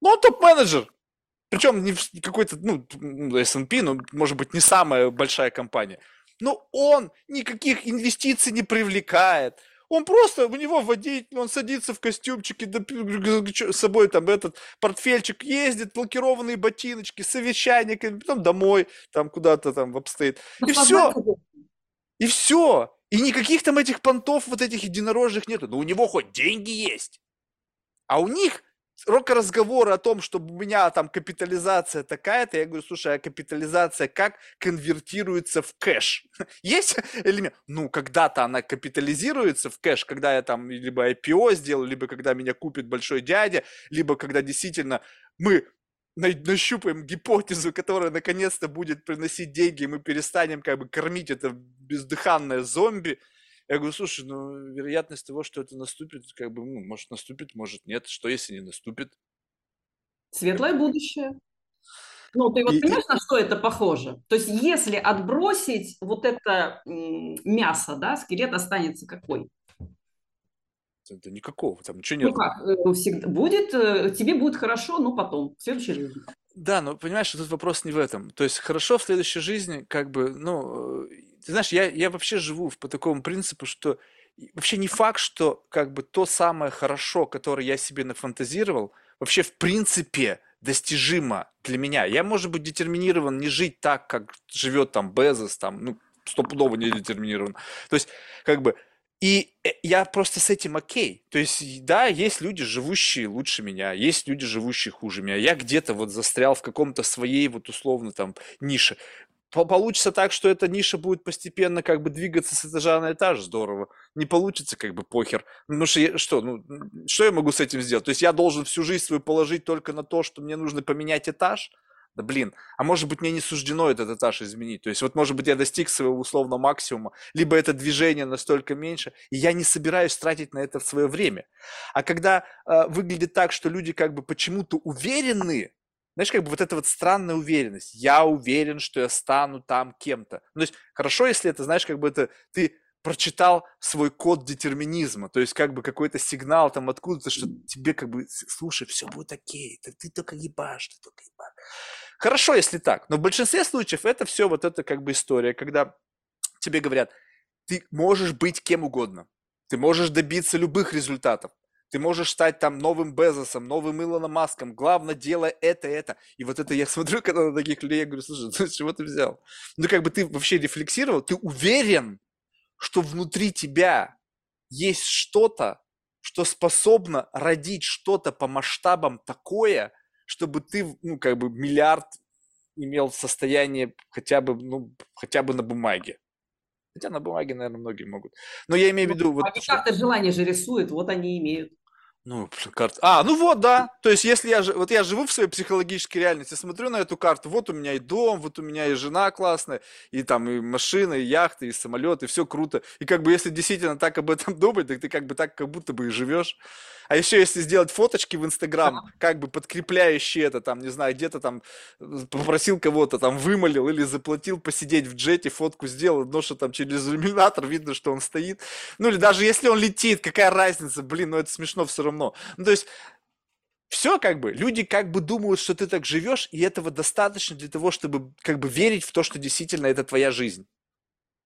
ну он топ-менеджер, причем не какой-то, ну, S&P, ну, может быть, не самая большая компания. Но он никаких инвестиций не привлекает, Он просто, у него водитель, он садится в костюмчике, с собой там этот портфельчик ездит, блокированные ботиночки, совещание, потом домой, там куда-то там в обстоит. И все. И все. И никаких там этих понтов вот этих единорожных нету. Но у него хоть деньги есть. А у них разговоры о том, что у меня там капитализация такая-то, я говорю, слушай, а капитализация как конвертируется в кэш? Есть элемент? Ну, когда-то она капитализируется в кэш, когда я там либо IPO сделаю, либо когда меня купит большой дядя, либо когда действительно мы нащупаем гипотезу, которая наконец-то будет приносить деньги, и мы перестанем как бы кормить это бездыханное зомби – я говорю, слушай, ну, вероятность того, что это наступит, как бы, ну, может наступит, может нет. Что, если не наступит? Светлое будущее. Ну, ты вот и, понимаешь, и... на что это похоже? То есть, если отбросить вот это мясо, да, скелет останется какой? Это никакого, там ничего нет. Ну как, э, всегда будет, э, тебе будет хорошо, но потом, в следующей жизни. Да, но понимаешь, тут вопрос не в этом. То есть хорошо в следующей жизни, как бы, ну, ты знаешь, я, я вообще живу по такому принципу, что вообще не факт, что как бы то самое хорошо, которое я себе нафантазировал, вообще в принципе достижимо для меня. Я, может быть, детерминирован не жить так, как живет там Безос, там, ну, стопудово не детерминирован. То есть, как бы, и э, я просто с этим окей. То есть, да, есть люди, живущие лучше меня, есть люди, живущие хуже меня. Я где-то вот застрял в каком-то своей вот условно там нише получится так, что эта ниша будет постепенно как бы двигаться с этажа на этаж, здорово. Не получится, как бы похер. Ну что, что, ну, что я могу с этим сделать? То есть я должен всю жизнь свою положить только на то, что мне нужно поменять этаж? Да блин, а может быть мне не суждено этот этаж изменить. То есть вот может быть я достиг своего условно максимума, либо это движение настолько меньше, и я не собираюсь тратить на это свое время. А когда э, выглядит так, что люди как бы почему-то уверены, знаешь, как бы вот эта вот странная уверенность. Я уверен, что я стану там кем-то. Ну, то есть хорошо, если это, знаешь, как бы это ты прочитал свой код детерминизма, то есть как бы какой-то сигнал там откуда-то, что тебе как бы, слушай, все будет окей, ты, ты только ебашь, ты только ебашь. Хорошо, если так, но в большинстве случаев это все вот это как бы история, когда тебе говорят, ты можешь быть кем угодно, ты можешь добиться любых результатов, ты можешь стать там новым Безосом, новым Илоном Маском. Главное, делай это, это. И вот это я смотрю, когда на таких людей, я говорю, слушай, ну, чего ты взял? Ну, как бы ты вообще рефлексировал, ты уверен, что внутри тебя есть что-то, что способно родить что-то по масштабам такое, чтобы ты, ну, как бы миллиард имел состояние хотя бы, ну, хотя бы на бумаге. Хотя на бумаге, наверное, многие могут. Но я имею в ну, виду... Вот, они как-то желание же рисуют, вот они имеют. Ну, карта. А, ну вот, да. То есть, если я, вот я живу в своей психологической реальности, смотрю на эту карту, вот у меня и дом, вот у меня и жена классная, и там и машина, и яхты, и самолет, и все круто. И как бы, если действительно так об этом думать, так ты как бы так как будто бы и живешь. А еще если сделать фоточки в Инстаграм, как бы подкрепляющие это, там, не знаю, где-то там э, попросил кого-то, там, вымолил или заплатил посидеть в джете, фотку сделал, но что там через иллюминатор видно, что он стоит. Ну, или даже если он летит, какая разница, блин, ну это смешно все равно. Ну, то есть все как бы, люди как бы думают, что ты так живешь, и этого достаточно для того, чтобы как бы верить в то, что действительно это твоя жизнь.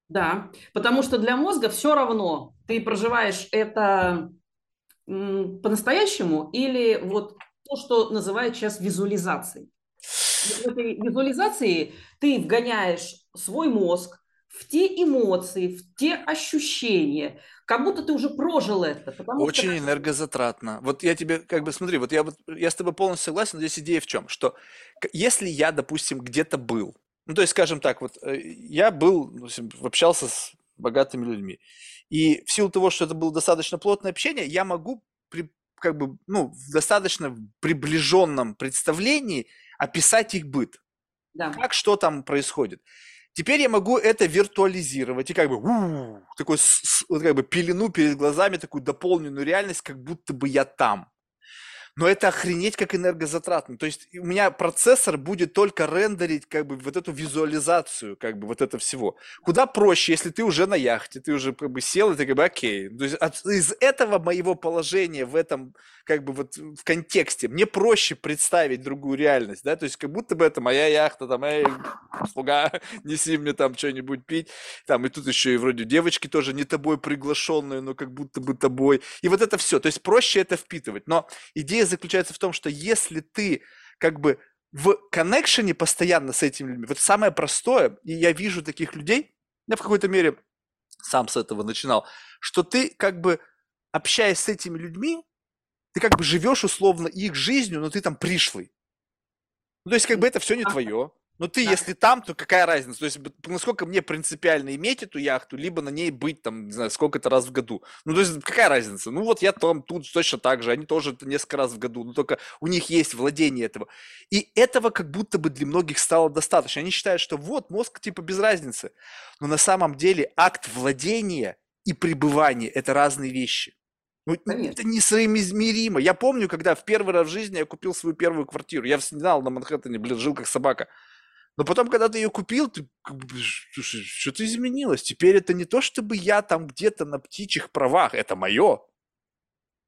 Да, потому что для мозга все равно, ты проживаешь это по-настоящему или вот то, что называют сейчас визуализацией. В этой визуализации ты вгоняешь свой мозг в те эмоции, в те ощущения, как будто ты уже прожил это. Очень что... энергозатратно. Вот я тебе, как бы, смотри, вот я, вот я с тобой полностью согласен, но здесь идея в чем? Что если я, допустим, где-то был, ну, то есть, скажем так, вот э, я был, допустим, общался с богатыми людьми, и в силу того, что это было достаточно плотное общение, я могу при, как бы, ну, в достаточно приближенном представлении описать их быт. Да. Как что там происходит. Теперь я могу это виртуализировать и как бы такой вот как бы пелену перед глазами, такую дополненную реальность, как будто бы я там. Но это охренеть как энергозатратно. То есть у меня процессор будет только рендерить как бы вот эту визуализацию как бы вот это всего. Куда проще, если ты уже на яхте, ты уже как бы сел, и ты как бы окей. То есть от, из этого моего положения в этом как бы вот в контексте мне проще представить другую реальность, да, то есть как будто бы это моя яхта, там, эй, слуга, неси мне там что-нибудь пить, там, и тут еще и вроде девочки тоже не тобой приглашенные, но как будто бы тобой, и вот это все, то есть проще это впитывать, но идея заключается в том, что если ты как бы в коннекшене постоянно с этими людьми, вот самое простое, и я вижу таких людей, я в какой-то мере сам с этого начинал, что ты как бы общаясь с этими людьми, ты как бы живешь условно их жизнью, но ты там пришлый. Ну, то есть как бы это все не твое. Но ты, да. если там, то какая разница? То есть, насколько мне принципиально иметь эту яхту, либо на ней быть там, не знаю, сколько-то раз в году. Ну, то есть, какая разница? Ну, вот я там тут точно так же, они тоже несколько раз в году, но только у них есть владение этого. И этого как будто бы для многих стало достаточно. Они считают, что вот, мозг типа без разницы. Но на самом деле акт владения и пребывания – это разные вещи. Ну, Конечно. это несоизмеримо. Я помню, когда в первый раз в жизни я купил свою первую квартиру. Я знал на Манхэттене, блин, жил как собака. Но потом, когда ты ее купил, ты слушай, что-то изменилось. Теперь это не то, чтобы я там где-то на птичьих правах, это мое.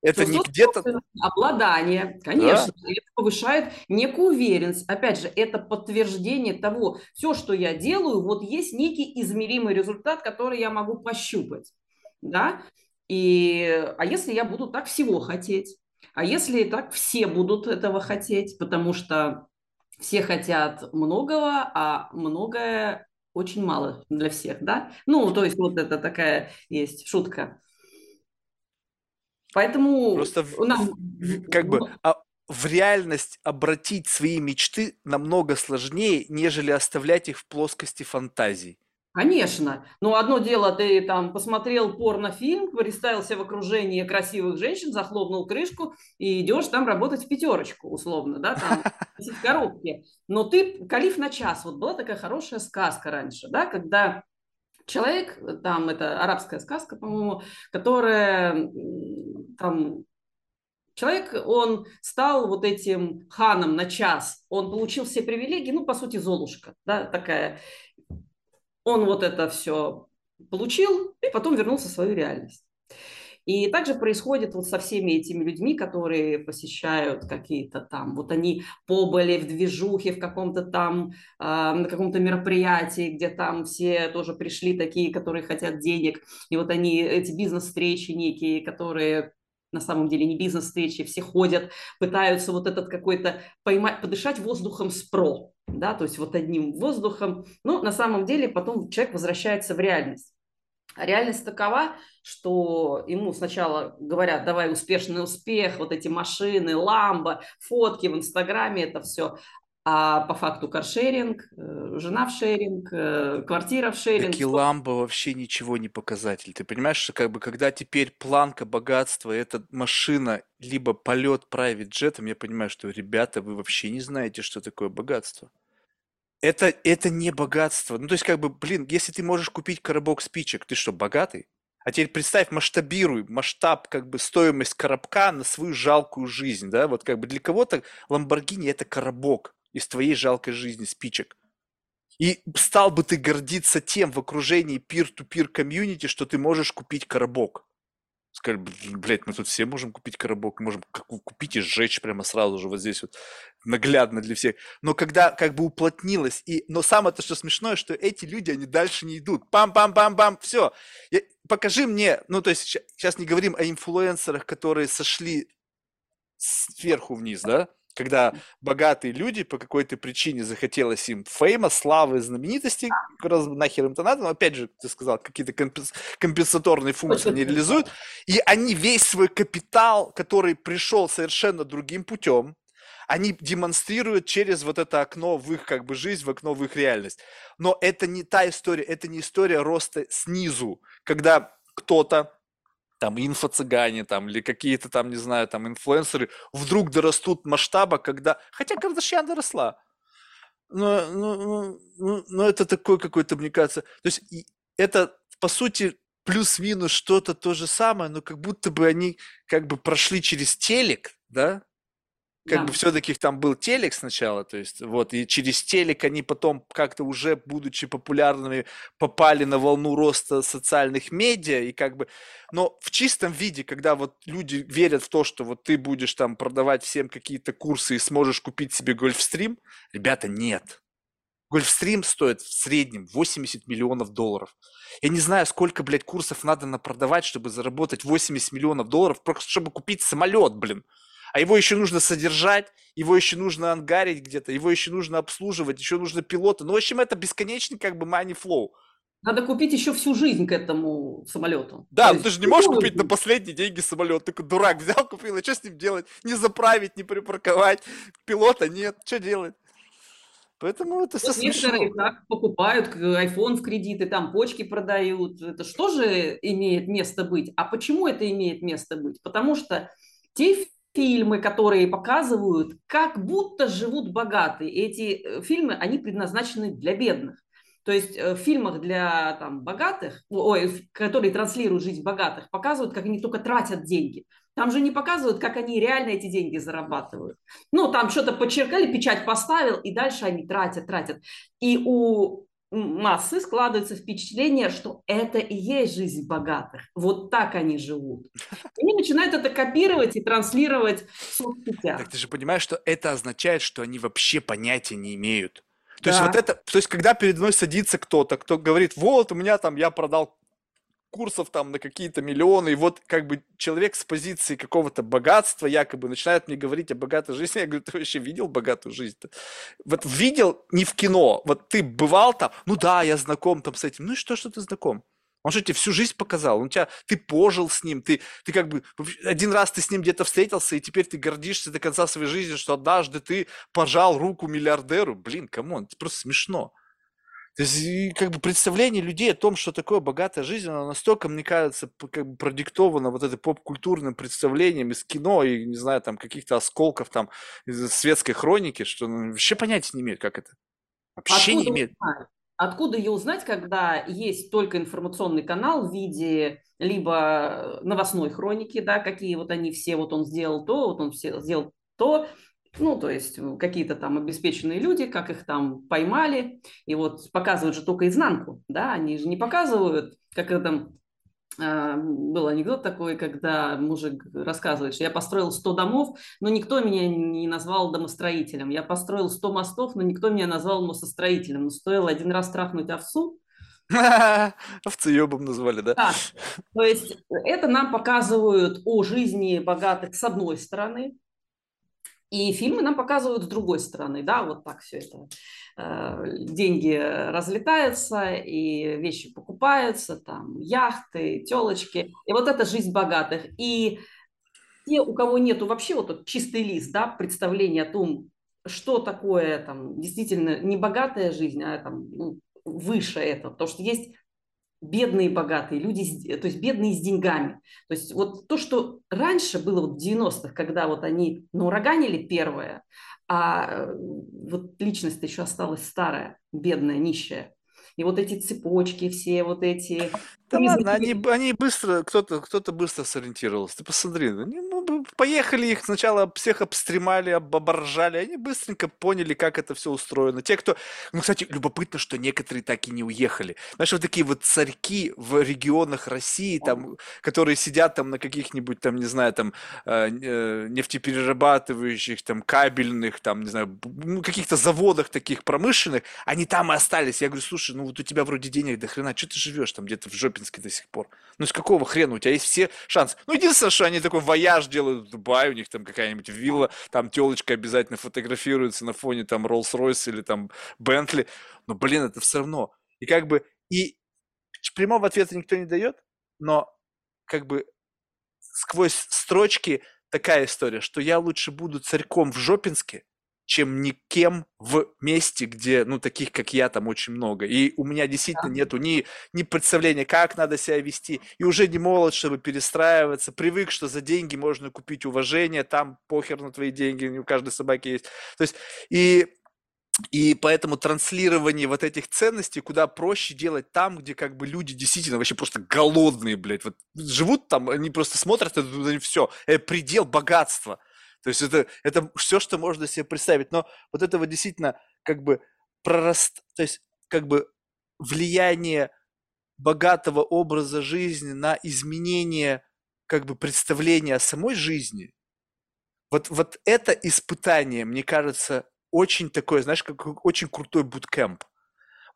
Это не где-то... Обладание, конечно, да? это повышает некую уверенность. Опять же, это подтверждение того, все, что я делаю, вот есть некий измеримый результат, который я могу пощупать. Да? И, а если я буду так всего хотеть? А если так все будут этого хотеть? Потому что все хотят многого, а многое очень мало для всех, да? Ну, то есть вот это такая есть шутка. Поэтому... Просто в, нам... как бы а в реальность обратить свои мечты намного сложнее, нежели оставлять их в плоскости фантазий. Конечно. Но одно дело, ты там посмотрел порнофильм, представил себя в окружении красивых женщин, захлопнул крышку и идешь там работать в пятерочку, условно, да, там в коробке. Но ты, калиф на час, вот была такая хорошая сказка раньше, да, когда человек, там это арабская сказка, по-моему, которая там Человек, он стал вот этим ханом на час, он получил все привилегии, ну, по сути, Золушка, да, такая. Он вот это все получил и потом вернулся в свою реальность. И также происходит вот со всеми этими людьми, которые посещают какие-то там, вот они побыли в движухе, в каком-то там, э, на каком-то мероприятии, где там все тоже пришли такие, которые хотят денег, и вот они, эти бизнес-встречи некие, которые на самом деле не бизнес-встречи, все ходят, пытаются вот этот какой-то поймать, подышать воздухом спро, да, то есть вот одним воздухом, но на самом деле потом человек возвращается в реальность. А реальность такова, что ему сначала говорят, давай успешный успех, вот эти машины, ламба, фотки в Инстаграме, это все. А по факту каршеринг, э, жена в шеринг, э, квартира в шеринг. Таки ламба вообще ничего не показатель. Ты понимаешь, что как бы когда теперь планка богатства, это машина, либо полет private джетом, я понимаю, что ребята, вы вообще не знаете, что такое богатство. Это, это не богатство. Ну, то есть, как бы, блин, если ты можешь купить коробок спичек, ты что, богатый? А теперь представь, масштабируй масштаб, как бы стоимость коробка на свою жалкую жизнь, да, вот как бы для кого-то Ламборгини это коробок, из твоей жалкой жизни спичек. И стал бы ты гордиться тем в окружении peer-to-peer комьюнити, что ты можешь купить коробок. Сказали, блядь, мы тут все можем купить коробок, можем купить и сжечь прямо сразу же вот здесь вот наглядно для всех. Но когда как бы уплотнилось, и, но самое то, что смешное, что эти люди, они дальше не идут. Пам-пам-пам-пам, все. Я, покажи мне, ну то есть сейчас не говорим о инфлюенсерах, которые сошли сверху вниз, да? Когда богатые люди по какой-то причине захотелось им фейма, славы, знаменитости, раз нахер им-то надо, но опять же, ты сказал, какие-то компенсаторные функции не реализуют, и они весь свой капитал, который пришел совершенно другим путем, они демонстрируют через вот это окно в их как бы жизнь, в окно в их реальность. Но это не та история, это не история роста снизу, когда кто-то там инфо-цыгане там, или какие-то там, не знаю, там инфлюенсеры вдруг дорастут масштаба, когда... Хотя Кардашьян доросла. Но, но, но, но это такой какой-то, мне кажется... То есть это, по сути, плюс-минус что-то то же самое, но как будто бы они как бы прошли через телек, да, как да. бы все-таки там был телек сначала, то есть вот, и через телек они потом как-то уже, будучи популярными, попали на волну роста социальных медиа, и как бы, но в чистом виде, когда вот люди верят в то, что вот ты будешь там продавать всем какие-то курсы и сможешь купить себе гольфстрим, ребята, нет. Гольфстрим стоит в среднем 80 миллионов долларов. Я не знаю, сколько, блядь, курсов надо напродавать, чтобы заработать 80 миллионов долларов, просто чтобы купить самолет, блин а его еще нужно содержать, его еще нужно ангарить где-то, его еще нужно обслуживать, еще нужно пилоты. Ну, в общем, это бесконечный как бы money flow. Надо купить еще всю жизнь к этому самолету. Да, ну ты же не можешь купить на последние деньги самолет. Ты дурак взял, купил, и что с ним делать? Не заправить, не припарковать. Пилота нет, что делать? Поэтому это вот Некоторые так покупают iPhone в кредиты, там почки продают. Это что же имеет место быть? А почему это имеет место быть? Потому что те фильмы, которые показывают, как будто живут богатые. Эти э, фильмы, они предназначены для бедных. То есть э, в фильмах для там, богатых, ой, которые транслируют жизнь богатых, показывают, как они только тратят деньги. Там же не показывают, как они реально эти деньги зарабатывают. Ну, там что-то подчеркали, печать поставил, и дальше они тратят, тратят. И у массы складывается впечатление, что это и есть жизнь богатых. Вот так они живут. Они начинают это копировать и транслировать в соцсетях. Так ты же понимаешь, что это означает, что они вообще понятия не имеют. То да. есть вот это, то есть когда перед мной садится кто-то, кто говорит, вот у меня там я продал курсов там на какие-то миллионы, и вот как бы человек с позиции какого-то богатства якобы начинает мне говорить о богатой жизни, я говорю, ты вообще видел богатую жизнь-то? Вот видел не в кино, вот ты бывал там, ну да, я знаком там с этим, ну и что, что ты знаком? Он же тебе всю жизнь показал, он тебя, ты пожил с ним, ты, ты как бы, один раз ты с ним где-то встретился, и теперь ты гордишься до конца своей жизни, что однажды ты пожал руку миллиардеру. Блин, come on, это просто смешно. То есть, как бы представление людей о том, что такое богатая жизнь, она настолько, мне кажется, как бы продиктована вот этой поп-культурным представлением из кино и, не знаю, там, каких-то осколков там из светской хроники, что ну, вообще понятия не имеет, как это. Вообще Откуда не имеет. Узнать? Откуда ее узнать, когда есть только информационный канал в виде либо новостной хроники, да, какие вот они все, вот он сделал то, вот он все сделал то, ну, то есть э, какие-то там обеспеченные люди, как их там поймали, и вот показывают же только изнанку, да, они же не показывают, как это там а, был анекдот такой, когда мужик рассказывает, что я построил 100 домов, но никто меня не назвал домостроителем. Я построил 100 мостов, но никто меня назвал мостостроителем. Но стоило один раз трахнуть овцу. Овцеебом назвали, да? Да. То есть это нам показывают о жизни богатых с одной стороны, и фильмы нам показывают с другой стороны, да, вот так все это. Э, деньги разлетаются, и вещи покупаются, там, яхты, телочки. И вот это жизнь богатых. И те, у кого нету вообще вот тот чистый лист, да, представления о том, что такое там действительно не богатая жизнь, а там ну, выше этого. Потому что есть бедные и богатые, люди, то есть бедные с деньгами. То есть вот то, что раньше было вот в 90-х, когда вот они ну, ураганили первое, а э, вот личность еще осталась старая, бедная, нищая. И вот эти цепочки все, вот эти да ладно, они, они быстро, кто-то кто быстро сориентировался. Ты посмотри, они ну, поехали их сначала всех обстремали, оборжали, они быстренько поняли, как это все устроено. Те, кто... Ну, кстати, любопытно, что некоторые так и не уехали. Знаешь, вот такие вот царьки в регионах России, там, которые сидят там на каких-нибудь, там, не знаю, там, э, э, нефтеперерабатывающих, там, кабельных, там, не знаю, ну, каких-то заводах таких промышленных, они там и остались. Я говорю, слушай, ну вот у тебя вроде денег до хрена, что ты живешь там где-то в жопе Челябинске до сих пор. Ну, с какого хрена? У тебя есть все шансы. Ну, единственное, что они такой вояж делают в Дубае, у них там какая-нибудь вилла, там телочка обязательно фотографируется на фоне там Rolls-Royce или там Бентли. Но, блин, это все равно. И как бы, и прямого ответа никто не дает, но как бы сквозь строчки такая история, что я лучше буду царьком в Жопинске, чем никем в месте, где, ну, таких, как я, там очень много. И у меня действительно да. нету ни, ни представления, как надо себя вести. И уже не молод, чтобы перестраиваться. Привык, что за деньги можно купить уважение, там похер на твои деньги, у каждой собаки есть. То есть, и и поэтому транслирование вот этих ценностей куда проще делать там, где как бы люди действительно вообще просто голодные, блядь. Вот живут там, они просто смотрят, это все, предел богатства. То есть это, это все, что можно себе представить. Но вот этого действительно как бы пророст... То есть как бы влияние богатого образа жизни на изменение как бы представления о самой жизни, вот, вот это испытание, мне кажется, очень такое, знаешь, как очень крутой буткемп.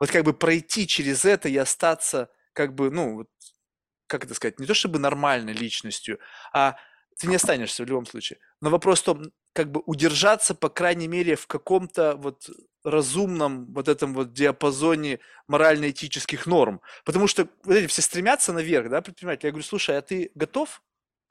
Вот как бы пройти через это и остаться как бы, ну, вот, как это сказать, не то чтобы нормальной личностью, а ты не останешься в любом случае. Но вопрос в том, как бы удержаться, по крайней мере, в каком-то вот разумном вот этом вот диапазоне морально-этических норм. Потому что вот эти все стремятся наверх, да, предприниматели. Я говорю, слушай, а ты готов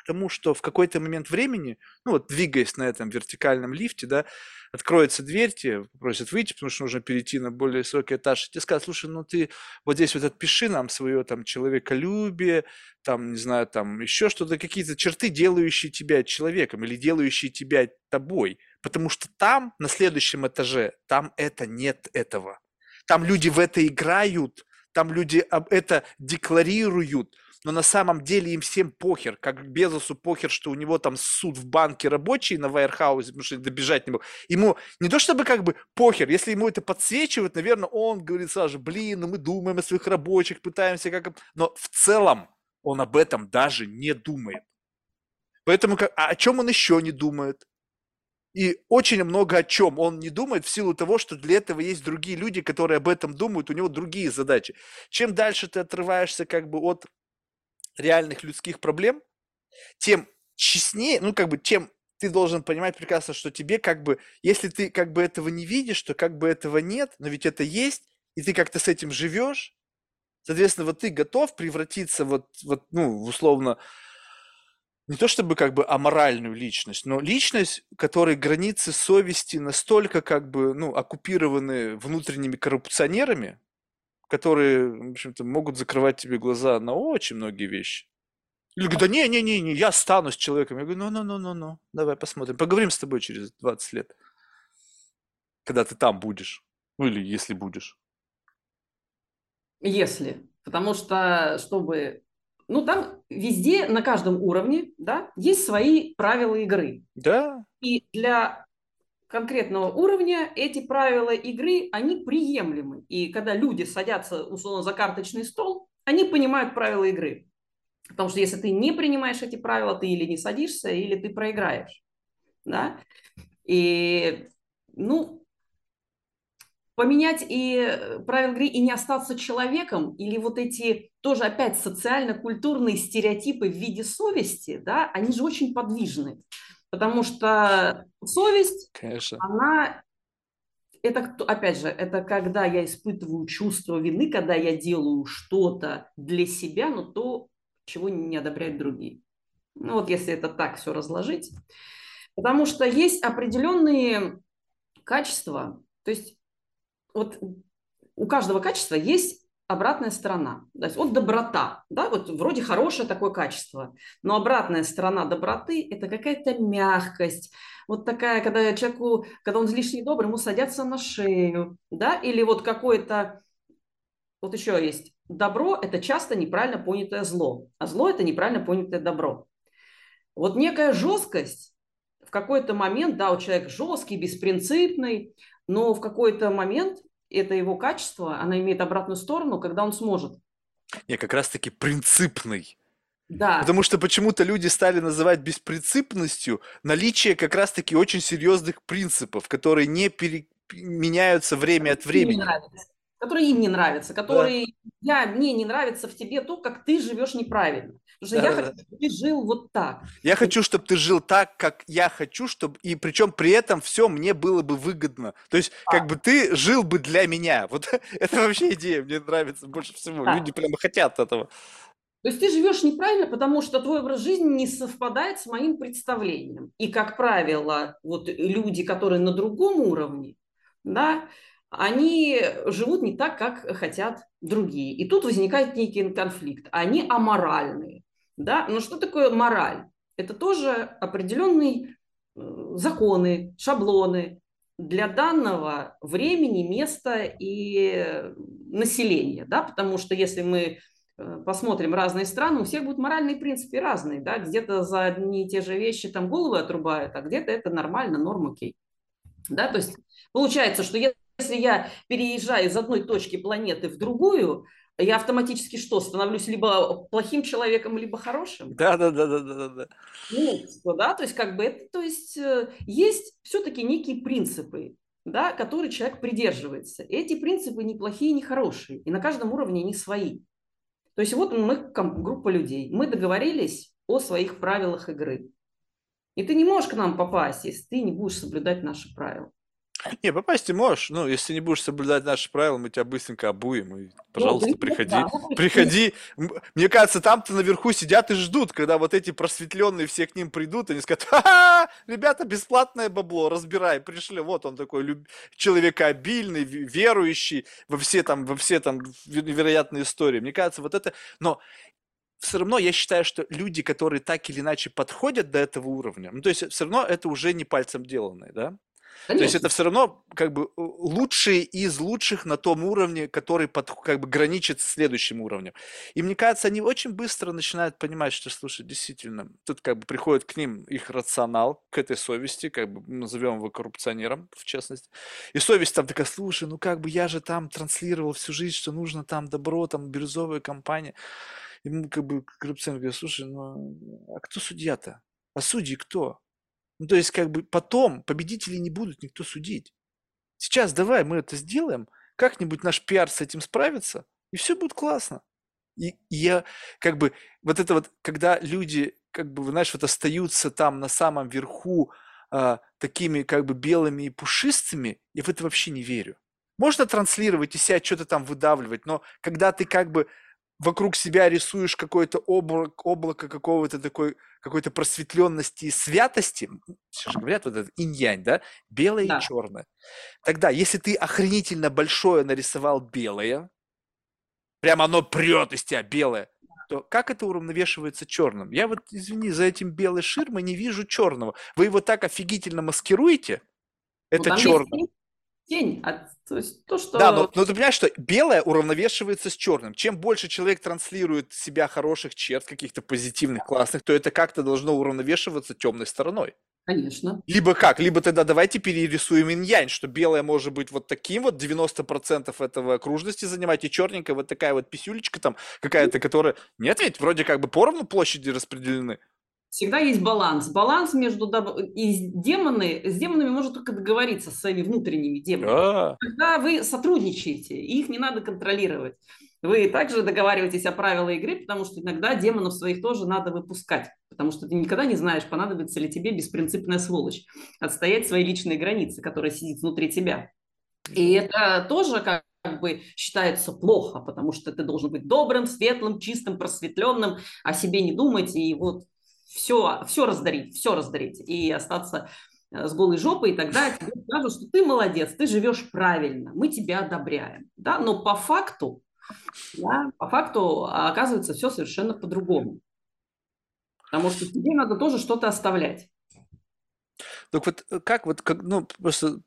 к тому, что в какой-то момент времени, ну вот двигаясь на этом вертикальном лифте, да, откроется дверь, тебе просят выйти, потому что нужно перейти на более высокий этаж, и тебе скажут, слушай, ну ты вот здесь вот отпиши нам свое там человеколюбие, там, не знаю, там еще что-то, какие-то черты, делающие тебя человеком или делающие тебя тобой. Потому что там, на следующем этаже, там это нет этого. Там люди в это играют, там люди это декларируют, но на самом деле им всем похер, как Безосу похер, что у него там суд в банке рабочий на Вайерхаусе, потому что добежать не мог. Ему не то чтобы как бы похер, если ему это подсвечивают, наверное, он говорит сразу блин, ну мы думаем о своих рабочих, пытаемся как... Но в целом он об этом даже не думает. Поэтому как, а о чем он еще не думает? И очень много о чем он не думает в силу того, что для этого есть другие люди, которые об этом думают, у него другие задачи. Чем дальше ты отрываешься как бы от реальных людских проблем, тем честнее, ну, как бы, тем ты должен понимать прекрасно, что тебе как бы, если ты как бы этого не видишь, то как бы этого нет, но ведь это есть, и ты как-то с этим живешь, соответственно, вот ты готов превратиться вот, вот ну, условно, не то чтобы как бы аморальную личность, но личность, которой границы совести настолько как бы, ну, оккупированы внутренними коррупционерами, которые, в общем-то, могут закрывать тебе глаза на очень многие вещи. Или говорят, да не, не, не, не, я останусь человеком. Я говорю, ну, ну, ну, ну, ну, давай посмотрим. Поговорим с тобой через 20 лет, когда ты там будешь. Ну, или если будешь. Если. Потому что, чтобы... Ну, там везде, на каждом уровне, да, есть свои правила игры. Да. И для конкретного уровня эти правила игры, они приемлемы. И когда люди садятся, условно, за карточный стол, они понимают правила игры. Потому что если ты не принимаешь эти правила, ты или не садишься, или ты проиграешь. Да? И, ну, поменять и правила игры и не остаться человеком, или вот эти тоже опять социально-культурные стереотипы в виде совести, да, они же очень подвижны. Потому что совесть, Конечно. она, это, опять же, это когда я испытываю чувство вины, когда я делаю что-то для себя, но то, чего не одобряют другие. Ну вот если это так все разложить. Потому что есть определенные качества, то есть вот у каждого качества есть обратная сторона. То есть вот доброта, да, вот вроде хорошее такое качество, но обратная сторона доброты – это какая-то мягкость, вот такая, когда человеку, когда он излишне добрый, ему садятся на шею, да, или вот какое-то, вот еще есть, добро – это часто неправильно понятое зло, а зло – это неправильно понятое добро. Вот некая жесткость в какой-то момент, да, у человека жесткий, беспринципный, но в какой-то момент это его качество, она имеет обратную сторону, когда он сможет. Не, как раз-таки принципный. Да. Потому что почему-то люди стали называть беспринципностью наличие как раз-таки очень серьезных принципов, которые не пере... меняются время от времени. Не нравится которые им не нравятся, которые да. я, мне не нравится в тебе то, как ты живешь неправильно. Потому что да, я да, хочу, чтобы ты жил вот так. Я хочу, чтобы ты жил так, как я хочу, чтобы и причем при этом все мне было бы выгодно. То есть, а. как бы ты жил бы для меня. Вот это вообще идея, мне нравится больше всего. Да. Люди прямо хотят этого. То есть ты живешь неправильно, потому что твой образ жизни не совпадает с моим представлением. И, как правило, вот люди, которые на другом уровне, да, они живут не так, как хотят другие. И тут возникает некий конфликт. Они аморальные. Да? Но что такое мораль? Это тоже определенные э, законы, шаблоны для данного времени, места и населения. Да? Потому что если мы э, посмотрим разные страны, у всех будут моральные принципы разные, да, где-то за одни и те же вещи там головы отрубают, а где-то это нормально, норм окей. Да, то есть получается, что если я переезжаю из одной точки планеты в другую, я автоматически что, становлюсь либо плохим человеком, либо хорошим? Да, да, да, да, да, да. Ну, да, то есть как бы это, то есть э, есть все-таки некие принципы, да, которые человек придерживается. Эти принципы не плохие, не хорошие, и на каждом уровне они свои. То есть вот мы, группа людей, мы договорились о своих правилах игры. И ты не можешь к нам попасть, если ты не будешь соблюдать наши правила. Не, попасть ты можешь. Ну, если не будешь соблюдать наши правила, мы тебя быстренько обуем. И, пожалуйста, ну, приходи. Да, ну, приходи. Мне кажется, там-то наверху сидят и ждут, когда вот эти просветленные все к ним придут, они скажут, ха-ха, ребята, бесплатное бабло, разбирай, пришли. Вот он такой люб... человекообильный, верующий во все там, во все там невероятные истории. Мне кажется, вот это... Но все равно я считаю, что люди, которые так или иначе подходят до этого уровня, ну, то есть все равно это уже не пальцем деланное, да? Конечно. То есть это все равно как бы лучшие из лучших на том уровне, который под, как бы граничит с следующим уровнем. И мне кажется, они очень быстро начинают понимать, что, слушай, действительно, тут как бы приходит к ним их рационал, к этой совести, как бы назовем его коррупционером, в частности. И совесть там такая, слушай, ну как бы я же там транслировал всю жизнь, что нужно там добро, там бирюзовая компания. Мы как бы коррупционер говорит, слушай, ну а кто судья-то? А судьи кто? Ну, то есть, как бы потом победителей не будут никто судить. Сейчас давай мы это сделаем, как-нибудь наш пиар с этим справится, и все будет классно. И, я как бы вот это вот, когда люди, как бы, знаешь, вот остаются там на самом верху а, такими как бы белыми и пушистыми, я в это вообще не верю. Можно транслировать и себя что-то там выдавливать, но когда ты как бы вокруг себя рисуешь какое-то облако, облако какого-то такой, какой-то просветленности и святости, сейчас же говорят вот это инь-янь, да, белое да. и черное. Тогда, если ты охренительно большое нарисовал белое, прямо оно прет из тебя белое, то как это уравновешивается черным? Я вот, извини, за этим белой ширмой не вижу черного. Вы его так офигительно маскируете, ну, это ну, черное тень, а, то есть то, что... Да, но, но ты понимаешь, что белое уравновешивается с черным. Чем больше человек транслирует себя хороших черт, каких-то позитивных, классных, то это как-то должно уравновешиваться темной стороной. Конечно. Либо как? Либо тогда давайте перерисуем инь-янь, что белое может быть вот таким вот, 90% этого окружности занимать, и черненькая вот такая вот писюлечка там какая-то, которая... Нет ведь, вроде как бы поровну площади распределены всегда есть баланс. Баланс между и демоны, с демонами можно только договориться с своими внутренними демонами. А. Когда вы сотрудничаете, их не надо контролировать. Вы также договариваетесь о правилах игры, потому что иногда демонов своих тоже надо выпускать, потому что ты никогда не знаешь, понадобится ли тебе беспринципная сволочь отстоять свои личные границы, которая сидит внутри тебя. И это тоже как как бы считается плохо, потому что ты должен быть добрым, светлым, чистым, просветленным, о себе не думать и вот все, все раздарить, все раздарить и остаться э, с голой жопой, и тогда тебе скажут, что ты молодец, ты живешь правильно, мы тебя одобряем. Да? Но по факту, да, по факту оказывается все совершенно по-другому. Потому что тебе надо тоже что-то оставлять. Так вот, э, как вот, как, ну, просто,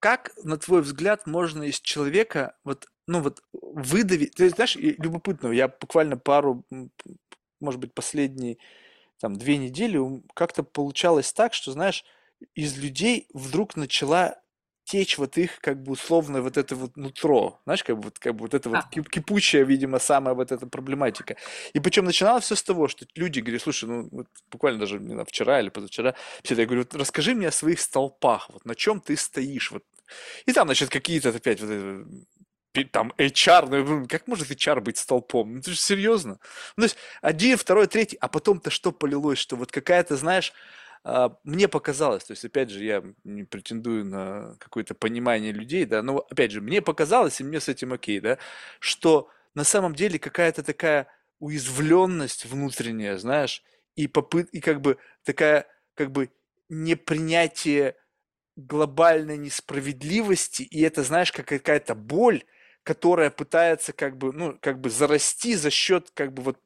как, на твой взгляд, можно из человека вот, ну вот, выдавить, ты знаешь, любопытно, я буквально пару, может быть, последний там две недели как-то получалось так, что, знаешь, из людей вдруг начала течь вот их, как бы, условно, вот это вот нутро, знаешь, как бы, вот, как бы вот это вот кипучая, видимо, самая вот эта проблематика. И причем начиналось все с того, что люди говорят, слушай, ну, вот буквально даже не знаю, вчера или позавчера, все я говорю, вот расскажи мне о своих столпах, вот на чем ты стоишь, вот. И там, значит, какие-то опять вот там HR, ну, как может HR быть столпом? Ну, это же серьезно. Ну, то есть один, второй, третий, а потом-то что полилось, что вот какая-то, знаешь, а, мне показалось, то есть, опять же, я не претендую на какое-то понимание людей, да, но, опять же, мне показалось, и мне с этим окей, да, что на самом деле какая-то такая уязвленность внутренняя, знаешь, и попыт, и как бы такая, как бы непринятие глобальной несправедливости, и это, знаешь, как какая-то боль, которая пытается как бы, ну, как бы зарасти за счет как бы вот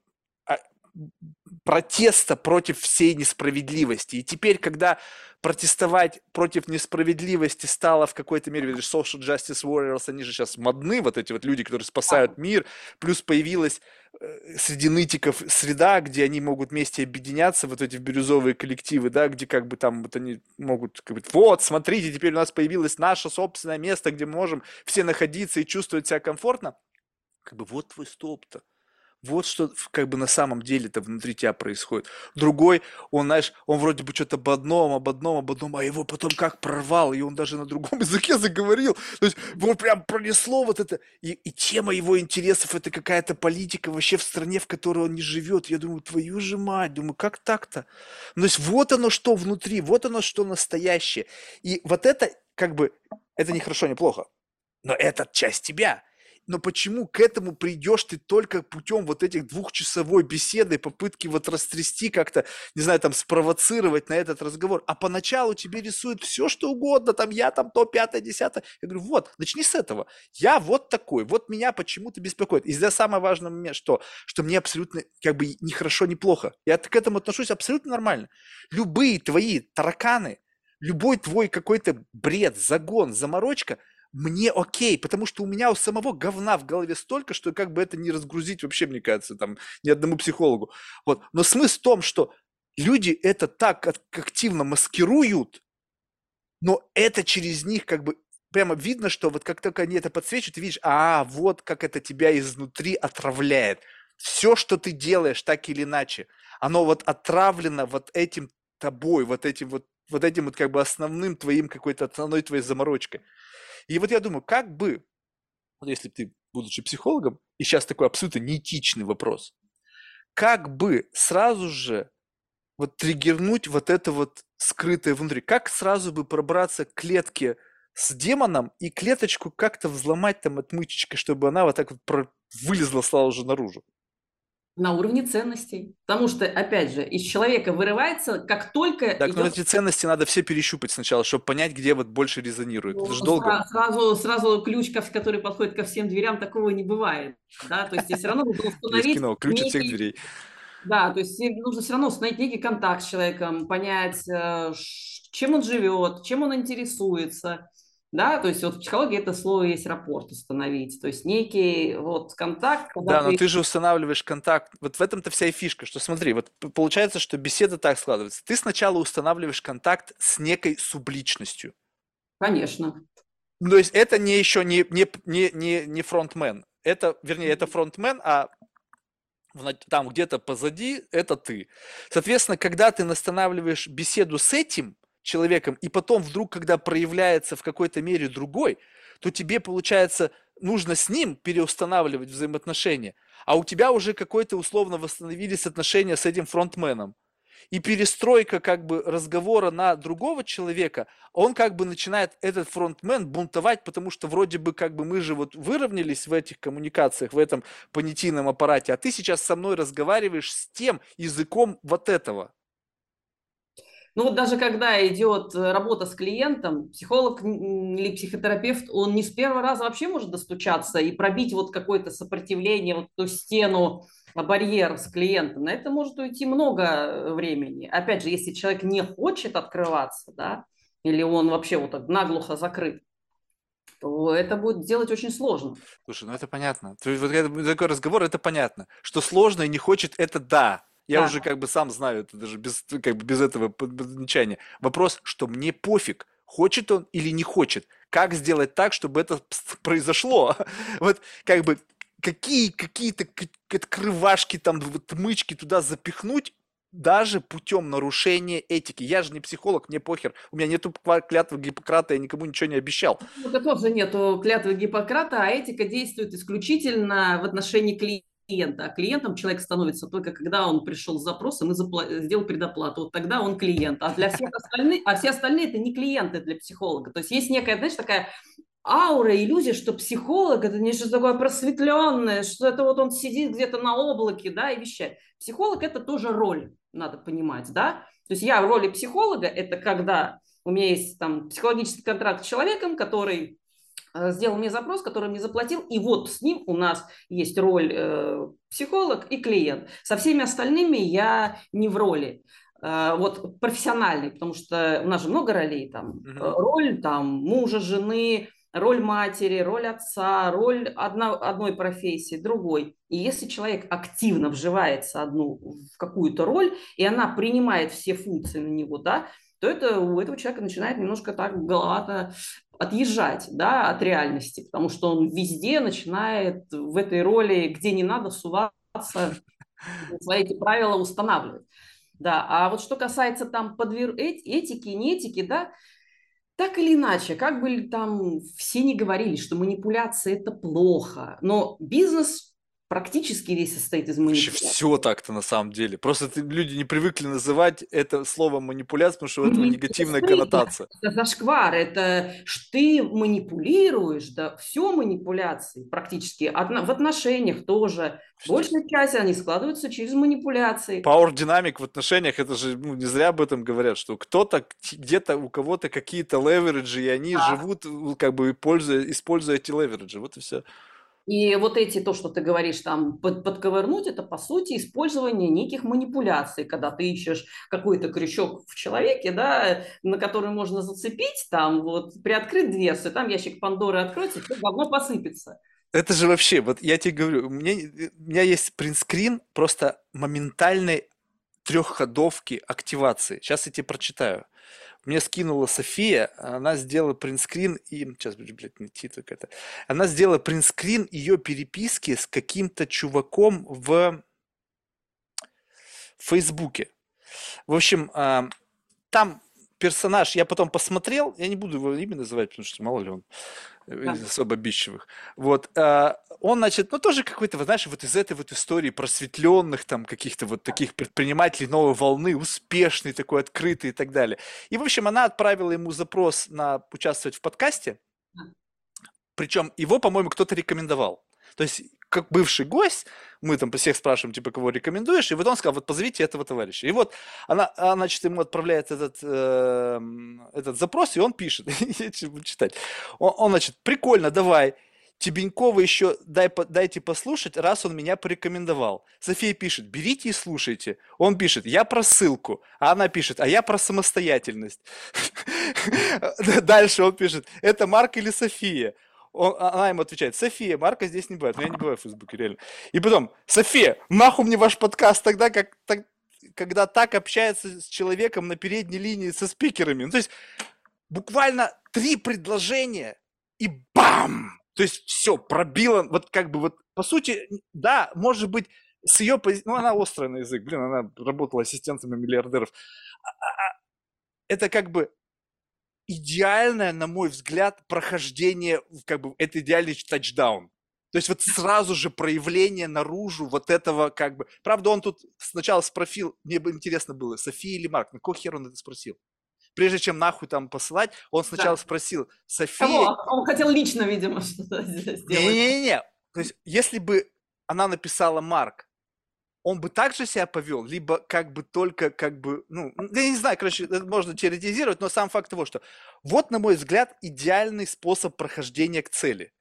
протеста против всей несправедливости. И теперь, когда протестовать против несправедливости стало в какой-то мере, видишь, social justice warriors, они же сейчас модны, вот эти вот люди, которые спасают мир, плюс появилась э, среди нытиков среда, где они могут вместе объединяться, вот эти бирюзовые коллективы, да, где как бы там вот они могут, как бы, вот, смотрите, теперь у нас появилось наше собственное место, где мы можем все находиться и чувствовать себя комфортно. Как бы вот твой стоп-то. Вот что как бы на самом деле-то внутри тебя происходит. Другой, он, знаешь, он вроде бы что-то об одном, об одном, об одном, а его потом как прорвал, и он даже на другом языке заговорил. То есть вот прям пронесло вот это. И, и тема его интересов – это какая-то политика вообще в стране, в которой он не живет. Я думаю, твою же мать, думаю, как так-то? Ну, то есть вот оно что внутри, вот оно что настоящее. И вот это как бы, это не хорошо, не плохо, но это часть тебя но почему к этому придешь ты только путем вот этих двухчасовой беседы, попытки вот растрясти как-то, не знаю, там спровоцировать на этот разговор, а поначалу тебе рисуют все, что угодно, там я там то, пятое, десятое. Я говорю, вот, начни с этого. Я вот такой, вот меня почему-то беспокоит. И здесь самое важное момент, что, что мне абсолютно как бы ни хорошо, ни плохо. Я к этому отношусь абсолютно нормально. Любые твои тараканы, любой твой какой-то бред, загон, заморочка – мне окей, потому что у меня у самого говна в голове столько, что как бы это не разгрузить вообще, мне кажется, там, ни одному психологу. Вот. Но смысл в том, что люди это так активно маскируют, но это через них как бы прямо видно, что вот как только они это подсвечивают, ты видишь, а, вот как это тебя изнутри отравляет. Все, что ты делаешь, так или иначе, оно вот отравлено вот этим тобой, вот этим вот, вот этим вот как бы основным твоим какой-то основной твоей заморочкой. И вот я думаю, как бы, если ты, будучи психологом, и сейчас такой абсолютно неэтичный вопрос, как бы сразу же вот триггернуть вот это вот скрытое внутри, как сразу бы пробраться к клетке с демоном и клеточку как-то взломать там отмычечкой, чтобы она вот так вот вылезла сразу же наружу на уровне ценностей. Потому что, опять же, из человека вырывается, как только... Так, идет... но эти ценности надо все перещупать сначала, чтобы понять, где вот больше резонирует. Ну, Это же долго. Сразу, сразу ключ, который подходит ко всем дверям, такого не бывает. Да? То есть все равно нужно установить... Есть кино, ключ от всех дверей. Да, то есть нужно все равно установить некий контакт с человеком, понять, э, чем он живет, чем он интересуется, да, то есть вот в психологии это слово есть рапорт установить, то есть некий вот контакт. Да, ты... но ты же устанавливаешь контакт, вот в этом-то вся и фишка, что смотри, вот получается, что беседа так складывается, ты сначала устанавливаешь контакт с некой субличностью. Конечно. То есть это не еще не, не, не, не, не фронтмен, это, вернее, это фронтмен, а там где-то позади это ты. Соответственно, когда ты устанавливаешь беседу с этим, человеком, и потом вдруг, когда проявляется в какой-то мере другой, то тебе, получается, нужно с ним переустанавливать взаимоотношения, а у тебя уже какой-то условно восстановились отношения с этим фронтменом. И перестройка как бы разговора на другого человека, он как бы начинает, этот фронтмен, бунтовать, потому что вроде бы как бы мы же вот выровнялись в этих коммуникациях, в этом понятийном аппарате, а ты сейчас со мной разговариваешь с тем языком вот этого. Ну вот даже когда идет э, работа с клиентом, психолог или психотерапевт, он не с первого раза вообще может достучаться и пробить вот какое-то сопротивление, вот ту стену, а, барьер с клиентом. На это может уйти много э, времени. Опять же, если человек не хочет открываться, да, или он вообще вот так наглухо закрыт, то это будет делать очень сложно. Слушай, ну это понятно. Вот такой разговор, это понятно. Что сложно и не хочет, это да. Я да. уже как бы сам знаю это даже без, как бы без этого замечания. Вопрос, что мне пофиг, хочет он или не хочет. Как сделать так, чтобы это произошло? Вот как бы какие какие-то открывашки, там, вот, мычки туда запихнуть, даже путем нарушения этики. Я же не психолог, мне похер. У меня нету клятвы Гиппократа, я никому ничего не обещал. Ну, это тоже нету клятвы Гиппократа, а этика действует исключительно в отношении клиента клиента. А клиентом человек становится только когда он пришел с запросом и запла- сделал предоплату. Вот тогда он клиент. А для всех остальных, а все остальные это не клиенты для психолога. То есть есть некая, знаешь, такая аура, иллюзия, что психолог это не что такое просветленное, что это вот он сидит где-то на облаке, да, и вещает. Психолог это тоже роль, надо понимать, да. То есть я в роли психолога, это когда у меня есть там психологический контракт с человеком, который сделал мне запрос, который мне заплатил, и вот с ним у нас есть роль э, психолог и клиент. Со всеми остальными я не в роли. Э, вот профессиональный, потому что у нас же много ролей, там, угу. роль там мужа, жены, роль матери, роль отца, роль одна, одной профессии, другой. И если человек активно вживается одну, в какую-то роль, и она принимает все функции на него, да, то это у этого человека начинает немножко так голова отъезжать да, от реальности, потому что он везде начинает в этой роли, где не надо, суваться, свои эти правила устанавливать. Да, а вот что касается там подвер... этики, не этики, да, так или иначе, как бы там все не говорили, что манипуляция это плохо, но бизнес практически весь состоит из манипуляций. Все так-то на самом деле. Просто ты, люди не привыкли называть это слово манипуляция, потому что у этого негативная коннотация. Это зашквар, это ты манипулируешь, да, все манипуляции практически. В отношениях тоже. Большая часть они складываются через манипуляции. Power динамик в отношениях, это же ну, не зря об этом говорят, что кто-то, где-то у кого-то какие-то левериджи, и они да. живут, как бы, используя, используя эти левериджи. Вот и все. И вот эти, то, что ты говоришь, там, под, подковырнуть, это, по сути, использование неких манипуляций, когда ты ищешь какой-то крючок в человеке, да, на который можно зацепить, там, вот, приоткрыть дверцу, там ящик Пандоры откроется, все говно посыпется. Это же вообще, вот я тебе говорю, у меня, у меня есть принтскрин просто моментальной трехходовки активации. Сейчас я тебе прочитаю. Мне скинула София, она сделала принтскрин и... Сейчас, блядь, найти только это. Она сделала принтскрин ее переписки с каким-то чуваком в Фейсбуке. В общем, а, там персонаж, я потом посмотрел, я не буду его имя называть, потому что мало ли он из особо обидчивых. Вот. А, он, значит, ну, тоже какой-то, вы знаешь, вот из этой вот истории просветленных там каких-то вот таких предпринимателей новой волны, успешный такой, открытый и так далее. И, в общем, она отправила ему запрос на участвовать в подкасте, причем его, по-моему, кто-то рекомендовал. То есть, как бывший гость, мы там всех спрашиваем, типа, кого рекомендуешь, и вот он сказал, вот позовите этого товарища. И вот она, она значит, ему отправляет этот, э, этот запрос, и он пишет, я читать. Он, он, значит, прикольно, давай, Тебенькова еще дай, дайте послушать, раз он меня порекомендовал. София пишет, берите и слушайте. Он пишет, я про ссылку. А она пишет, а я про самостоятельность. Дальше он пишет, это Марк или София? Он, а, она ему отвечает, София, Марка здесь не бывает. Но я не бываю в Фейсбуке, реально. И потом, София, нахуй мне ваш подкаст тогда, как, так, когда так общается с человеком на передней линии со спикерами. Ну, то есть, буквально три предложения, и бам! То есть, все, пробило, вот как бы вот, по сути, да, может быть, с ее позиции, ну, она острая на язык, блин, она работала ассистентами миллиардеров. А, а, это как бы идеальное, на мой взгляд, прохождение, как бы, это идеальный тачдаун. То есть вот сразу же проявление наружу вот этого как бы... Правда, он тут сначала спросил, мне бы интересно было, София или Марк, на какой хер он это спросил? Прежде чем нахуй там посылать, он сначала да. спросил, София... Кого? Он хотел лично, видимо, что-то сделать. Не-не-не, то есть если бы она написала Марк, он бы также себя повел, либо как бы только как бы, ну, я не знаю, короче, это можно теоретизировать, но сам факт того, что вот, на мой взгляд, идеальный способ прохождения к цели.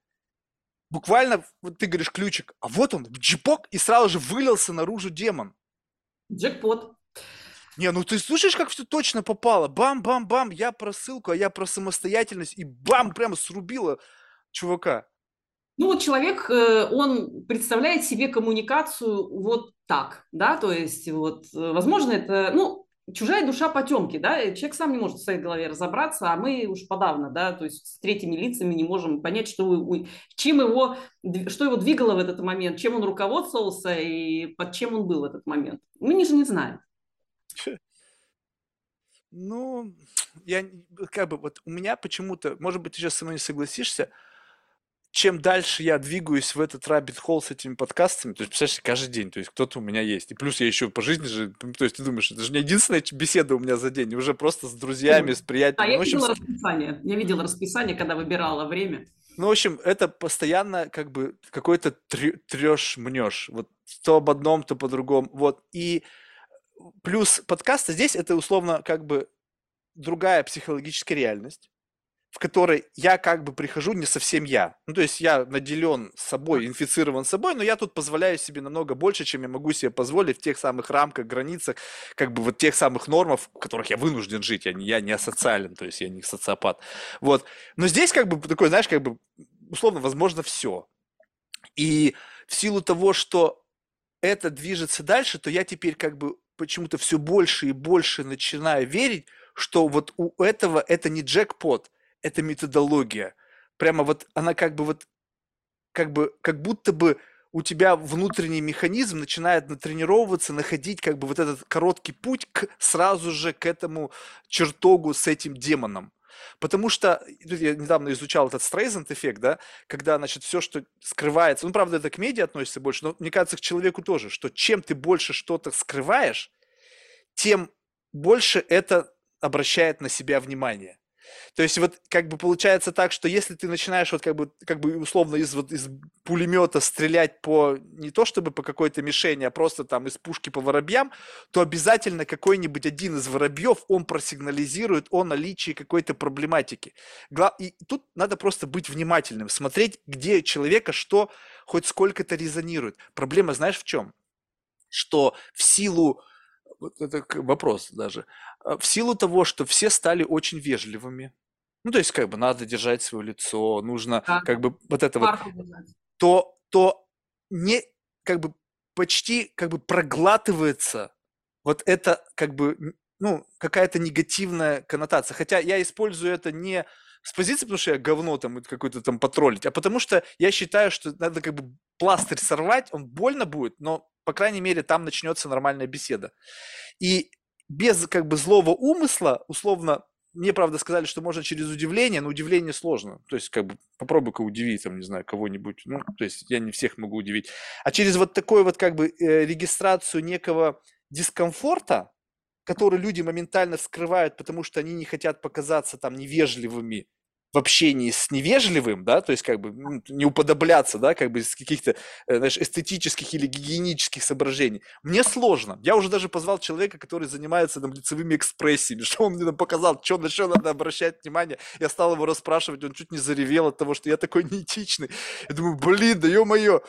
Буквально, вот ты говоришь ключик, а вот он, джипок, и сразу же вылился наружу демон. Джекпот. Не, ну ты слышишь, как все точно попало? Бам-бам-бам, я про ссылку, а я про самостоятельность, и бам, прямо срубило чувака. Ну вот человек, э, он представляет себе коммуникацию вот так, да, то есть вот, э, возможно, это, ну, чужая душа потемки, да, человек сам не может в своей голове разобраться, а мы уж подавно, да, то есть с третьими лицами не можем понять, что, чем его, что его двигало в этот момент, чем он руководствовался и под чем он был в этот момент. Мы же не знаем. Ну, я как бы вот у меня почему-то, может быть, ты сейчас со мной не согласишься, чем дальше я двигаюсь в этот rabbit hole с этими подкастами, то есть, представляешь, каждый день, то есть кто-то у меня есть. И плюс я еще по жизни же, то есть ты думаешь, это же не единственная беседа у меня за день, уже просто с друзьями, с приятелями. А я ну, видела расписание, я видела расписание, когда выбирала время. Ну, в общем, это постоянно как бы какой-то трешь-мнешь. Вот то об одном, то по другому. Вот. И плюс подкасты здесь это условно как бы другая психологическая реальность в которой я как бы прихожу не совсем я. Ну, то есть я наделен собой, инфицирован собой, но я тут позволяю себе намного больше, чем я могу себе позволить в тех самых рамках, границах, как бы вот тех самых нормах, в которых я вынужден жить. Я не, я не асоциален, то есть я не социопат. Вот. Но здесь как бы такой, знаешь, как бы условно, возможно, все. И в силу того, что это движется дальше, то я теперь как бы почему-то все больше и больше начинаю верить, что вот у этого это не джекпот, это методология. Прямо вот она как бы вот, как бы, как будто бы у тебя внутренний механизм начинает натренировываться, находить как бы вот этот короткий путь к, сразу же к этому чертогу с этим демоном. Потому что, я недавно изучал этот Стрейзенд эффект, да, когда, значит, все, что скрывается, ну, правда, это к медиа относится больше, но мне кажется, к человеку тоже, что чем ты больше что-то скрываешь, тем больше это обращает на себя внимание. То есть вот как бы получается так, что если ты начинаешь вот как бы, как бы условно из, вот, из пулемета стрелять по, не то чтобы по какой-то мишени, а просто там из пушки по воробьям, то обязательно какой-нибудь один из воробьев, он просигнализирует о наличии какой-то проблематики. И тут надо просто быть внимательным, смотреть, где человека что хоть сколько-то резонирует. Проблема знаешь в чем? Что в силу это вопрос даже. А, в силу того, что все стали очень вежливыми, ну, то есть, как бы, надо держать свое лицо, нужно, да. как бы, вот это вот, то, то не, как бы, почти, как бы, проглатывается вот это, как бы, ну, какая-то негативная коннотация. Хотя я использую это не с позиции, потому что я говно там какой-то там потроллить, а потому что я считаю, что надо как бы пластырь сорвать, он больно будет, но по крайней мере, там начнется нормальная беседа. И без как бы злого умысла, условно, мне, правда, сказали, что можно через удивление, но удивление сложно. То есть, как бы, попробуй-ка удивить, там, не знаю, кого-нибудь. Ну, то есть, я не всех могу удивить. А через вот такую вот, как бы, э, регистрацию некого дискомфорта, который люди моментально скрывают, потому что они не хотят показаться там невежливыми в общении с невежливым, да, то есть как бы ну, не уподобляться, да, как бы из каких-то, э, знаешь, эстетических или гигиенических соображений. Мне сложно. Я уже даже позвал человека, который занимается там лицевыми экспрессиями, что он мне там показал, что, на что надо обращать внимание. Я стал его расспрашивать, он чуть не заревел от того, что я такой неэтичный. Я думаю, блин, да ё-моё.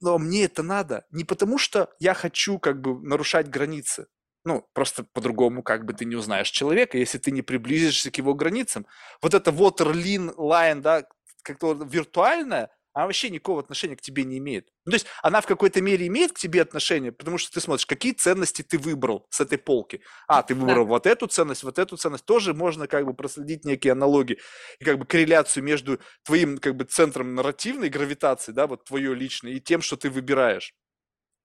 Но мне это надо. Не потому, что я хочу как бы нарушать границы, ну, просто по-другому как бы ты не узнаешь человека, если ты не приблизишься к его границам. Вот это water lean line, да, как-то виртуальная, она вообще никакого отношения к тебе не имеет. Ну, то есть она в какой-то мере имеет к тебе отношение, потому что ты смотришь, какие ценности ты выбрал с этой полки. А, ты выбрал да. вот эту ценность, вот эту ценность. Тоже можно как бы проследить некие аналогии и как бы корреляцию между твоим как бы центром нарративной гравитации, да, вот твое личное, и тем, что ты выбираешь.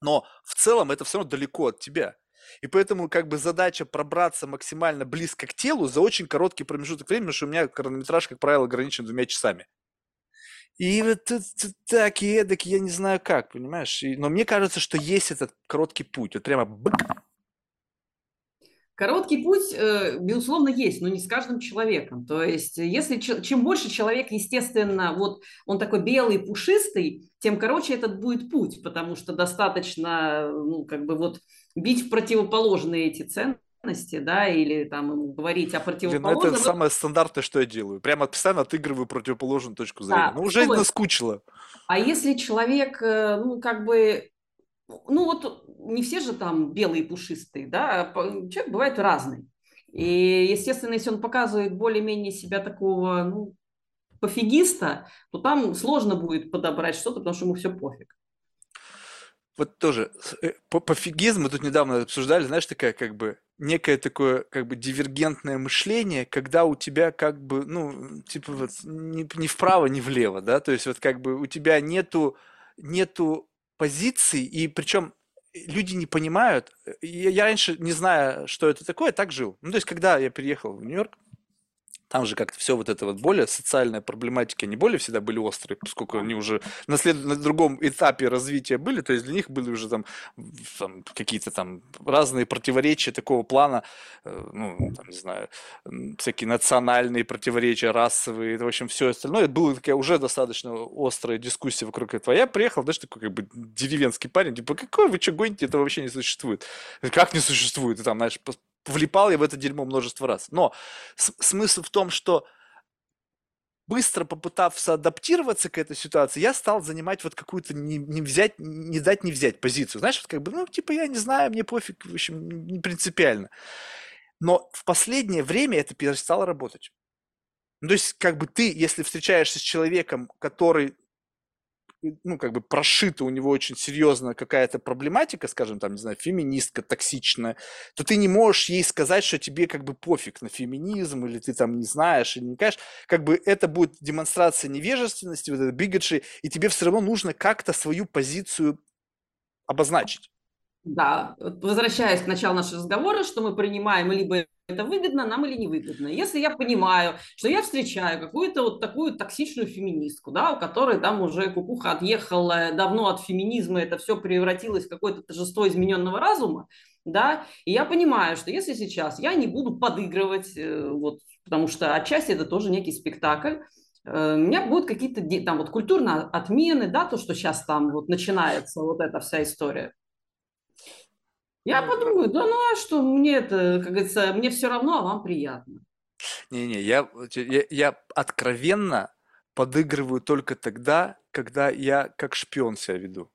Но в целом это все равно далеко от тебя. И поэтому как бы задача пробраться максимально близко к телу за очень короткий промежуток времени, потому что у меня хронометраж, как правило, ограничен двумя часами. И вот так и эдак, я не знаю как, понимаешь? И, но мне кажется, что есть этот короткий путь. Вот прямо Короткий путь, э, безусловно, есть, но не с каждым человеком. То есть, если чем больше человек, естественно, вот он такой белый, пушистый, тем короче этот будет путь, потому что достаточно, ну, как бы вот бить в противоположные эти ценности, да, или там ему говорить о противоположном. Блин, ну это самое стандартное, что я делаю. Прямо постоянно отыгрываю противоположную точку зрения. Да, ну, уже наскучило. А если человек, э, ну, как бы, ну, вот не все же там белые пушистые, да, человек бывает разный. И, естественно, если он показывает более-менее себя такого, ну, пофигиста, то там сложно будет подобрать что-то, потому что ему все пофиг вот тоже э, пофигизм мы тут недавно обсуждали, знаешь, такая как бы некое такое как бы дивергентное мышление, когда у тебя как бы, ну, типа вот ни, ни вправо, ни влево, да, то есть вот как бы у тебя нету, нету позиций, и причем люди не понимают, я, я раньше, не зная, что это такое, так жил. Ну, то есть, когда я переехал в Нью-Йорк, там же как-то все вот это вот более социальная проблематика, они более всегда были острые, поскольку они уже на, след... на другом этапе развития были, то есть для них были уже там, там какие-то там разные противоречия такого плана, э, ну, там, не знаю, всякие национальные противоречия, расовые, в общем, все остальное. Это была такая уже достаточно острая дискуссия вокруг этого. Я приехал, знаешь, такой как бы деревенский парень, типа, какой вы что гоните, это вообще не существует. Как не существует? И там, знаешь, влипал я в это дерьмо множество раз. Но смысл в том, что быстро попытавшись адаптироваться к этой ситуации, я стал занимать вот какую-то не, не взять, не дать не взять позицию. Знаешь, вот как бы, ну, типа, я не знаю, мне пофиг, в общем, не принципиально. Но в последнее время это перестало работать. Ну, то есть, как бы ты, если встречаешься с человеком, который ну, как бы прошита у него очень серьезно какая-то проблематика, скажем, там, не знаю, феминистка токсичная, то ты не можешь ей сказать, что тебе как бы пофиг на феминизм, или ты там не знаешь, или не кажешь, как бы это будет демонстрация невежественности, вот это биготши, и тебе все равно нужно как-то свою позицию обозначить. Да, возвращаясь к началу нашего разговора, что мы принимаем либо это выгодно нам или не выгодно. Если я понимаю, что я встречаю какую-то вот такую токсичную феминистку, да, у которой там уже кукуха отъехала давно от феминизма, это все превратилось в какое-то торжество измененного разума, да, и я понимаю, что если сейчас я не буду подыгрывать, э, вот, потому что отчасти это тоже некий спектакль, э, у меня будут какие-то там вот культурные отмены, да, то, что сейчас там вот начинается вот эта вся история. Я подумаю, да ну а что, мне это, как говорится, мне все равно, а вам приятно. Не-не, я, я, я откровенно подыгрываю только тогда, когда я как шпион себя веду.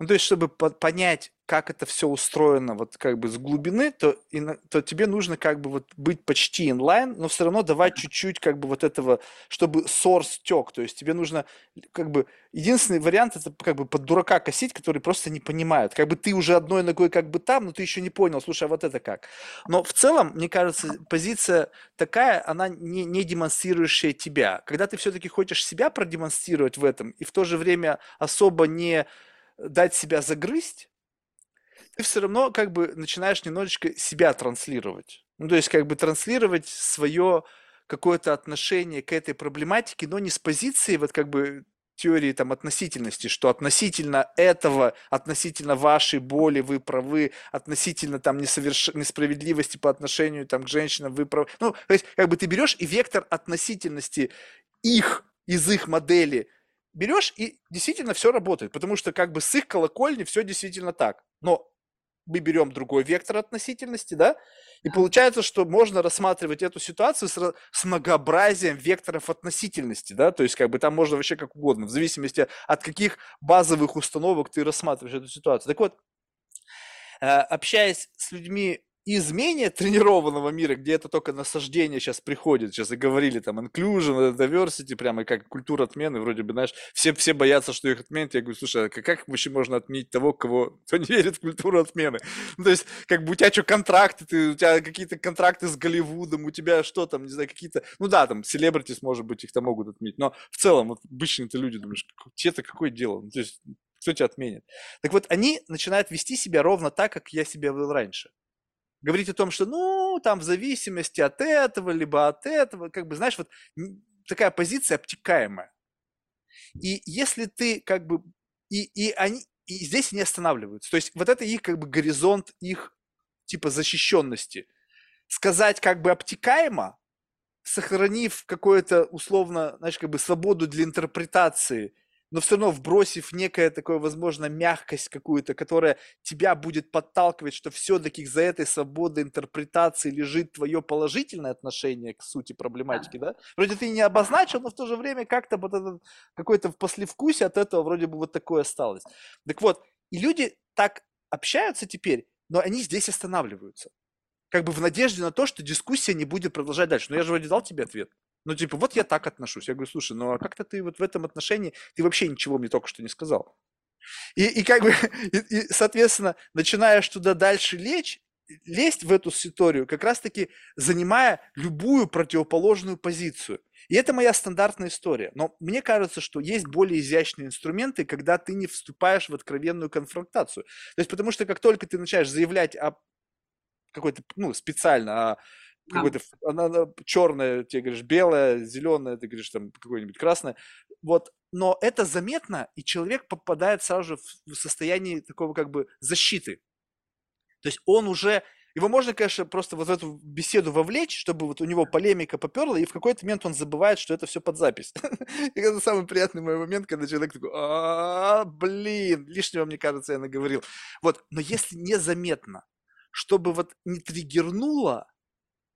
Ну, то есть, чтобы понять, как это все устроено вот как бы с глубины, то, и, то тебе нужно как бы вот быть почти инлайн, но все равно давать чуть-чуть как бы вот этого, чтобы source тек, то есть тебе нужно как бы, единственный вариант это как бы под дурака косить, который просто не понимают, как бы ты уже одной ногой как бы там, но ты еще не понял, слушай, а вот это как. Но в целом, мне кажется, позиция такая, она не, не демонстрирующая тебя. Когда ты все-таки хочешь себя продемонстрировать в этом и в то же время особо не дать себя загрызть, ты все равно как бы начинаешь немножечко себя транслировать. Ну, то есть как бы транслировать свое какое-то отношение к этой проблематике, но не с позиции вот как бы теории там относительности, что относительно этого, относительно вашей боли вы правы, относительно там несоверш... несправедливости по отношению там к женщинам вы правы. Ну, то есть как бы ты берешь и вектор относительности их из их модели берешь и действительно все работает, потому что как бы с их колокольни все действительно так. Но мы берем другой вектор относительности, да, и получается, что можно рассматривать эту ситуацию с, с многообразием векторов относительности, да, то есть как бы там можно вообще как угодно, в зависимости от каких базовых установок ты рассматриваешь эту ситуацию. Так вот, э, общаясь с людьми из менее тренированного мира, где это только насаждение сейчас приходит, сейчас и говорили там inclusion, diversity, прямо как культура отмены, вроде бы, знаешь, все, все боятся, что их отменят, я говорю, слушай, а как вообще можно отменить того, кого, кто не верит в культуру отмены? Ну, то есть, как бы у тебя что, контракты, ты, у тебя какие-то контракты с Голливудом, у тебя что там, не знаю, какие-то, ну да, там, селебритис, может быть, их там могут отменить, но в целом, вот обычные-то люди, думаешь, тебе-то какое дело? Ну, то есть, кто тебя отменит? Так вот, они начинают вести себя ровно так, как я себя вел раньше говорить о том, что, ну, там в зависимости от этого, либо от этого, как бы, знаешь, вот такая позиция обтекаемая. И если ты как бы, и, и они, и здесь не останавливаются. То есть вот это их как бы горизонт их типа защищенности. Сказать как бы обтекаемо, сохранив какое-то условно, знаешь, как бы свободу для интерпретации – но все равно вбросив некое такое, возможно, мягкость какую-то, которая тебя будет подталкивать, что все-таки за этой свободой интерпретации лежит твое положительное отношение к сути проблематики, да? Вроде ты не обозначил, но в то же время как-то вот этот какой-то послевкусие от этого вроде бы вот такое осталось. Так вот, и люди так общаются теперь, но они здесь останавливаются. Как бы в надежде на то, что дискуссия не будет продолжать дальше. Но я же вроде дал тебе ответ. Ну, типа, вот я так отношусь. Я говорю, слушай, ну а как-то ты вот в этом отношении, ты вообще ничего мне только что не сказал. И, и как бы, и, и, соответственно, начинаешь туда дальше лечь, лезть в эту историю, как раз-таки занимая любую противоположную позицию. И это моя стандартная история. Но мне кажется, что есть более изящные инструменты, когда ты не вступаешь в откровенную конфронтацию. То есть потому что как только ты начинаешь заявлять о какой-то, ну, специально о какой-то, она, она черная, тебе говоришь, белая, зеленая, ты говоришь, там, какое-нибудь красное. Вот, но это заметно, и человек попадает сразу же в состояние такого как бы защиты. То есть он уже, его можно, конечно, просто вот в эту беседу вовлечь, чтобы вот у него полемика поперла, и в какой-то момент он забывает, что это все под запись. И это самый приятный мой момент, когда человек такой, а, блин, лишнего, мне кажется, я наговорил. Вот, но если незаметно, чтобы вот не триггернуло,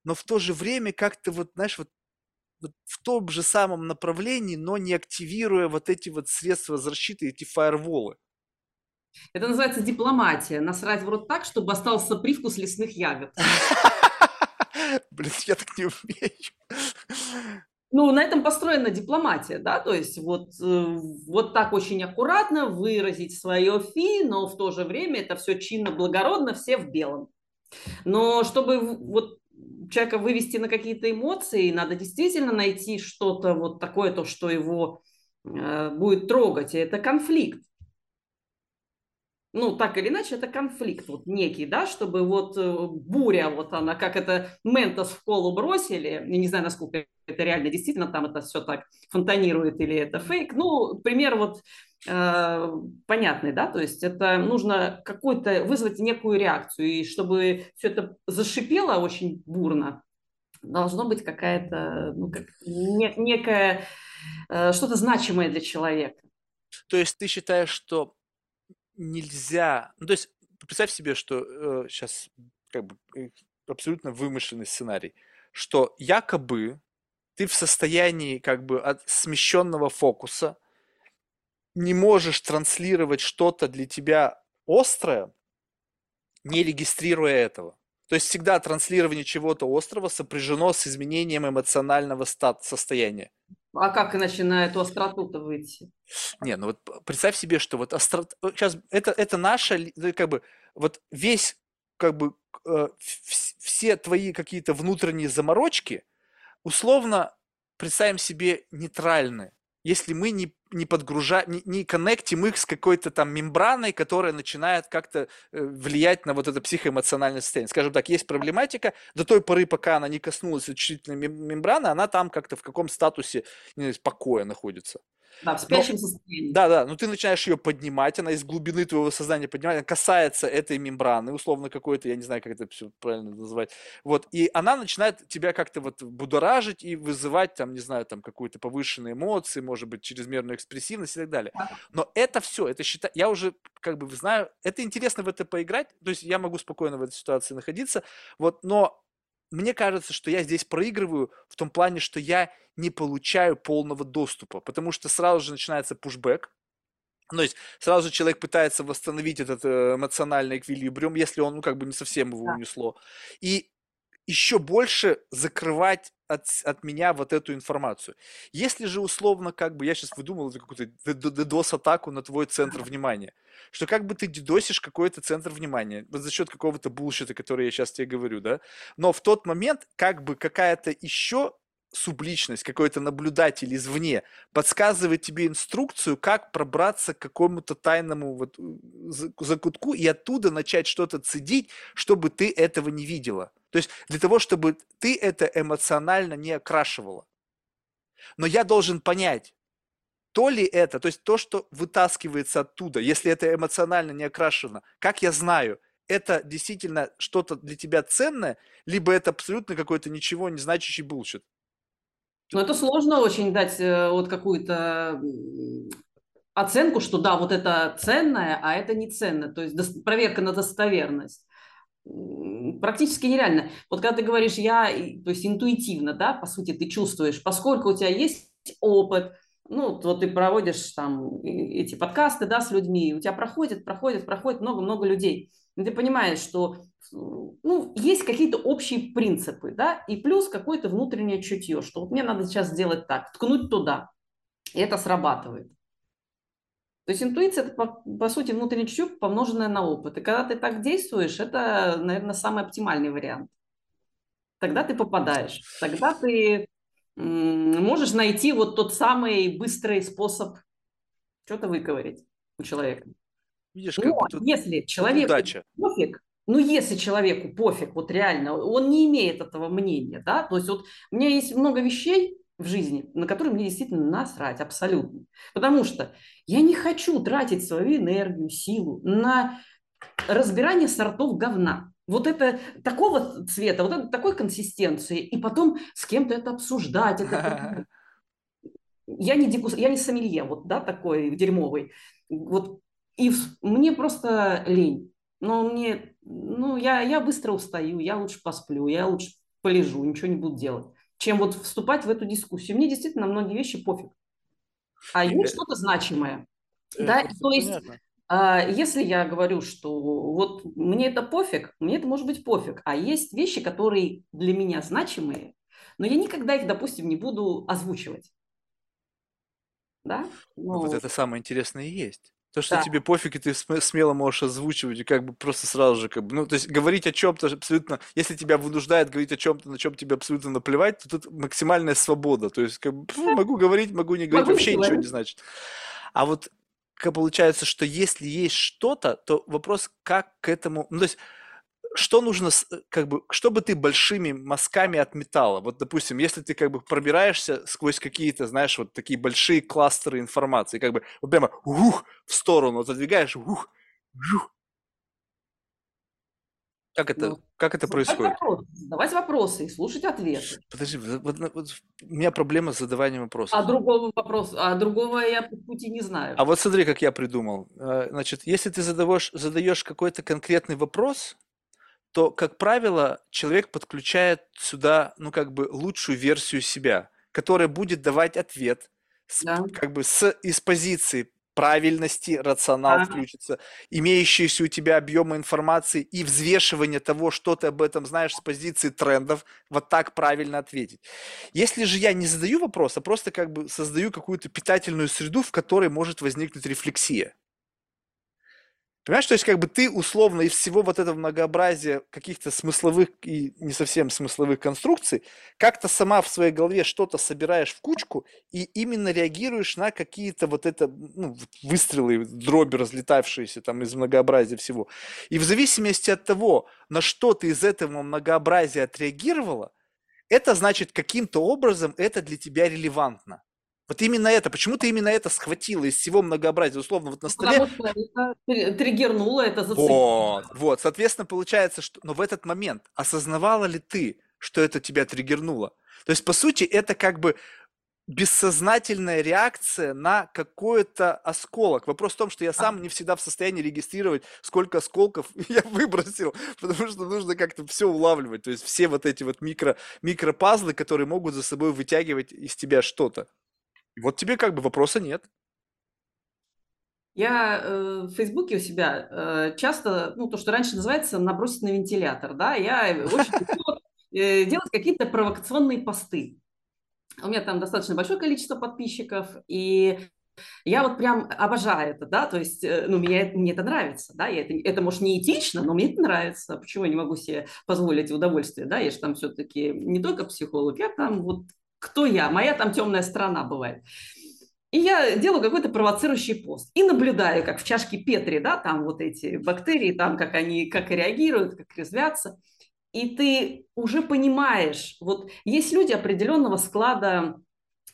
но в то же время как-то вот, знаешь, вот в том же самом направлении, но не активируя вот эти вот средства защиты, эти фаерволы. Это называется дипломатия. Насрать в рот так, чтобы остался привкус лесных ягод. Блин, я так не умею. Ну, на этом построена дипломатия, да, то есть вот, э, вот так очень аккуратно выразить свое фи, но в то же время это все чинно, благородно, все в белом. Но чтобы вот человека вывести на какие-то эмоции, надо действительно найти что-то вот такое, то, что его э, будет трогать, и это конфликт ну, так или иначе, это конфликт вот некий, да, чтобы вот э, буря, вот она, как это Ментос в колу бросили, я не знаю, насколько это реально, действительно, там это все так фонтанирует или это фейк, ну, пример вот э, понятный, да, то есть это нужно какой-то, вызвать некую реакцию, и чтобы все это зашипело очень бурно, должно быть какая-то, ну, как, не, некая, э, что-то значимое для человека. То есть ты считаешь, что нельзя... Ну, то есть представь себе, что э, сейчас как бы э, абсолютно вымышленный сценарий, что якобы ты в состоянии как бы от смещенного фокуса не можешь транслировать что-то для тебя острое, не регистрируя этого. То есть всегда транслирование чего-то острого сопряжено с изменением эмоционального стат состояния. А как иначе на эту остроту-то выйти? Не, ну вот представь себе, что вот острота... Сейчас это, это наша, ну, как бы, вот весь, как бы, э, все твои какие-то внутренние заморочки, условно, представим себе нейтральны если мы не, не подгружаем, не, не коннектим их с какой-то там мембраной, которая начинает как-то э, влиять на вот это психоэмоциональное состояние. Скажем так, есть проблематика, до той поры, пока она не коснулась чувствительной мембраны, она там как-то в каком статусе не знаю, покоя находится. Да, в спящем но, состоянии. Да, да, но ты начинаешь ее поднимать, она из глубины твоего сознания поднимает, она касается этой мембраны, условно какой-то, я не знаю, как это все правильно назвать, вот, и она начинает тебя как-то вот будоражить и вызывать, там, не знаю, там, какую-то повышенные эмоции, может быть, чрезмерную экспрессивность и так далее. Но это все, это считаю, я уже, как бы, знаю, это интересно в это поиграть, то есть я могу спокойно в этой ситуации находиться, вот, но мне кажется, что я здесь проигрываю в том плане, что я не получаю полного доступа, потому что сразу же начинается пушбэк, то есть сразу же человек пытается восстановить этот э, эмоциональный эквилибриум, если он, ну, как бы не совсем его унесло. И еще больше закрывать от, от меня вот эту информацию. Если же условно, как бы, я сейчас выдумал какую-то DDoS-атаку на твой центр внимания, что как бы ты дедосишь какой-то центр внимания вот за счет какого-то булщита, который я сейчас тебе говорю, да, но в тот момент как бы какая-то еще субличность, какой-то наблюдатель извне подсказывает тебе инструкцию, как пробраться к какому-то тайному вот закутку и оттуда начать что-то цедить, чтобы ты этого не видела. То есть для того, чтобы ты это эмоционально не окрашивала. Но я должен понять, то ли это, то есть то, что вытаскивается оттуда, если это эмоционально не окрашено, как я знаю, это действительно что-то для тебя ценное, либо это абсолютно какой-то ничего не значащий bullshit. Ну, это сложно очень дать э, вот какую-то оценку, что да, вот это ценное, а это не ценное. То есть проверка на достоверность практически нереально. Вот когда ты говоришь я, то есть интуитивно, да, по сути, ты чувствуешь, поскольку у тебя есть опыт, ну, вот ты проводишь там эти подкасты, да, с людьми, у тебя проходит, проходит, проходит много-много людей. И ты понимаешь, что ну, есть какие-то общие принципы, да, и плюс какое-то внутреннее чутье, что вот мне надо сейчас сделать так, ткнуть туда, и это срабатывает. То есть интуиция – это, по, по сути, внутреннее чутье, помноженное на опыт. И когда ты так действуешь, это, наверное, самый оптимальный вариант. Тогда ты попадаешь, тогда ты можешь найти вот тот самый быстрый способ что-то выковырять у человека. Видишь, как Но если человеку удача. пофиг, ну, если человеку пофиг, вот реально, он не имеет этого мнения, да, то есть вот у меня есть много вещей в жизни, на которые мне действительно насрать абсолютно, потому что я не хочу тратить свою энергию, силу на разбирание сортов говна. Вот это такого цвета, вот это такой консистенции, и потом с кем-то это обсуждать. Это... Я не дикус, я не сомелье, вот, да, такой дерьмовый. Вот, и мне просто лень. Но мне, ну, я, я быстро устаю, я лучше посплю, я лучше полежу, ничего не буду делать. чем вот вступать в эту дискуссию. Мне действительно многие вещи пофиг. А есть что-то значимое. Да, то есть, а, если я говорю, что вот мне это пофиг, мне это может быть пофиг, а есть вещи, которые для меня значимые, но я никогда их, допустим, не буду озвучивать. Да? Ну, вот это самое интересное и есть. То, что да. тебе пофиг, и ты смело можешь озвучивать, и как бы просто сразу же, как бы, ну, то есть говорить о чем-то абсолютно, если тебя вынуждает говорить о чем-то, на чем тебе абсолютно наплевать, то тут максимальная свобода. То есть, как бы, могу говорить, могу не говорить, могу вообще ничего не значит. А вот получается, что если есть что-то, то вопрос, как к этому, ну, то есть что нужно, э, как бы, чтобы ты большими мазками отметала? Вот, допустим, если ты как бы пробираешься сквозь какие-то, знаешь, вот такие большие кластеры информации, как бы вот прямо ух, в сторону отодвигаешь, ух, ух. Как это, ну, как это происходит? Вопрос, задавать вопросы и слушать ответы. Подожди, вот, вот, у меня проблема с задаванием вопросов. А другого вопроса, а другого я по пути не знаю. А вот смотри, как я придумал. Э, значит, если ты задаешь, задаешь какой-то конкретный вопрос, то, как правило, человек подключает сюда, ну, как бы лучшую версию себя, которая будет давать ответ с, да. как бы с, из позиции правильности, рационал да. включится, имеющиеся у тебя объемы информации и взвешивание того, что ты об этом знаешь с позиции трендов, вот так правильно ответить. Если же я не задаю вопрос, а просто как бы создаю какую-то питательную среду, в которой может возникнуть рефлексия, Понимаешь, то есть как бы ты условно из всего вот этого многообразия каких-то смысловых и не совсем смысловых конструкций как-то сама в своей голове что-то собираешь в кучку и именно реагируешь на какие-то вот это ну, выстрелы, дроби разлетавшиеся там из многообразия всего. И в зависимости от того, на что ты из этого многообразия отреагировала, это значит каким-то образом это для тебя релевантно. Вот именно это, почему ты именно это схватила из всего многообразия, условно, вот на столе. Потому что это триггернуло, это зацепило. Вот, вот, соответственно, получается, что, но в этот момент осознавала ли ты, что это тебя триггернуло? То есть, по сути, это как бы бессознательная реакция на какой-то осколок. Вопрос в том, что я сам не всегда в состоянии регистрировать, сколько осколков я выбросил, потому что нужно как-то все улавливать. То есть все вот эти вот микро, микропазлы, которые могут за собой вытягивать из тебя что-то. Вот тебе как бы вопроса нет. Я э, в Фейсбуке у себя э, часто, ну, то, что раньше называется набросить на вентилятор, да, я очень э, делать какие-то провокационные посты. У меня там достаточно большое количество подписчиков, и я вот прям обожаю это, да, то есть, э, ну, мне, мне это нравится, да, это, это, может, не этично, но мне это нравится. Почему я не могу себе позволить удовольствие, да, я же там все-таки не только психолог, я там вот кто я, моя там темная сторона бывает. И я делаю какой-то провоцирующий пост. И наблюдаю, как в чашке Петри, да, там вот эти бактерии, там как они, как реагируют, как резвятся. И ты уже понимаешь, вот есть люди определенного склада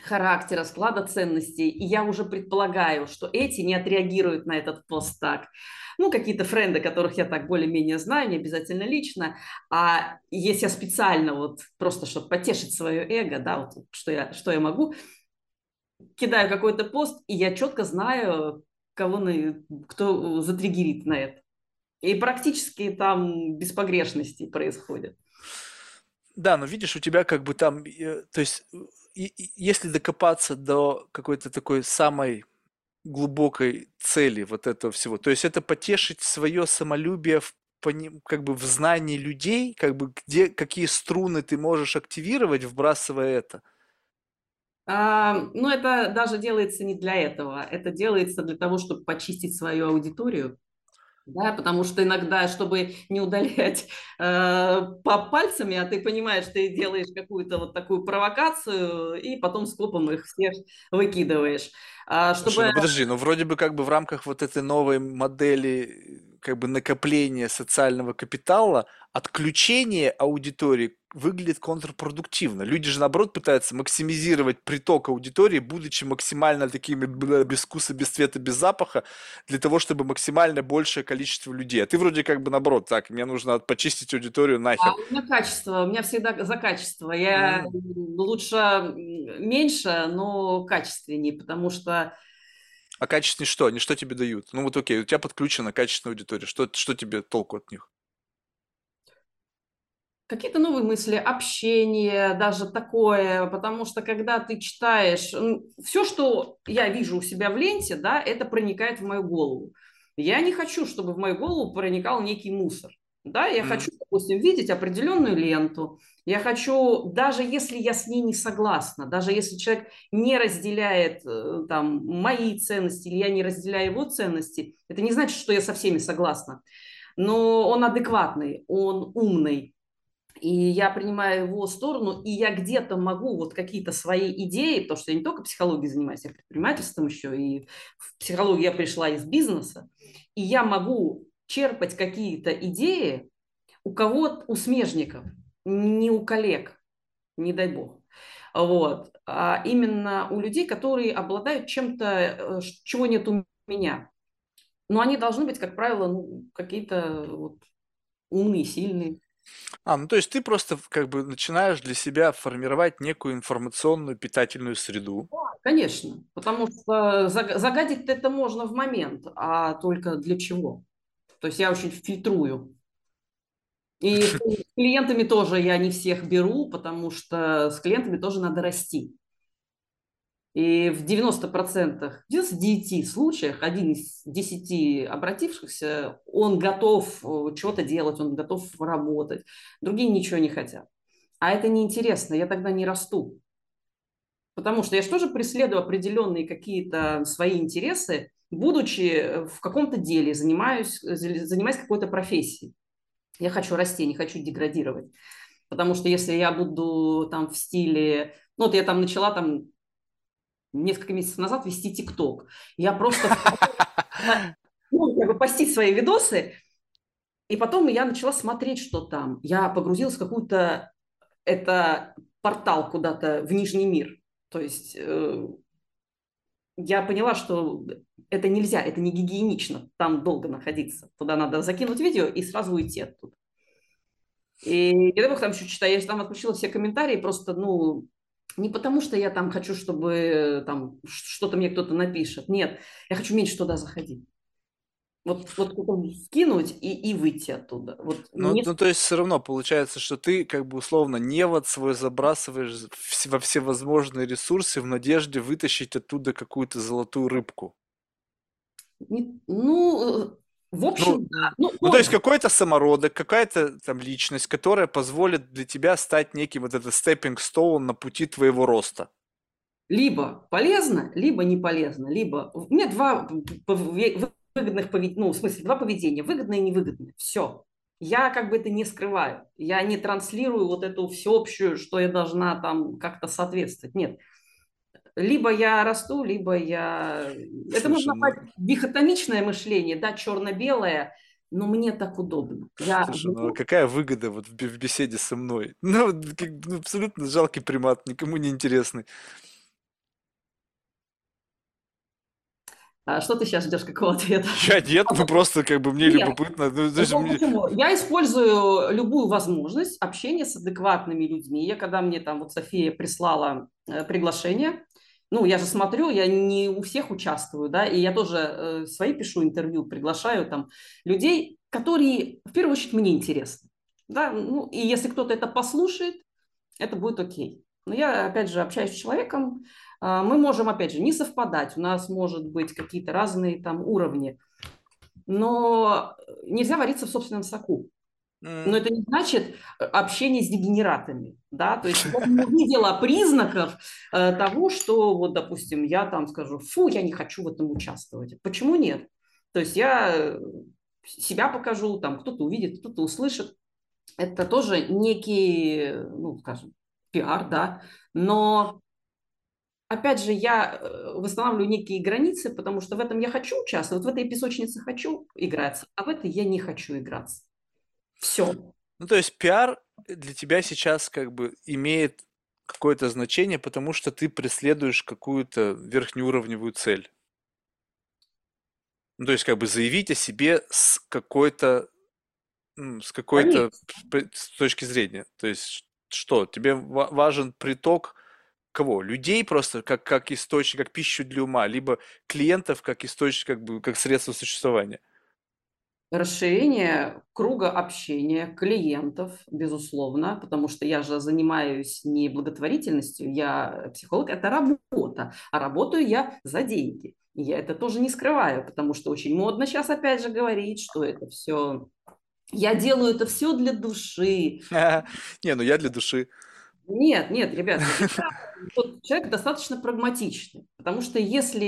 характера, склада ценностей, и я уже предполагаю, что эти не отреагируют на этот пост так ну, какие-то френды, которых я так более-менее знаю, не обязательно лично, а если я специально вот просто, чтобы потешить свое эго, да, вот что я, что я могу, кидаю какой-то пост, и я четко знаю, кого на, кто затриггерит на это. И практически там без погрешностей происходит. Да, но видишь, у тебя как бы там, э, то есть, если докопаться до какой-то такой самой глубокой цели вот этого всего. То есть это потешить свое самолюбие в как бы в знании людей, как бы где, какие струны ты можешь активировать, вбрасывая это? А, ну, это даже делается не для этого. Это делается для того, чтобы почистить свою аудиторию. Да, потому что иногда, чтобы не удалять э, по пальцами, а ты понимаешь, ты делаешь какую-то вот такую провокацию, и потом скопом их всех выкидываешь. А, чтобы... Слушай, ну подожди, ну вроде бы как бы в рамках вот этой новой модели как бы накопления социального капитала, отключение аудитории выглядит контрпродуктивно. Люди же, наоборот, пытаются максимизировать приток аудитории, будучи максимально такими без вкуса, без цвета, без запаха, для того, чтобы максимально большее количество людей. А ты вроде как бы наоборот, так, мне нужно почистить аудиторию нахер. А у меня качество, у меня всегда за качество. Я mm. лучше меньше, но качественнее, потому что а качественные что? Они что тебе дают? Ну вот окей, у тебя подключена качественная аудитория. Что, что тебе толку от них? какие-то новые мысли, общение, даже такое, потому что когда ты читаешь, все, что я вижу у себя в ленте, да, это проникает в мою голову. Я не хочу, чтобы в мою голову проникал некий мусор. Да, я mm. хочу, допустим, видеть определенную ленту. Я хочу, даже если я с ней не согласна, даже если человек не разделяет э, там мои ценности или я не разделяю его ценности, это не значит, что я со всеми согласна. Но он адекватный, он умный, и я принимаю его сторону, и я где-то могу вот какие-то свои идеи, потому что я не только психологией занимаюсь, я предпринимательством еще, и в психологию я пришла из бизнеса, и я могу черпать какие-то идеи у кого-то, у смежников, не у коллег, не дай бог. Вот. А именно у людей, которые обладают чем-то, э, чего нет у меня. Но они должны быть, как правило, ну, какие-то вот умные, сильные. А, ну то есть ты просто как бы начинаешь для себя формировать некую информационную питательную среду. Да, конечно, потому что загадить это можно в момент, а только для чего? То есть я очень фильтрую. И с клиентами тоже я не всех беру, потому что с клиентами тоже надо расти. И в 90%, 99 случаях, один из 10 обратившихся, он готов э, что-то делать, он готов работать. Другие ничего не хотят. А это неинтересно, я тогда не расту. Потому что я же тоже преследую определенные какие-то свои интересы, будучи в каком-то деле, занимаюсь, занимаясь какой-то профессией. Я хочу расти, не хочу деградировать. Потому что если я буду там в стиле... Ну, вот я там начала там несколько месяцев назад вести ТикТок. Я просто ну, как бы постить свои видосы, и потом я начала смотреть, что там. Я погрузилась в какую-то... Это портал куда-то в Нижний мир. То есть э, я поняла, что это нельзя, это не гигиенично там долго находиться. Туда надо закинуть видео и сразу уйти оттуда. И я дай там еще читаю, я там отключила все комментарии, просто, ну, не потому, что я там хочу, чтобы там что-то мне кто-то напишет. Нет, я хочу меньше туда заходить. Вот, вот скинуть и, и выйти оттуда. Вот ну, не... ну, то есть все равно получается, что ты как бы условно невод свой забрасываешь во всевозможные ресурсы в надежде вытащить оттуда какую-то золотую рыбку. Не, ну, в общем, ну, да. Ну, ну, то есть какой-то самородок, какая-то там личность, которая позволит для тебя стать неким вот этот stepping stone на пути твоего роста. Либо полезно, либо не полезно. Либо... У меня два выгодных поведения, ну, в смысле, два поведения, выгодное и невыгодное. Все. Я как бы это не скрываю. Я не транслирую вот эту всеобщую, что я должна там как-то соответствовать. Нет либо я расту, либо я... Слушай, это можно назвать ну... дихотомичное мышление, да, черно-белое, но мне так удобно. Я... Слушай, ну какая выгода вот в беседе со мной? Ну, ну абсолютно жалкий примат, никому не интересный. А что ты сейчас ждешь, какого ответа? Я нет, ну просто как бы мне нет. любопытно. Ну, ну, мне... Я использую любую возможность общения с адекватными людьми. Я когда мне там вот София прислала э, приглашение, ну, я же смотрю, я не у всех участвую, да, и я тоже э, свои пишу интервью, приглашаю там людей, которые, в первую очередь, мне интересны, да, ну, и если кто-то это послушает, это будет окей. Но я, опять же, общаюсь с человеком, э, мы можем, опять же, не совпадать, у нас может быть какие-то разные там уровни, но нельзя вариться в собственном соку. Но это не значит э, общение с дегенератами, да, то есть я не увидела признаков э, того, что вот, допустим, я там скажу, фу, я не хочу в этом участвовать. Почему нет? То есть я э, себя покажу, там кто-то увидит, кто-то услышит. Это тоже некий, ну, скажем, пиар, да, но опять же, я восстанавливаю некие границы, потому что в этом я хочу участвовать, в этой песочнице хочу играться, а в этой я не хочу играться. Все. Ну, то есть пиар для тебя сейчас как бы имеет какое-то значение, потому что ты преследуешь какую-то верхнеуровневую цель. Ну, то есть как бы заявить о себе с какой-то с какой-то с точки зрения. То есть что, тебе важен приток кого? Людей просто как, как источник, как пищу для ума, либо клиентов как источник, как бы как средство существования? Расширение круга общения клиентов, безусловно, потому что я же занимаюсь не благотворительностью, я психолог, это работа, а работаю я за деньги. И я это тоже не скрываю, потому что очень модно сейчас опять же говорить, что это все... Я делаю это все для души. Не, ну я для души. Нет, нет, ребята, вот человек достаточно прагматичный, потому что если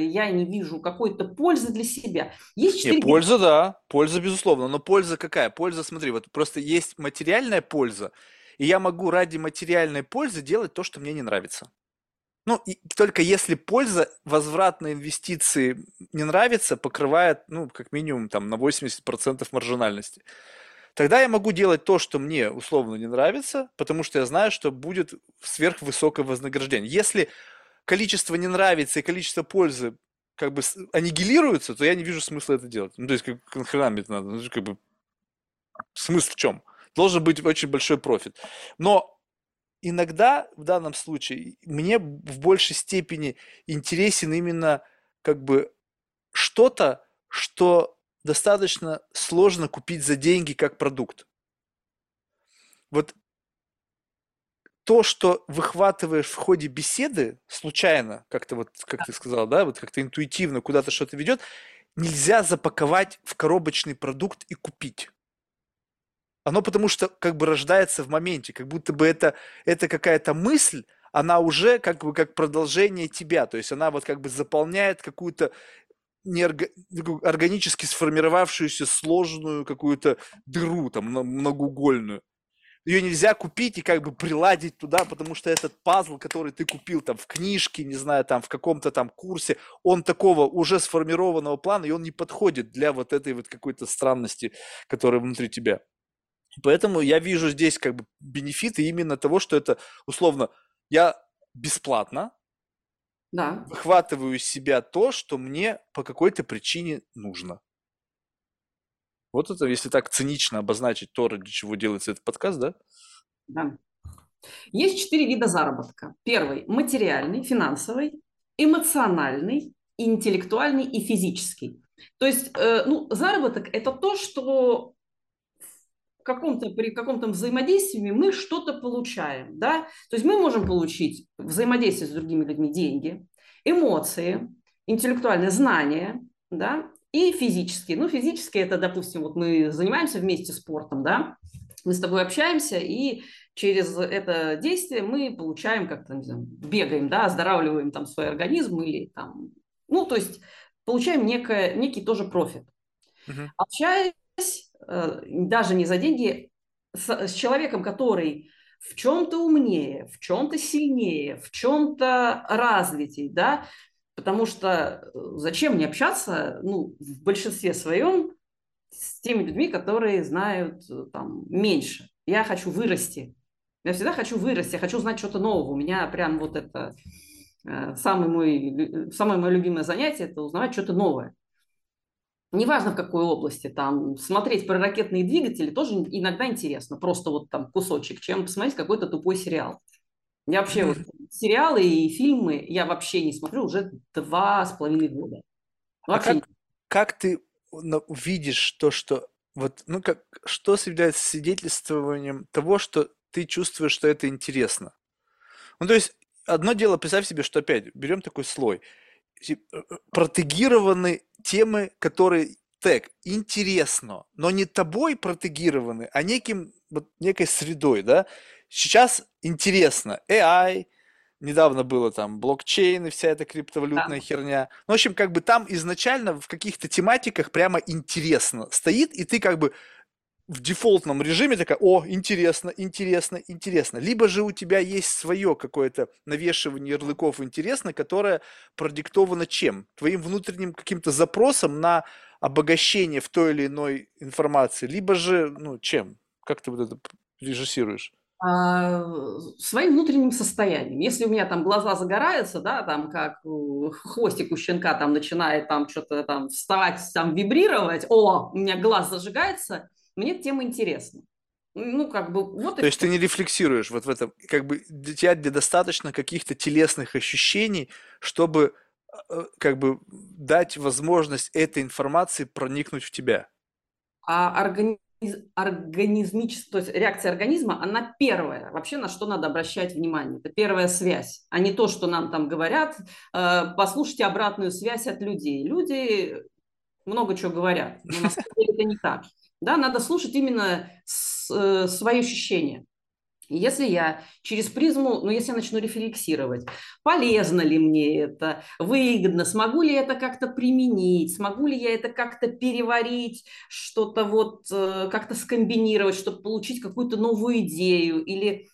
я не вижу какой-то пользы для себя, есть четыре... Не, польза, да, польза, безусловно, но польза какая? Польза, смотри, вот просто есть материальная польза, и я могу ради материальной пользы делать то, что мне не нравится. Ну, и только если польза возвратной инвестиции не нравится, покрывает, ну, как минимум, там, на 80% маржинальности тогда я могу делать то, что мне условно не нравится, потому что я знаю, что будет сверхвысокое вознаграждение. Если количество не нравится и количество пользы как бы аннигилируются, то я не вижу смысла это делать. Ну, то есть, как нахрена мне это надо? Ну, как бы, смысл в чем? Должен быть очень большой профит. Но иногда, в данном случае, мне в большей степени интересен именно как бы что-то, что достаточно сложно купить за деньги как продукт. Вот то, что выхватываешь в ходе беседы случайно, как-то вот, как ты сказал, да, вот как-то интуитивно куда-то что-то ведет, нельзя запаковать в коробочный продукт и купить. Оно потому что как бы рождается в моменте, как будто бы это, это какая-то мысль, она уже как бы как продолжение тебя, то есть она вот как бы заполняет какую-то. Органически сформировавшуюся сложную какую-то дыру, там, многоугольную. Ее нельзя купить и как бы приладить туда, потому что этот пазл, который ты купил там в книжке, не знаю, там в каком-то там курсе, он такого уже сформированного плана, и он не подходит для вот этой вот какой-то странности, которая внутри тебя. Поэтому я вижу здесь как бы бенефиты именно того, что это условно я бесплатно да. выхватываю из себя то, что мне по какой-то причине нужно. Вот это, если так цинично обозначить то, ради чего делается этот подкаст, да? Да. Есть четыре вида заработка. Первый – материальный, финансовый, эмоциональный, интеллектуальный и физический. То есть, э, ну, заработок – это то, что каком-то, при каком-то взаимодействии мы что-то получаем, да, то есть мы можем получить взаимодействие с другими людьми деньги, эмоции, интеллектуальные знания, да, и физические. Ну, физические это, допустим, вот мы занимаемся вместе спортом, да, мы с тобой общаемся, и через это действие мы получаем как-то, не знаю, бегаем, да, оздоравливаем там свой организм или там, ну, то есть получаем некое, некий тоже профит. Uh-huh. Общаясь даже не за деньги, с, с человеком, который в чем-то умнее, в чем-то сильнее, в чем-то развитей, да, потому что э, зачем мне общаться, ну, в большинстве своем с теми людьми, которые знают э, там меньше. Я хочу вырасти. Я всегда хочу вырасти, я хочу знать что-то нового. У меня прям вот это самый мой, самое мое любимое занятие – это узнавать что-то новое неважно в какой области, там, смотреть про ракетные двигатели тоже иногда интересно, просто вот там кусочек, чем посмотреть какой-то тупой сериал. Я вообще вот сериалы и фильмы я вообще не смотрю уже два с половиной года. А вообще а как, как ты видишь то, что вот, ну как, что является свидетельствованием того, что ты чувствуешь, что это интересно? Ну, то есть, одно дело, представь себе, что опять берем такой слой – Э, э, протегированы темы, которые тег интересно, но не тобой протегированы, а неким, вот, некой средой, да. Сейчас интересно AI, недавно было там блокчейн и вся эта криптовалютная да. херня. Ну, в общем, как бы там изначально в каких-то тематиках прямо интересно стоит, и ты как бы в дефолтном режиме такая, о, интересно, интересно, интересно. Либо же у тебя есть свое какое-то навешивание ярлыков интересно, которое продиктовано чем? Твоим внутренним каким-то запросом на обогащение в той или иной информации, либо же, ну, чем? Как ты вот это режиссируешь? А, своим внутренним состоянием. Если у меня там глаза загораются, да, там как хвостик у щенка там начинает там что-то там вставать, там вибрировать, о, у меня глаз зажигается – мне эта тема интересна. Ну, как бы, вот То есть ты не рефлексируешь вот в этом, как бы для тебя достаточно каких-то телесных ощущений, чтобы э, как бы дать возможность этой информации проникнуть в тебя. А организм организмическая, то есть реакция организма, она первая. Вообще на что надо обращать внимание? Это первая связь, а не то, что нам там говорят. Э, послушайте обратную связь от людей. Люди много чего говорят, но на самом деле это не так. Да, надо слушать именно э, свои ощущения. Если я через призму, ну, если я начну рефлексировать, полезно ли мне это, выгодно, смогу ли я это как-то применить, смогу ли я это как-то переварить, что-то вот э, как-то скомбинировать, чтобы получить какую-то новую идею, или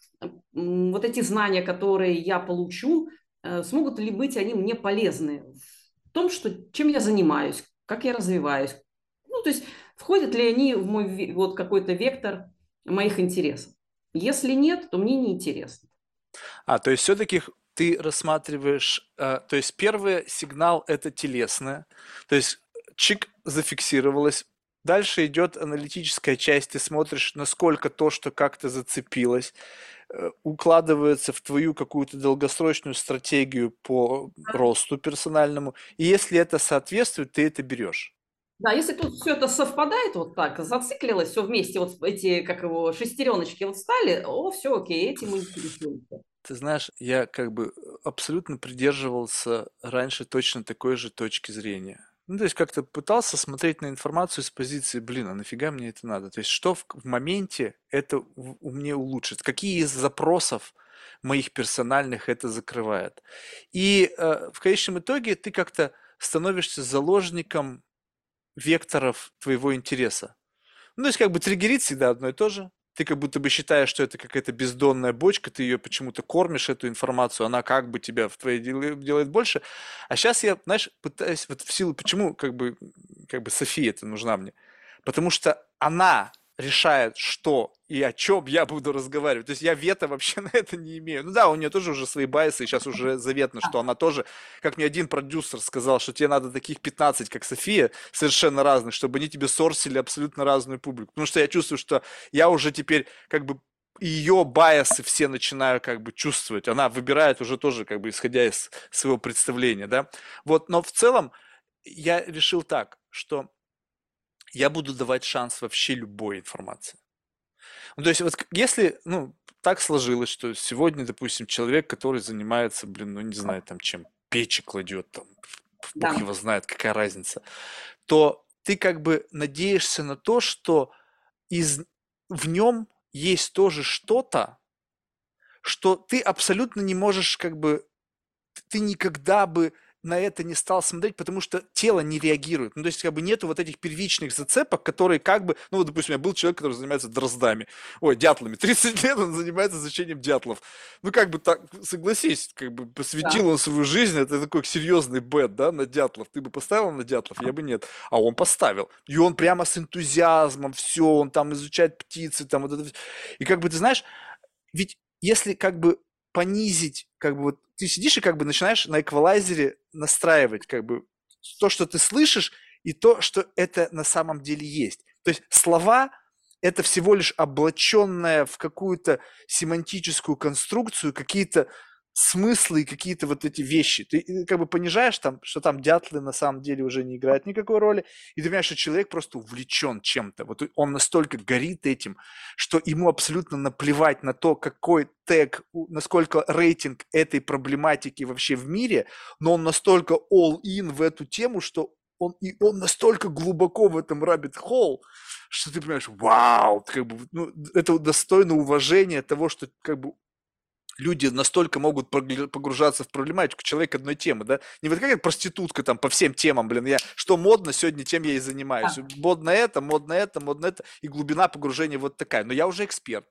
вот эти знания, которые я получу, э, смогут ли быть они мне полезны в том, что, чем я занимаюсь, как я развиваюсь. Ну, то есть входят ли они в мой вот какой-то вектор моих интересов. Если нет, то мне неинтересно. А, то есть все-таки ты рассматриваешь, э, то есть первый сигнал это телесное, то есть чик зафиксировалось, дальше идет аналитическая часть, ты смотришь, насколько то, что как-то зацепилось, э, укладывается в твою какую-то долгосрочную стратегию по росту персональному, и если это соответствует, ты это берешь. Да, если тут все это совпадает вот так, зациклилось все вместе, вот эти, как его, шестереночки вот стали, о, все окей, этим мы интересуемся. Ты знаешь, я как бы абсолютно придерживался раньше точно такой же точки зрения. Ну, то есть как-то пытался смотреть на информацию с позиции, блин, а нафига мне это надо? То есть что в, в моменте это у мне улучшит? Какие из запросов моих персональных это закрывает? И э, в конечном итоге ты как-то становишься заложником векторов твоего интереса. Ну, то есть как бы триггерит всегда одно и то же. Ты как будто бы считаешь, что это какая-то бездонная бочка, ты ее почему-то кормишь, эту информацию, она как бы тебя в твоей дел- делает больше. А сейчас я, знаешь, пытаюсь, вот в силу, почему как бы, как бы София это нужна мне? Потому что она решает, что и о чем я буду разговаривать. То есть я вето вообще на это не имею. Ну да, у нее тоже уже свои байсы, и сейчас уже заветно, что она тоже, как мне один продюсер сказал, что тебе надо таких 15, как София, совершенно разных, чтобы они тебе сорсили абсолютно разную публику. Потому что я чувствую, что я уже теперь как бы ее байсы все начинаю как бы чувствовать. Она выбирает уже тоже как бы исходя из своего представления, да. Вот, но в целом я решил так, что я буду давать шанс вообще любой информации. Ну, то есть вот если, ну, так сложилось, что сегодня, допустим, человек, который занимается, блин, ну, не знаю, там, чем печи кладет, там, да. бог его знает, какая разница, то ты как бы надеешься на то, что из, в нем есть тоже что-то, что ты абсолютно не можешь как бы, ты никогда бы на это не стал смотреть, потому что тело не реагирует. Ну, то есть, как бы нету вот этих первичных зацепок, которые как бы, ну, вот, допустим, у меня был человек, который занимается дроздами, ой, дятлами. 30 лет он занимается изучением дятлов. Ну, как бы так, согласись, как бы посвятил да. он свою жизнь, это такой серьезный бет, да, на дятлов. Ты бы поставил на дятлов? Я бы нет. А он поставил. И он прямо с энтузиазмом, все, он там изучает птицы, там вот это. И как бы, ты знаешь, ведь если как бы понизить, как бы вот ты сидишь и как бы начинаешь на эквалайзере настраивать как бы то, что ты слышишь, и то, что это на самом деле есть. То есть слова – это всего лишь облаченная в какую-то семантическую конструкцию, какие-то смыслы и какие-то вот эти вещи. Ты э, как бы понижаешь там, что там дятлы на самом деле уже не играют никакой роли, и ты понимаешь, что человек просто увлечен чем-то. Вот он настолько горит этим, что ему абсолютно наплевать на то, какой тег, насколько рейтинг этой проблематики вообще в мире, но он настолько all-in в эту тему, что он, и он настолько глубоко в этом rabbit hole, что ты понимаешь, вау, как бы, ну, это достойно уважения того, что как бы люди настолько могут погружаться в проблематику, человек одной темы, да, не вот какая проститутка там по всем темам, блин, я, что модно, сегодня тем я и занимаюсь, да. модно это, модно это, модно это, и глубина погружения вот такая, но я уже эксперт.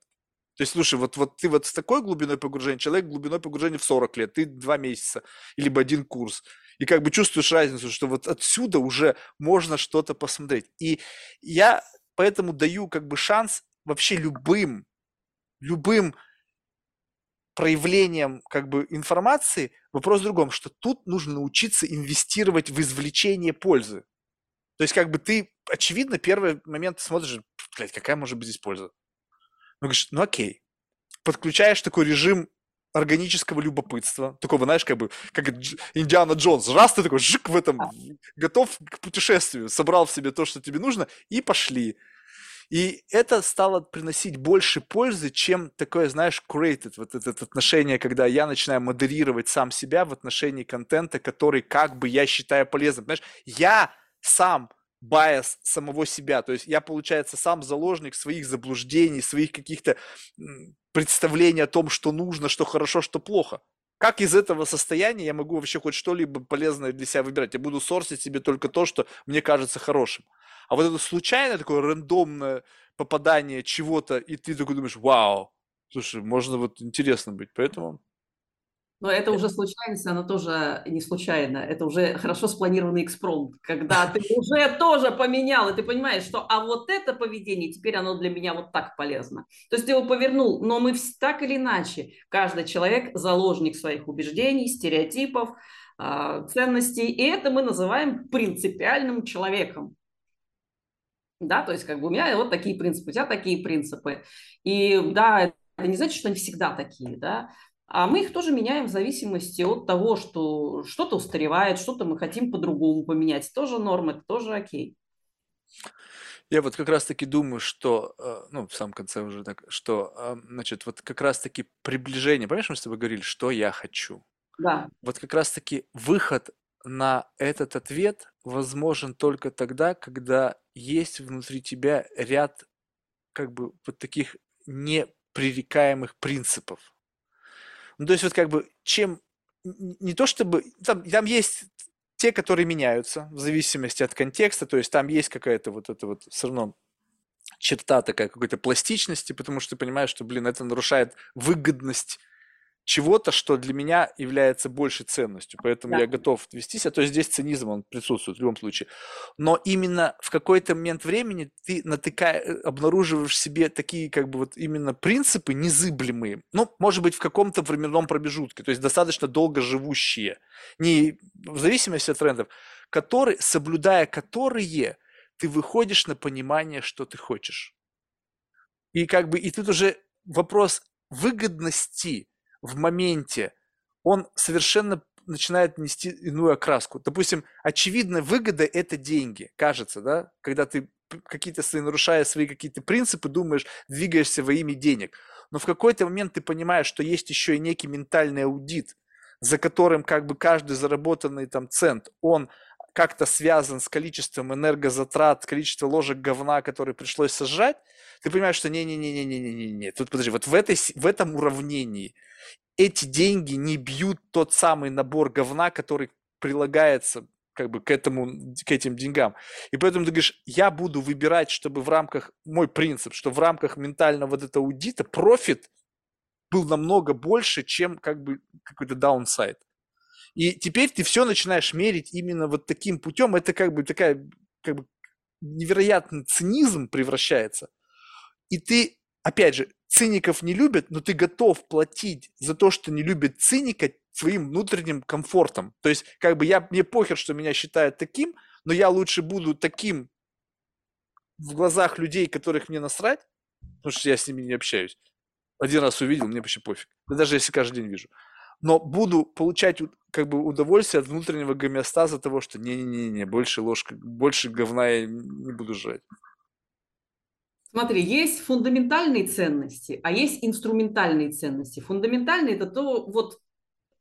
То есть, слушай, вот, вот ты вот с такой глубиной погружения, человек глубиной погружения в 40 лет, ты два месяца, либо один курс, и как бы чувствуешь разницу, что вот отсюда уже можно что-то посмотреть. И я поэтому даю как бы шанс вообще любым, любым проявлением как бы информации. Вопрос в другом, что тут нужно научиться инвестировать в извлечение пользы. То есть как бы ты, очевидно, первый момент смотришь, блядь, какая может быть здесь польза? Ну, говоришь, ну окей. Подключаешь такой режим органического любопытства, такого, знаешь, как бы, как Индиана Джонс, раз ты такой, жик в этом, готов к путешествию, собрал в себе то, что тебе нужно, и пошли. И это стало приносить больше пользы, чем такое, знаешь, curated, вот это, отношение, когда я начинаю модерировать сам себя в отношении контента, который как бы я считаю полезным. Понимаешь, я сам bias самого себя. То есть я, получается, сам заложник своих заблуждений, своих каких-то представлений о том, что нужно, что хорошо, что плохо. Как из этого состояния я могу вообще хоть что-либо полезное для себя выбирать? Я буду сорсить себе только то, что мне кажется хорошим. А вот это случайное такое рандомное попадание чего-то, и ты такой думаешь, вау, слушай, можно вот интересно быть. Поэтому но это уже случайность, она тоже не случайно. Это уже хорошо спланированный экспромт, когда ты уже тоже поменял, и ты понимаешь, что а вот это поведение, теперь оно для меня вот так полезно. То есть ты его повернул, но мы так или иначе, каждый человек заложник своих убеждений, стереотипов, а, ценностей, и это мы называем принципиальным человеком. Да, то есть как бы у меня вот такие принципы, у тебя такие принципы. И да, это не значит, что они всегда такие, да, а мы их тоже меняем в зависимости от того, что что-то устаревает, что-то мы хотим по-другому поменять. Тоже норма, это тоже окей. Я вот как раз-таки думаю, что, э, ну, в самом конце уже так, что, а, значит, вот как раз-таки приближение, помнишь, мы с тобой говорили, что я хочу? Да. Вот как раз-таки выход на этот ответ возможен только тогда, когда есть внутри тебя ряд как бы вот таких непререкаемых принципов. Ну, то есть вот как бы чем не то чтобы там, там есть те, которые меняются в зависимости от контекста, то есть там есть какая-то вот это вот все равно черта такая какой-то пластичности, потому что ты понимаешь, что, блин, это нарушает выгодность чего-то, что для меня является большей ценностью, поэтому да. я готов вестись, а то здесь цинизм, он присутствует в любом случае. Но именно в какой-то момент времени ты натыкаешь, э, обнаруживаешь в себе такие как бы вот именно принципы незыблемые, ну, может быть, в каком-то временном промежутке, то есть достаточно долго живущие, не в зависимости от трендов, которые, соблюдая которые, ты выходишь на понимание, что ты хочешь. И как бы, и тут уже вопрос выгодности, в моменте, он совершенно начинает нести иную окраску. Допустим, очевидная выгода – это деньги, кажется, да? Когда ты какие-то свои, нарушая свои какие-то принципы, думаешь, двигаешься во имя денег. Но в какой-то момент ты понимаешь, что есть еще и некий ментальный аудит, за которым как бы каждый заработанный там цент, он как-то связан с количеством энергозатрат, количеством ложек говна, которые пришлось сожрать, ты понимаешь, что не-не-не-не-не-не-не, тут подожди, вот в, этой, в этом уравнении эти деньги не бьют тот самый набор говна, который прилагается как бы к этому, к этим деньгам. И поэтому ты говоришь, я буду выбирать, чтобы в рамках, мой принцип, что в рамках ментального вот этого аудита профит был намного больше, чем как бы какой-то даунсайд. И теперь ты все начинаешь мерить именно вот таким путем. Это как бы такая как бы невероятный цинизм превращается. И ты, опять же, циников не любят, но ты готов платить за то, что не любит циника своим внутренним комфортом. То есть, как бы я, мне похер, что меня считают таким, но я лучше буду таким в глазах людей, которых мне насрать, потому что я с ними не общаюсь. Один раз увидел, мне вообще пофиг. Да даже если каждый день вижу но буду получать как бы удовольствие от внутреннего гомеостаза того, что не-не-не, больше ложка, больше говна я не буду жрать. Смотри, есть фундаментальные ценности, а есть инструментальные ценности. Фундаментальные – это то, вот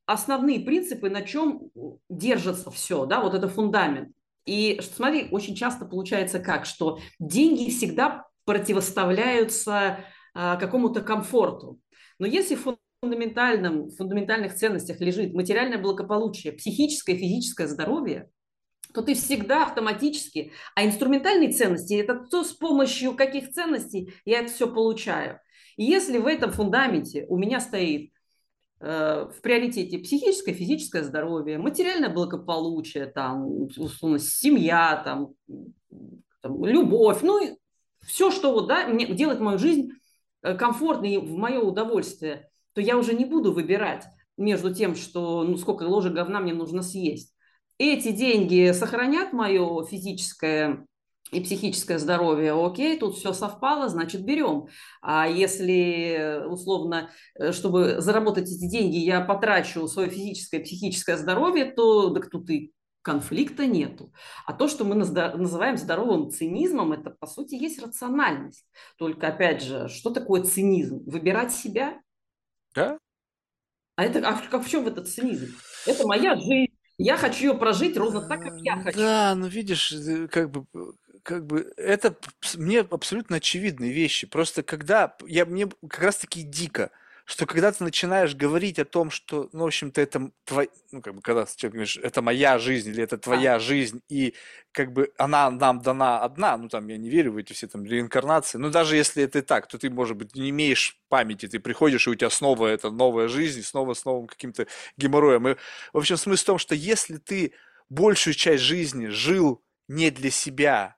основные принципы, на чем держится все, да, вот это фундамент. И смотри, очень часто получается как, что деньги всегда противоставляются а, какому-то комфорту. Но если фундаментальном, фундаментальных ценностях лежит материальное благополучие, психическое физическое здоровье, то ты всегда автоматически, а инструментальные ценности – это то, с помощью каких ценностей я это все получаю. И если в этом фундаменте у меня стоит э, в приоритете психическое, физическое здоровье, материальное благополучие, там, условно, семья, там, там, любовь, ну, все, что вот, да, мне, делает мою жизнь э, комфортной в мое удовольствие, то я уже не буду выбирать между тем, что ну, сколько ложек говна мне нужно съесть. Эти деньги сохранят мое физическое и психическое здоровье, окей, тут все совпало, значит, берем. А если, условно, э, чтобы заработать эти деньги, я потрачу свое физическое, психическое здоровье, то так тут и конфликта нету. А то, что мы называем здоровым цинизмом, это, по сути, есть рациональность. Только, опять же, что такое цинизм? Выбирать себя? Да. А это а, как в чем этот цинизм? Это моя жизнь. Я хочу ее прожить ровно так, как я хочу. Да, ну видишь, э, как бы как бы это мне абсолютно очевидные вещи. Просто когда я мне как раз таки дико, что когда ты начинаешь говорить о том, что, ну, в общем-то, это твой, ну, как бы, когда ты говоришь, это моя жизнь или это твоя а. жизнь, и как бы она нам дана одна, ну, там, я не верю в эти все там реинкарнации, но даже если это и так, то ты, может быть, не имеешь памяти, ты приходишь, и у тебя снова это новая жизнь, снова с новым каким-то геморроем. И, в общем, смысл в том, что если ты большую часть жизни жил не для себя,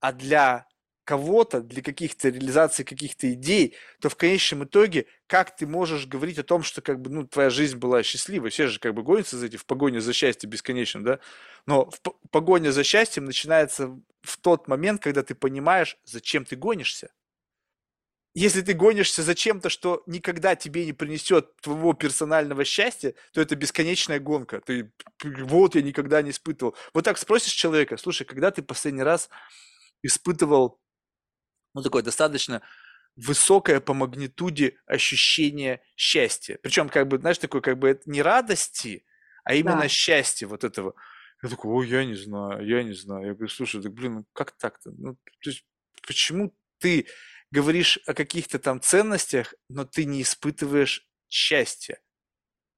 а для кого-то, для каких-то реализаций каких-то идей, то в конечном итоге, как ты можешь говорить о том, что как бы, ну, твоя жизнь была счастливой? Все же как бы гонятся за этим в погоне за счастьем бесконечно, да? Но в погоне за счастьем начинается в тот момент, когда ты понимаешь, зачем ты гонишься. Если ты гонишься за чем-то, что никогда тебе не принесет твоего персонального счастья, то это бесконечная гонка. Ты, вот, я никогда не испытывал. Вот так спросишь человека, слушай, когда ты последний раз испытывал, ну, такое достаточно высокое по магнитуде ощущение счастья. Причем, как бы, знаешь, такое, как бы, это не радости, а именно да. счастье вот этого. Я такой, ой, я не знаю, я не знаю. Я говорю, слушай, так, блин, ну как так-то? Ну, то есть, почему ты говоришь о каких-то там ценностях, но ты не испытываешь счастья?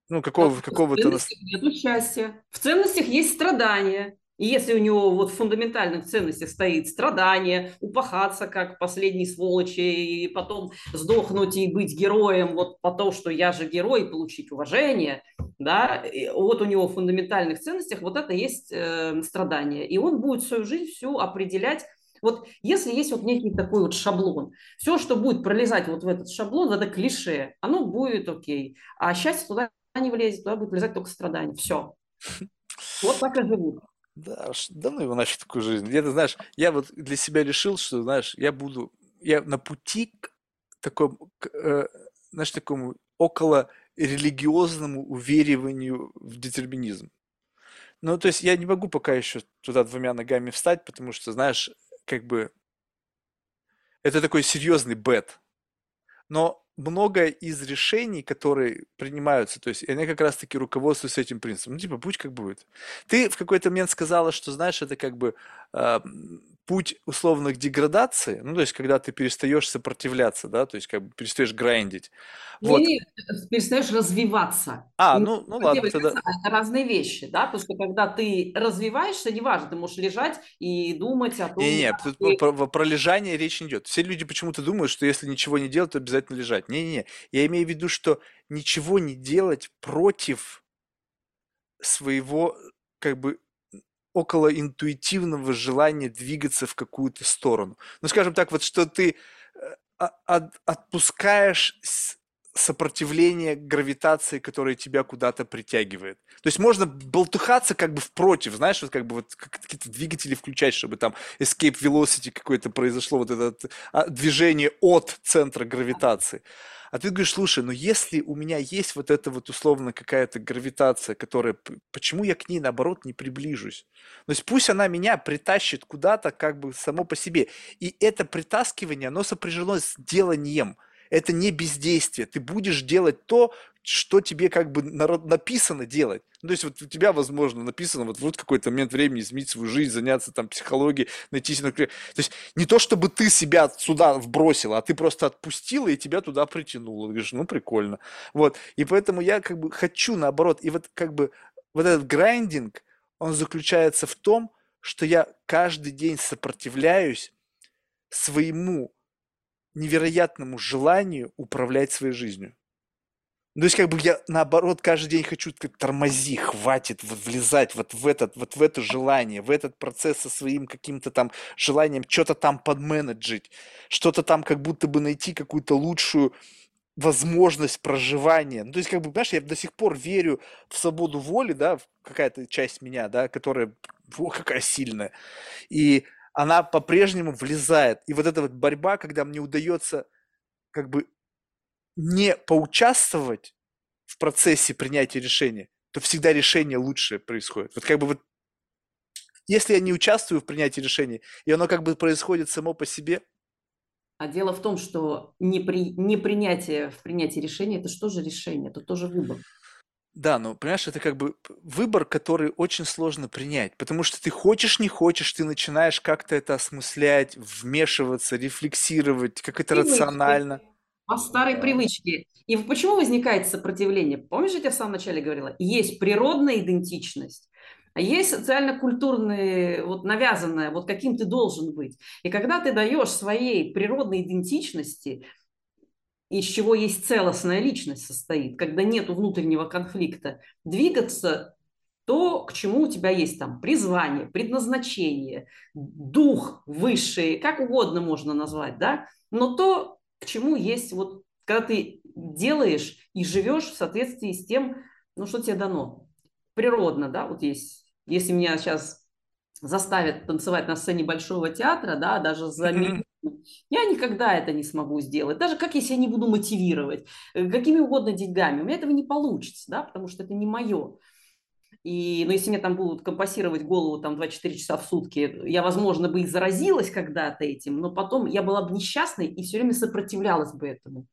Ну, какого, какого-то... В ценностях нету счастья. В ценностях есть страдания. И если у него вот в фундаментальных ценностях стоит страдание, упахаться как последний сволочи, и потом сдохнуть и быть героем, вот по то, что я же герой, получить уважение, да, и вот у него в фундаментальных ценностях вот это есть э, страдание. И он будет свою жизнь всю определять вот если есть вот некий такой вот шаблон, все, что будет пролезать вот в этот шаблон, это клише, оно будет окей. А счастье туда не влезет, туда будет влезать только страдание. Все. Вот так и живут. Да, давно его нафиг такую жизнь. Я, ты знаешь, я вот для себя решил, что, знаешь, я буду, я на пути к такому, к, э, знаешь, такому около религиозному увериванию в детерминизм. Ну, то есть я не могу пока еще туда двумя ногами встать, потому что, знаешь, как бы это такой серьезный бет. Но много из решений, которые принимаются, то есть они как раз-таки руководствуются этим принципом. Ну, типа, будь как будет. Ты в какой-то момент сказала, что, знаешь, это как бы э, путь условно к деградации, ну, то есть, когда ты перестаешь сопротивляться, да, то есть, как бы перестаешь грандить. Вот. И перестаешь развиваться. А, ну, ну ладно, тогда... Это разные вещи, да, потому что когда ты развиваешься, неважно, ты можешь лежать и думать о том... Не-не, тут ты... про, про лежание речь не идет. Все люди почему-то думают, что если ничего не делать, то обязательно лежать. Не-не-не, я имею в виду, что ничего не делать против своего, как бы, около интуитивного желания двигаться в какую-то сторону. Ну, скажем так, вот что ты э, от, отпускаешь сопротивление гравитации, которая тебя куда-то притягивает. То есть можно болтыхаться как бы впротив, знаешь, вот как бы вот какие-то двигатели включать, чтобы там escape velocity какое-то произошло, вот это а, движение от центра гравитации. А ты говоришь, слушай, но если у меня есть вот эта вот условно какая-то гравитация, которая, почему я к ней наоборот не приближусь? То есть пусть она меня притащит куда-то как бы само по себе. И это притаскивание, оно сопряжено с деланием. Это не бездействие. Ты будешь делать то, что тебе как бы написано делать. Ну, то есть вот у тебя, возможно, написано вот вот какой-то момент времени изменить свою жизнь, заняться там психологией, найти себе... То есть не то, чтобы ты себя сюда вбросила, а ты просто отпустила и тебя туда притянула. Говоришь, ну, прикольно. Вот. И поэтому я как бы хочу наоборот. И вот как бы вот этот грайндинг, он заключается в том, что я каждый день сопротивляюсь своему невероятному желанию управлять своей жизнью. Ну, то есть, как бы я, наоборот, каждый день хочу как тормози, хватит вот влезать вот в этот, вот в это желание, в этот процесс со своим каким-то там желанием что-то там подменеджить, что-то там как будто бы найти какую-то лучшую возможность проживания. Ну, то есть, как бы, знаешь, я до сих пор верю в свободу воли, да, какая-то часть меня, да, которая, о, какая сильная. И она по-прежнему влезает. И вот эта вот борьба, когда мне удается как бы не поучаствовать в процессе принятия решения, то всегда решение лучшее происходит. Вот как бы вот если я не участвую в принятии решения, и оно как бы происходит само по себе. А дело в том, что не, при, не принятие в принятии решения – это что же решение? Это тоже выбор. Да, ну, понимаешь, это как бы выбор, который очень сложно принять, потому что ты хочешь, не хочешь, ты начинаешь как-то это осмыслять, вмешиваться, рефлексировать, как это Привычки. рационально. По старой да. привычке. И почему возникает сопротивление? Помнишь, я тебе в самом начале говорила? Есть природная идентичность, а есть социально-культурные, вот навязанная, вот каким ты должен быть. И когда ты даешь своей природной идентичности из чего есть целостная личность состоит, когда нет внутреннего конфликта, двигаться то, к чему у тебя есть там призвание, предназначение, дух высший, как угодно можно назвать, да, но то, к чему есть вот, когда ты делаешь и живешь в соответствии с тем, ну, что тебе дано. Природно, да, вот есть, если меня сейчас заставят танцевать на сцене Большого театра, да, даже за mm-hmm. Я никогда это не смогу сделать. Даже как я себя не буду мотивировать, э, какими угодно деньгами. У меня этого не получится, да, потому что это не мое. И, ну, если мне там будут компасировать голову там 2-4 часа в сутки, я, возможно, бы и заразилась когда-то этим, но потом я была бы несчастной и все время сопротивлялась бы этому.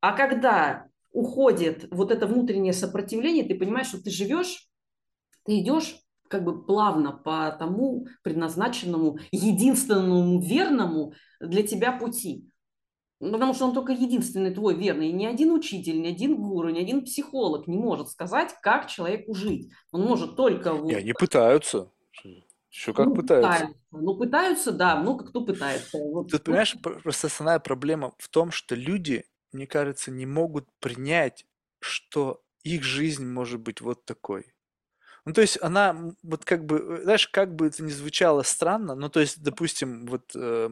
А когда уходит вот это внутреннее сопротивление, ты понимаешь, что ты живешь, ты идешь как бы плавно по тому предназначенному, единственному верному для тебя пути. Ну, потому что он только единственный твой верный. И ни один учитель, ни один гуру, ни один психолог не может сказать, как человеку жить. Он может только... И они пытаются. Еще как ну, пытаются. пытаются. Ну, пытаются, да, много кто пытается. Вот. Ты понимаешь, просто основная проблема в том, что люди, мне кажется, не могут принять, что их жизнь может быть вот такой. Ну, то есть она, вот как бы, э, знаешь, как бы это ни звучало странно, ну, то есть, допустим, вот... Э,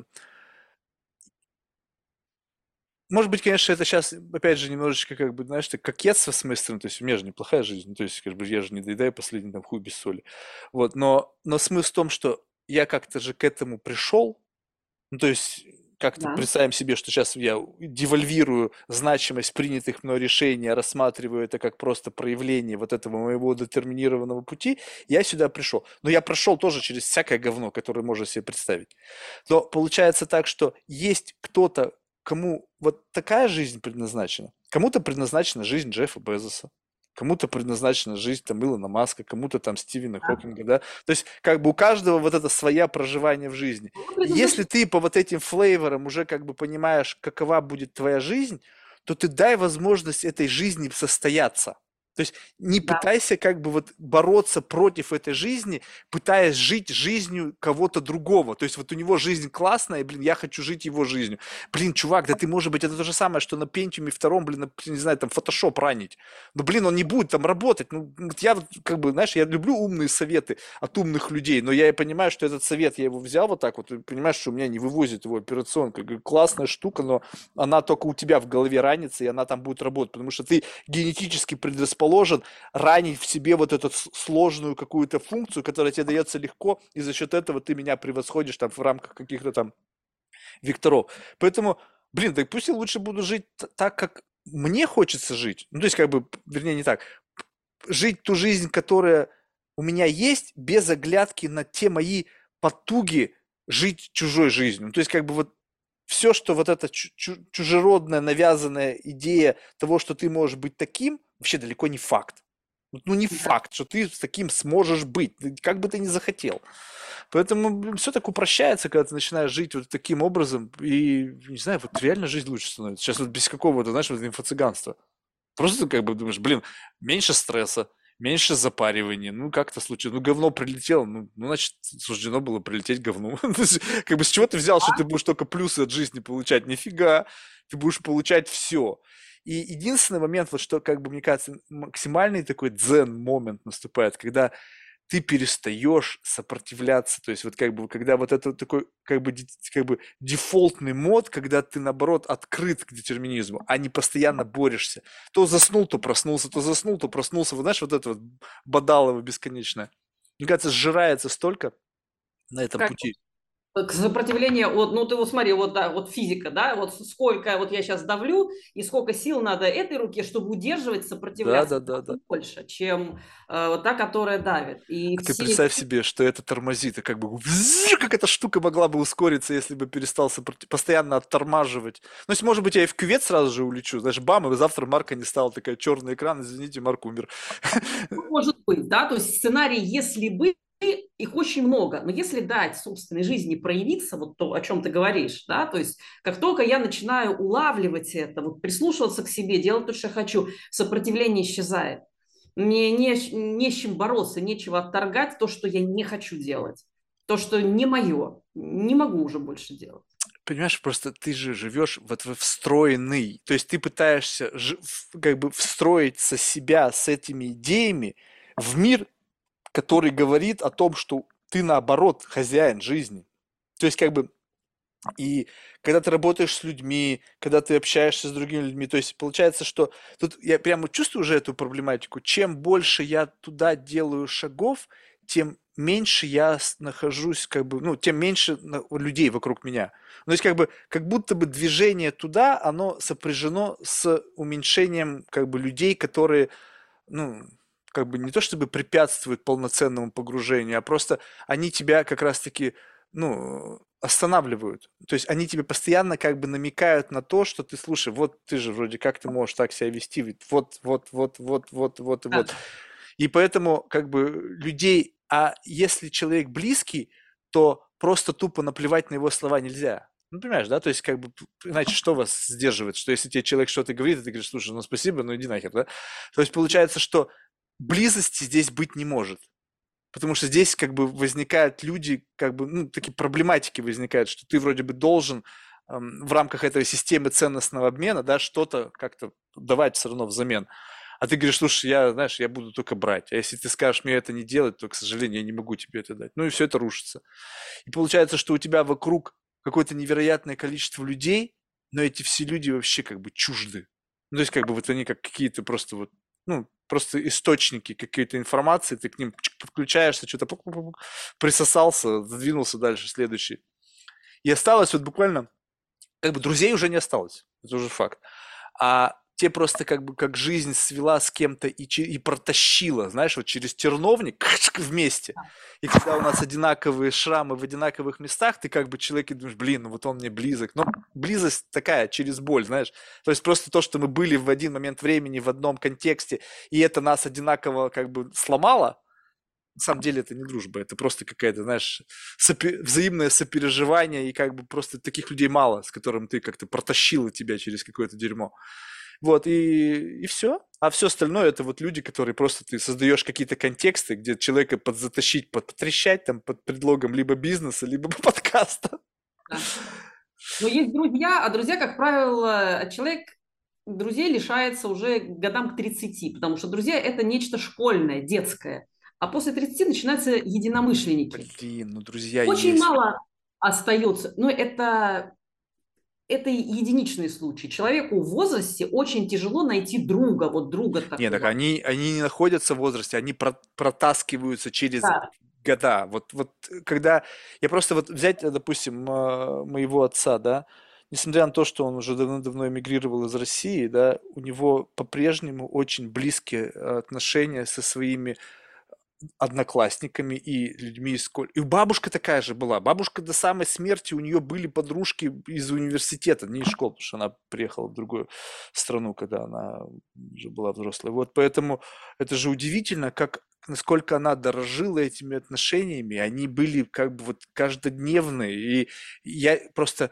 может быть, конечно, это сейчас, опять же, немножечко, как бы, знаешь, так кокетство с моей стороны, то есть у меня же неплохая жизнь, ну, то есть, как бы, я же не доедаю последний там хуй без соли. Вот, но, но смысл в том, что я как-то же к этому пришел, ну, то есть как-то да. представим себе, что сейчас я девальвирую значимость принятых мной решений, рассматриваю это как просто проявление вот этого моего детерминированного пути, я сюда пришел. Но я прошел тоже через всякое говно, которое можно себе представить. Но получается так, что есть кто-то, кому вот такая жизнь предназначена. Кому-то предназначена жизнь Джеффа Безоса, кому-то предназначена жизнь там Илона Маска, кому-то там Стивена. Хокинга, да. То есть как бы у каждого вот это своя проживание в жизни. Ну, Если ты по вот этим флейворам уже как бы понимаешь, какова будет твоя жизнь, то ты дай возможность этой жизни состояться. То есть не да. пытайся как бы вот бороться против этой жизни, пытаясь жить жизнью кого-то другого. То есть вот у него жизнь классная, и, блин, я хочу жить его жизнью. Блин, чувак, да ты, может быть, это то же самое, что на Pentium втором, блин, на, не знаю, там, Photoshop ранить. Но, блин, он не будет там работать. Ну, я как бы, знаешь, я люблю умные советы от умных людей, но я и понимаю, что этот совет, я его взял вот так вот, и понимаешь, что у меня не вывозит его операционка. Говорю, классная штука, но она только у тебя в голове ранится, и она там будет работать, потому что ты генетически предрасположен расположен ранить в себе вот эту сложную какую-то функцию, которая тебе дается легко, и за счет этого ты меня превосходишь там в рамках каких-то там векторов. Поэтому, блин, так пусть я лучше буду жить так, как мне хочется жить. Ну, то есть, как бы, вернее, не так. Жить ту жизнь, которая у меня есть, без оглядки на те мои потуги жить чужой жизнью. Ну, то есть, как бы вот все, что вот эта чужеродная, навязанная идея того, что ты можешь быть таким, вообще далеко не факт. Ну, не факт, что ты с таким сможешь быть, как бы ты ни захотел. Поэтому все так упрощается, когда ты начинаешь жить вот таким образом, и, не знаю, вот реально жизнь лучше становится. Сейчас вот без какого-то, знаешь, вот инфо-цыганства. Просто как бы думаешь, блин, меньше стресса, меньше запаривания, ну как-то случилось, ну говно прилетело, ну, ну значит суждено было прилететь говну. как бы с чего ты взял, что ты будешь только плюсы от жизни получать? Нифига, ты будешь получать все. И единственный момент, вот что, как бы, мне кажется, максимальный такой дзен-момент наступает, когда ты перестаешь сопротивляться, то есть вот как бы, когда вот это такой, как бы, как бы дефолтный мод, когда ты, наоборот, открыт к детерминизму, а не постоянно борешься. То заснул, то проснулся, то заснул, то проснулся. Вот знаешь, вот это вот бодалово бесконечное. Мне кажется, сжирается столько на этом как, пути. Сопротивление от, ну ты вот смотри, вот, да, вот физика, да, вот сколько вот я сейчас давлю, и сколько сил надо этой руке, чтобы удерживать, сопротивляться да, да, да, да. больше, чем э, вот та, которая давит. И а все... ты представь себе, что это тормозит, и как бы как эта штука могла бы ускориться, если бы перестал сопротив... постоянно оттормаживать. Ну, есть, может быть, я и в кювет сразу же улечу, знаешь, бам, и завтра Марка не стал, такая черный экран, извините, Марк умер. Может быть, да, то есть сценарий, если бы их очень много, но если дать собственной жизни проявиться, вот то, о чем ты говоришь, да, то есть как только я начинаю улавливать это, вот прислушиваться к себе, делать то, что я хочу, сопротивление исчезает. Мне не, не с чем бороться, нечего отторгать то, что я не хочу делать, то, что не мое, не могу уже больше делать. Понимаешь, просто ты же живешь вот в встроенный, то есть ты пытаешься как бы встроиться себя с этими идеями в мир, который говорит о том, что ты наоборот хозяин жизни. То есть как бы и когда ты работаешь с людьми, когда ты общаешься с другими людьми, то есть получается, что тут я прямо чувствую уже эту проблематику. Чем больше я туда делаю шагов, тем меньше я нахожусь, как бы, ну, тем меньше людей вокруг меня. Ну, то есть, как бы, как будто бы движение туда, оно сопряжено с уменьшением, как бы, людей, которые, ну, как бы не то чтобы препятствуют полноценному погружению, а просто они тебя как раз-таки, ну, останавливают. То есть они тебе постоянно как бы намекают на то, что ты, слушай, вот ты же вроде как ты можешь так себя вести, ведь вот, вот, вот, вот, вот, вот, вот. И поэтому как бы людей, а если человек близкий, то просто тупо наплевать на его слова нельзя. Ну, понимаешь, да? То есть, как бы, иначе что вас сдерживает? Что если тебе человек что-то говорит, и ты говоришь, слушай, ну спасибо, ну иди нахер, да? То есть, получается, что близости здесь быть не может. Потому что здесь как бы возникают люди, как бы, ну, такие проблематики возникают, что ты вроде бы должен эм, в рамках этой системы ценностного обмена, да, что-то как-то давать все равно взамен. А ты говоришь, слушай, я, знаешь, я буду только брать. А если ты скажешь мне это не делать, то, к сожалению, я не могу тебе это дать. Ну и все это рушится. И получается, что у тебя вокруг какое-то невероятное количество людей, но эти все люди вообще как бы чужды. Ну, то есть как бы вот они как какие-то просто вот ну, просто источники какой-то информации, ты к ним подключаешься, что-то присосался, задвинулся дальше, следующий. И осталось вот буквально, как бы друзей уже не осталось, это уже факт. А те просто как бы как жизнь свела с кем-то и, и протащила, знаешь, вот через терновник вместе. И когда у нас одинаковые шрамы в одинаковых местах, ты как бы человек и думаешь, блин, ну вот он мне близок. Но близость такая, через боль, знаешь. То есть просто то, что мы были в один момент времени в одном контексте, и это нас одинаково как бы сломало, на самом деле это не дружба, это просто какая-то, знаешь, сопи- взаимное сопереживание, и как бы просто таких людей мало, с которым ты как-то протащила тебя через какое-то дерьмо. Вот, и, и все. А все остальное это вот люди, которые просто ты создаешь какие-то контексты, где человека подзатащить, подтрещать там под предлогом либо бизнеса, либо подкаста. Да. Но есть друзья, а друзья, как правило, человек друзей лишается уже годам к 30, потому что друзья – это нечто школьное, детское. А после 30 начинаются единомышленники. Блин, ну друзья Очень есть. мало остается. Но это это единичный случай. Человеку в возрасте очень тяжело найти друга, вот друга такого. Нет, так они, они не находятся в возрасте, они про, протаскиваются через да. года. Вот, вот когда... Я просто вот взять, допустим, моего отца, да, несмотря на то, что он уже давно-давно эмигрировал из России, да, у него по-прежнему очень близкие отношения со своими одноклассниками и людьми из школы. И бабушка такая же была. Бабушка до самой смерти, у нее были подружки из университета, не из школы, потому что она приехала в другую страну, когда она уже была взрослой. Вот поэтому это же удивительно, как насколько она дорожила этими отношениями, они были как бы вот каждодневные, и я просто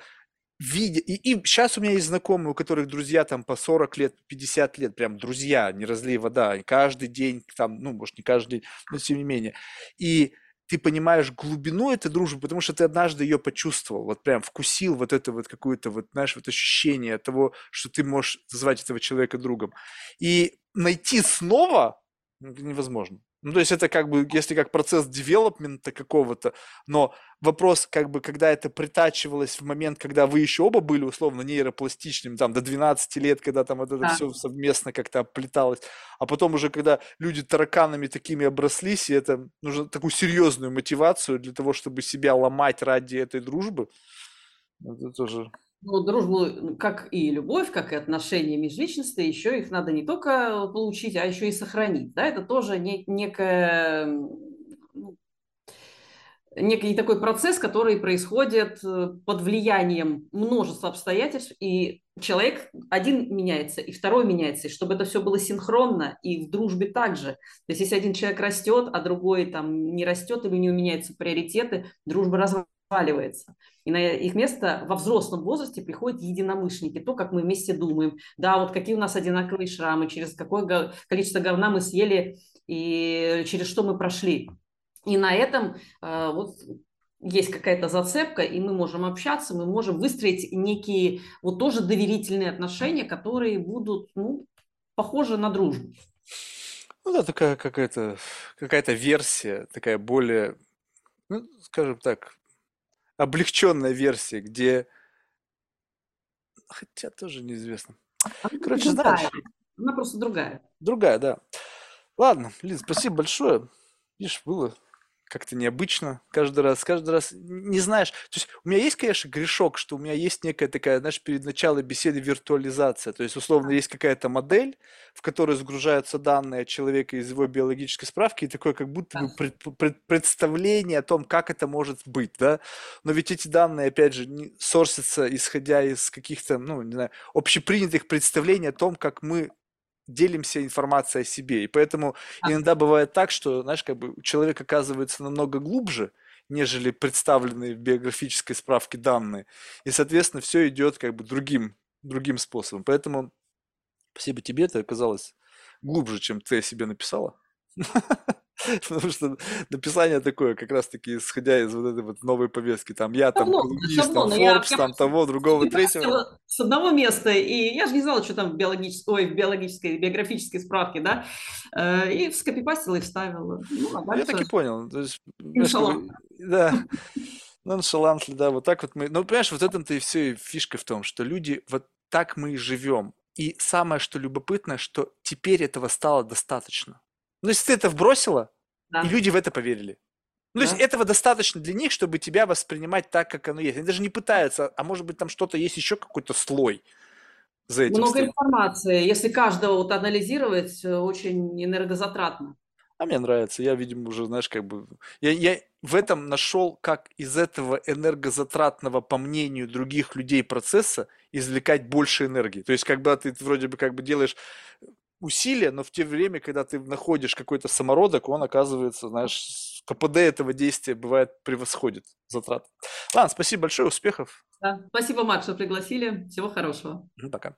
видя, и, и сейчас у меня есть знакомые, у которых друзья там по 40 лет, 50 лет, прям друзья, не разлей вода, каждый день там, ну, может, не каждый день, но тем не менее. И ты понимаешь глубину этой дружбы, потому что ты однажды ее почувствовал, вот прям вкусил вот это вот какое-то вот, знаешь, вот ощущение того, что ты можешь назвать этого человека другом. И найти снова невозможно. Ну, то есть это как бы, если как процесс девелопмента какого-то, но вопрос, как бы, когда это притачивалось в момент, когда вы еще оба были условно нейропластичными, там, до 12 лет, когда там вот это Да. все совместно как-то оплеталось, а потом уже, когда люди тараканами такими оброслись, и это нужно такую серьезную мотивацию для того, чтобы себя ломать ради этой дружбы, это тоже... Ну, дружбу, как и любовь, как и отношения межличностные, еще их надо не только получить, а еще и сохранить. Да? Это тоже не, некая, ну, некий такой процесс, который происходит э, под влиянием множества обстоятельств, и человек один меняется, и второй меняется, и чтобы это все было синхронно, и в дружбе также. То есть если один человек растет, а другой там не растет, или у него меняются приоритеты, дружба разваливается. И на их место во взрослом возрасте приходят единомышленники, то, как мы вместе думаем, да, вот какие у нас одинаковые шрамы, через какое количество говна мы съели и через что мы прошли. И на этом э, вот есть какая-то зацепка, и мы можем общаться, мы можем выстроить некие вот тоже доверительные отношения, которые будут ну, похожи на дружбу. Ну да, такая какая-то какая-то версия, такая более, ну, скажем так, облегченная версия, где... Хотя тоже неизвестно. Короче, другая. знаешь... Она просто другая. Другая, да. Ладно, Лиз, спасибо большое. Видишь, было как-то необычно каждый раз, каждый раз не знаешь. То есть у меня есть, конечно, грешок, что у меня есть некая такая, знаешь, перед началом беседы виртуализация. То есть, условно, есть какая-то модель, в которой загружаются данные человека из его биологической справки, и такое как будто бы пред, пред, представление о том, как это может быть, да. Но ведь эти данные, опять же, не сорсятся, исходя из каких-то, ну, не знаю, общепринятых представлений о том, как мы делимся информацией о себе. И поэтому иногда бывает так, что, знаешь, как бы человек оказывается намного глубже, нежели представленные в биографической справке данные. И, соответственно, все идет как бы другим, другим способом. Поэтому спасибо тебе, это оказалось глубже, чем ты о себе написала. Потому что написание такое, как раз-таки исходя из вот этой вот новой повестки. Там я, там колумнист, там Forbes, там того, другого, третьего. С одного места, и я же не знала, что там в биологической, ой, в биологической, биографической справке, да, э, и скопипастила и вставила. Ну, а я так и понял. То есть, да, ноншалантли, да, вот так вот мы... Ну, понимаешь, вот этом-то и все и фишка в том, что люди, вот так мы и живем. И самое, что любопытное, что теперь этого стало достаточно. Ну, если ты это вбросила, да. и люди в это поверили. Ну, да. то есть этого достаточно для них, чтобы тебя воспринимать так, как оно есть. Они даже не пытаются, а может быть там что-то есть еще какой-то слой за этим. Много стилем. информации. Если каждого вот анализировать, э, очень энергозатратно. А мне нравится. Я, видимо, уже, знаешь, как бы... Я, я в этом нашел, как из этого энергозатратного, по мнению других людей, процесса извлекать больше энергии. То есть, когда ты вроде бы как бы делаешь усилия, но в то время, когда ты находишь какой-то самородок, он оказывается, знаешь, КПД этого действия бывает превосходит затрат. Ладно, спасибо большое, успехов. Да, спасибо, Макс, что пригласили. Всего хорошего. Пока.